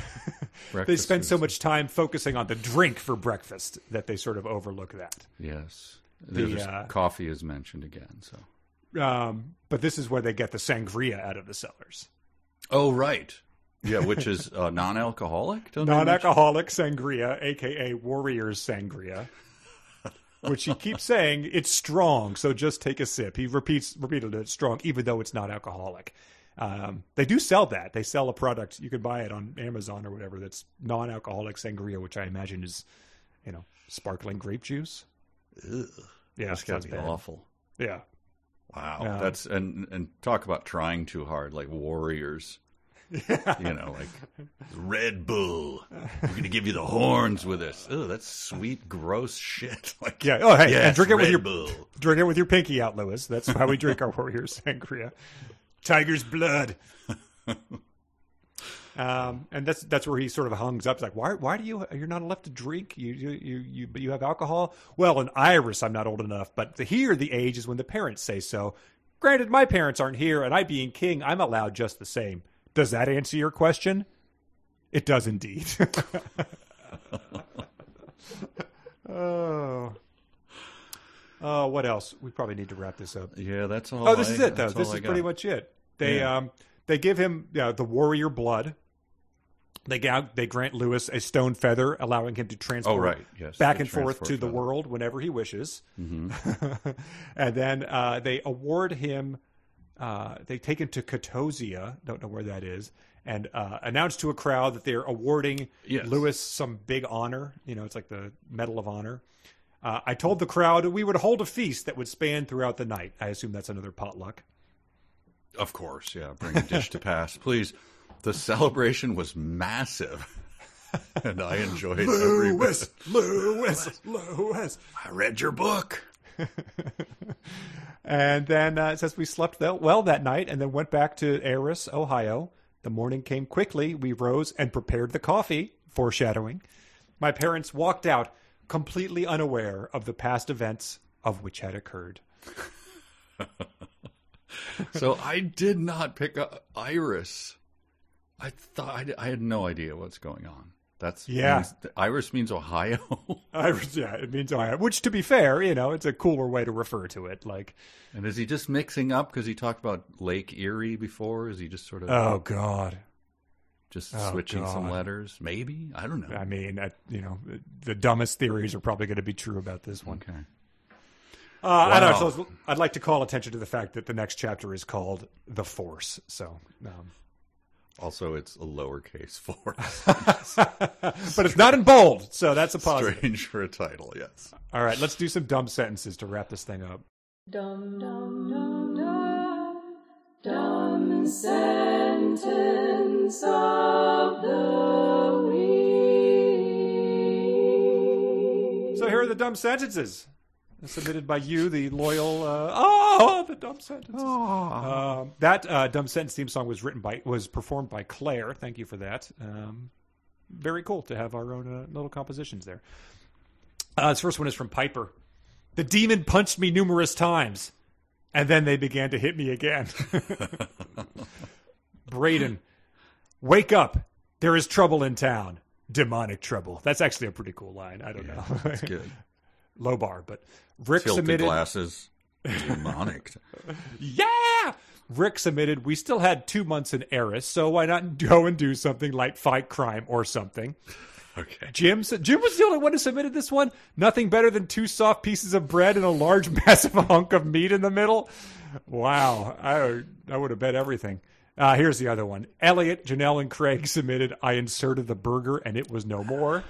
They spend so much time focusing on the drink for breakfast that they sort of overlook that. Yes, the, uh, coffee is mentioned again. So. Um, but this is where they get the sangria out of the cellars. Oh right. Yeah, which is uh, non-alcoholic. don't? Non-alcoholic sangria, aka Warriors sangria, which he keeps saying it's strong, so just take a sip. He repeats repeated it strong, even though it's not alcoholic. Um, they do sell that. They sell a product you can buy it on Amazon or whatever that's non-alcoholic sangria, which I imagine is, you know, sparkling grape juice. Ugh, Yeah, that's gotta be bad. awful. Yeah. Wow, Yeah. that's and and talk about trying too hard, like warriors. You know, like Red Bull. We're gonna give you the horns with this. Oh, that's sweet, gross shit. Like, Yeah. Oh, hey, yes, and drink it with Red your Bull. drink it with your pinky out, Lewis. That's how we drink our Warriors sangria. Tiger's blood. Um, and that's that's where he sort of hungs up. He's like, why why do you you're not allowed to drink? You you you you but you have alcohol. Well, in Iris, I'm not old enough, but the, here the age is when the parents say so. Granted, my parents aren't here, and I being king, I'm allowed just the same. Does that answer your question? It does indeed. oh. Oh, what else? We probably need to wrap this up. Yeah, that's all. Oh, this I- is it, though. This is pretty much it. They Yeah. um they give him yeah, the warrior blood. They they grant Lewis a stone feather, allowing him to transport Oh, right. Yes, back and forth to the world whenever he wishes. Mm-hmm. and then uh, they award him. Uh, they take him to Katosia, don't know where that is, and uh, announce to a crowd that they're awarding Yes. Lewis some big honor. You know, it's like the Medal of Honor. Uh, I told the crowd we would hold a feast that would span throughout the night. I assume that's another potluck. Of course, yeah. Bring a dish to pass, please. The celebration was massive, and I enjoyed every bit. Lewis, Lewis. I read your book. And then uh, it says we slept well- that night and then went back to Eris, Ohio. The morning came quickly. We rose and prepared the coffee, foreshadowing. My parents walked out completely unaware of the past events of which had occurred. So I did not pick up Iris. I thought I had no idea what's going on. That's Yeah. means- Iris means Ohio. Iris, yeah, it means Ohio. Which, to be fair, you know, it's a cooler way to refer to it. Like, and is he just mixing up because he talked about Lake Erie before? Is he just sort of oh God, just oh, switching some letters? Maybe I don't know. I mean, I, you know, the dumbest theories are probably going to be true about this one. okay. Uh, I don't know. So I'd like to call attention to the fact that the next chapter is called "The Force." So, um, also, it's a lowercase four. but it's not in bold, so that's a positive. Strange for a title, yes. All right, let's do some dumb sentences to wrap this thing up. Dumb, dumb, dumb, dumb, dumb sentence of the week. So here are the dumb sentences submitted by you, the loyal. Uh, oh, the dumb sentences. Um, that uh, dumb sentence theme song was written by was performed by Claire. Thank you for that. Um, very cool to have our own uh, little compositions there. Uh, this first one is from Piper. The demon punched me numerous times, and then they began to hit me again. Braden, wake up. There is trouble in town. Demonic trouble. That's actually a pretty cool line. I don't know. That's good. Low bar, but Rick Tilted submitted. glasses. Demonic. Yeah! Rick submitted, we still had two months in Eris, so why not go and do something like fight crime or something? Okay. Jim Jim was the only one who submitted this one. Nothing better than two soft pieces of bread and a large, massive hunk of meat in the middle. Wow. I, I would have bet everything. Uh, here's the other one. Elliot, Janelle, and Craig submitted, I inserted the burger and it was no more.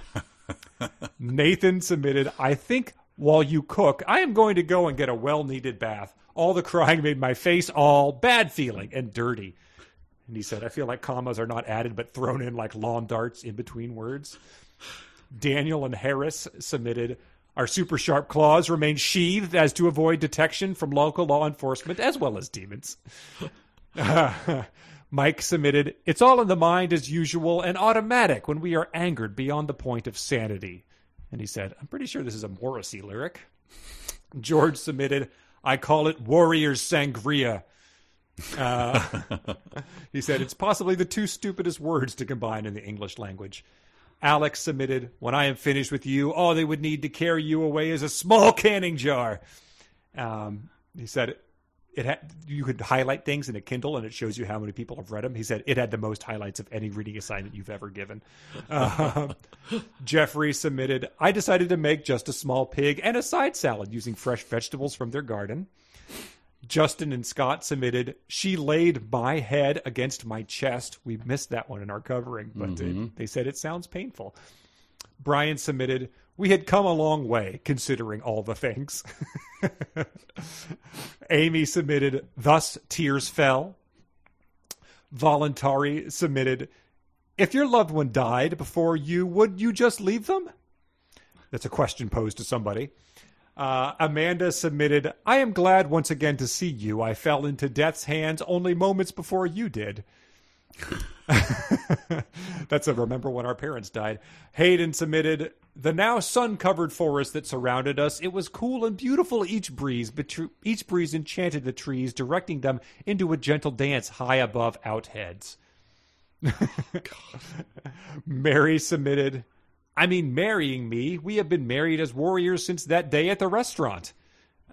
Nathan submitted, I think while you cook, I am going to go and get a well needed bath. All the crying made my face all bad feeling and dirty. And he said, I feel like commas are not added but thrown in like lawn darts in between words. Daniel and Harris submitted, Our super sharp claws remain sheathed as to avoid detection from local law enforcement as well as demons. Mike submitted, It's all in the mind as usual and automatic when we are angered beyond the point of sanity. And he said, I'm pretty sure this is a Morrissey lyric. George submitted, I call it Warriors Sangria. Uh, he said, It's possibly the two stupidest words to combine in the English language. Alex submitted, When I am finished with you, all they would need to carry you away is a small canning jar. Um, he said, it had you could highlight things in a Kindle and it shows you how many people have read them. He said it had the most highlights of any reading assignment you've ever given. Um, Jeffrey submitted, I decided to make just a small pig and a side salad using fresh vegetables from their garden. Justin and Scott submitted, She laid my head against my chest. We missed that one in our covering, but they, they said it sounds painful. Brian submitted, We had come a long way considering all the things. Amy submitted, Thus tears fell. Voluntary submitted, If your loved one died before you, would you just leave them? That's a question posed to somebody. Uh, Amanda submitted, I am glad once again to see you. I fell into death's hands only moments before you did. That's a remember when our parents died. Hayden submitted, the now sun covered forest that surrounded us. It was cool and beautiful each breeze, but each breeze enchanted the trees, directing them into a gentle dance high above out heads. Mary submitted, I mean, marrying me. We have been married as warriors since that day at the restaurant.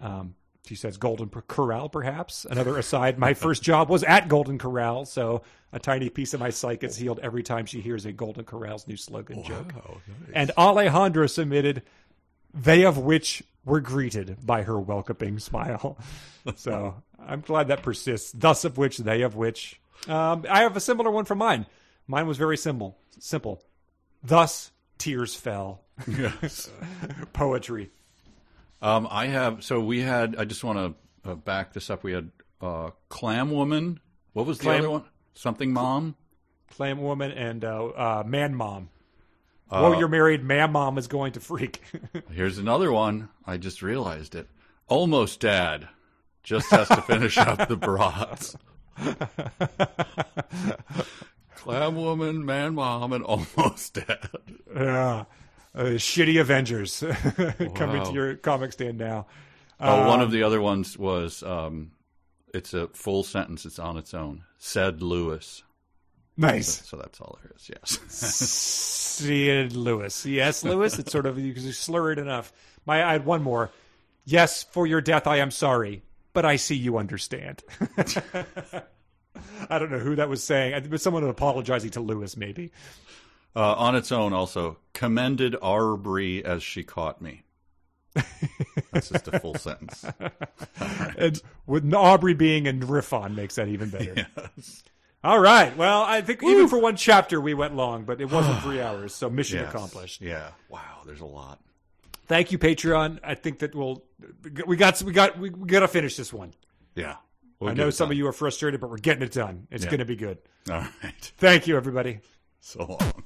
Um, she says Golden Corral, perhaps. Another aside, my first job was at Golden Corral, so a tiny piece of my psyche gets healed every time she hears a Golden Corral's new slogan joke. And Alejandra submitted, they of which were greeted by her welcoming smile. so I'm glad that persists. Thus of which, they of which. Um, I have a similar one from mine. Mine was very simple. Simple. Thus tears fell. Yes. Poetry. Um, I have. So we had. I just want to uh, back this up. We had uh, Clam Woman. What was the Clam- other one? Something Mom. Clam woman and uh, uh, man mom. Whoa, you're married. Man mom is going to freak. Here's another one. I just realized it. Almost Dad. Just has to finish up the brats. Clam Woman, Man Mom, and Almost Dad. yeah. Uh, shitty Avengers coming to your comic stand now. Oh, one Um, of the other ones was. Um, it's a full sentence. It's on its own. Said Lewis. Nice. So that's all there is. Yes. Said Lewis. Yes, Lewis. It's sort of you you slur it enough. My, I had one more. Yes, for your death, I am sorry, but I see you understand. I don't know who that was saying. I think it was someone apologizing to Lewis, maybe. Uh, on its own, also commended Arbery as she caught me. That's just a full sentence. And with Aubrey being in Riffon makes that even better. All right. Well, I think even for one chapter we went long, but it wasn't three hours, so mission Yes. accomplished. Yeah. Wow. There's a lot. Thank you, Patreon. I think that we'll we got we got we, we got to finish this one. Yeah. I know some of you are frustrated, but we're getting it done. It's Yeah. going to be good. All right. Thank you, everybody. So long.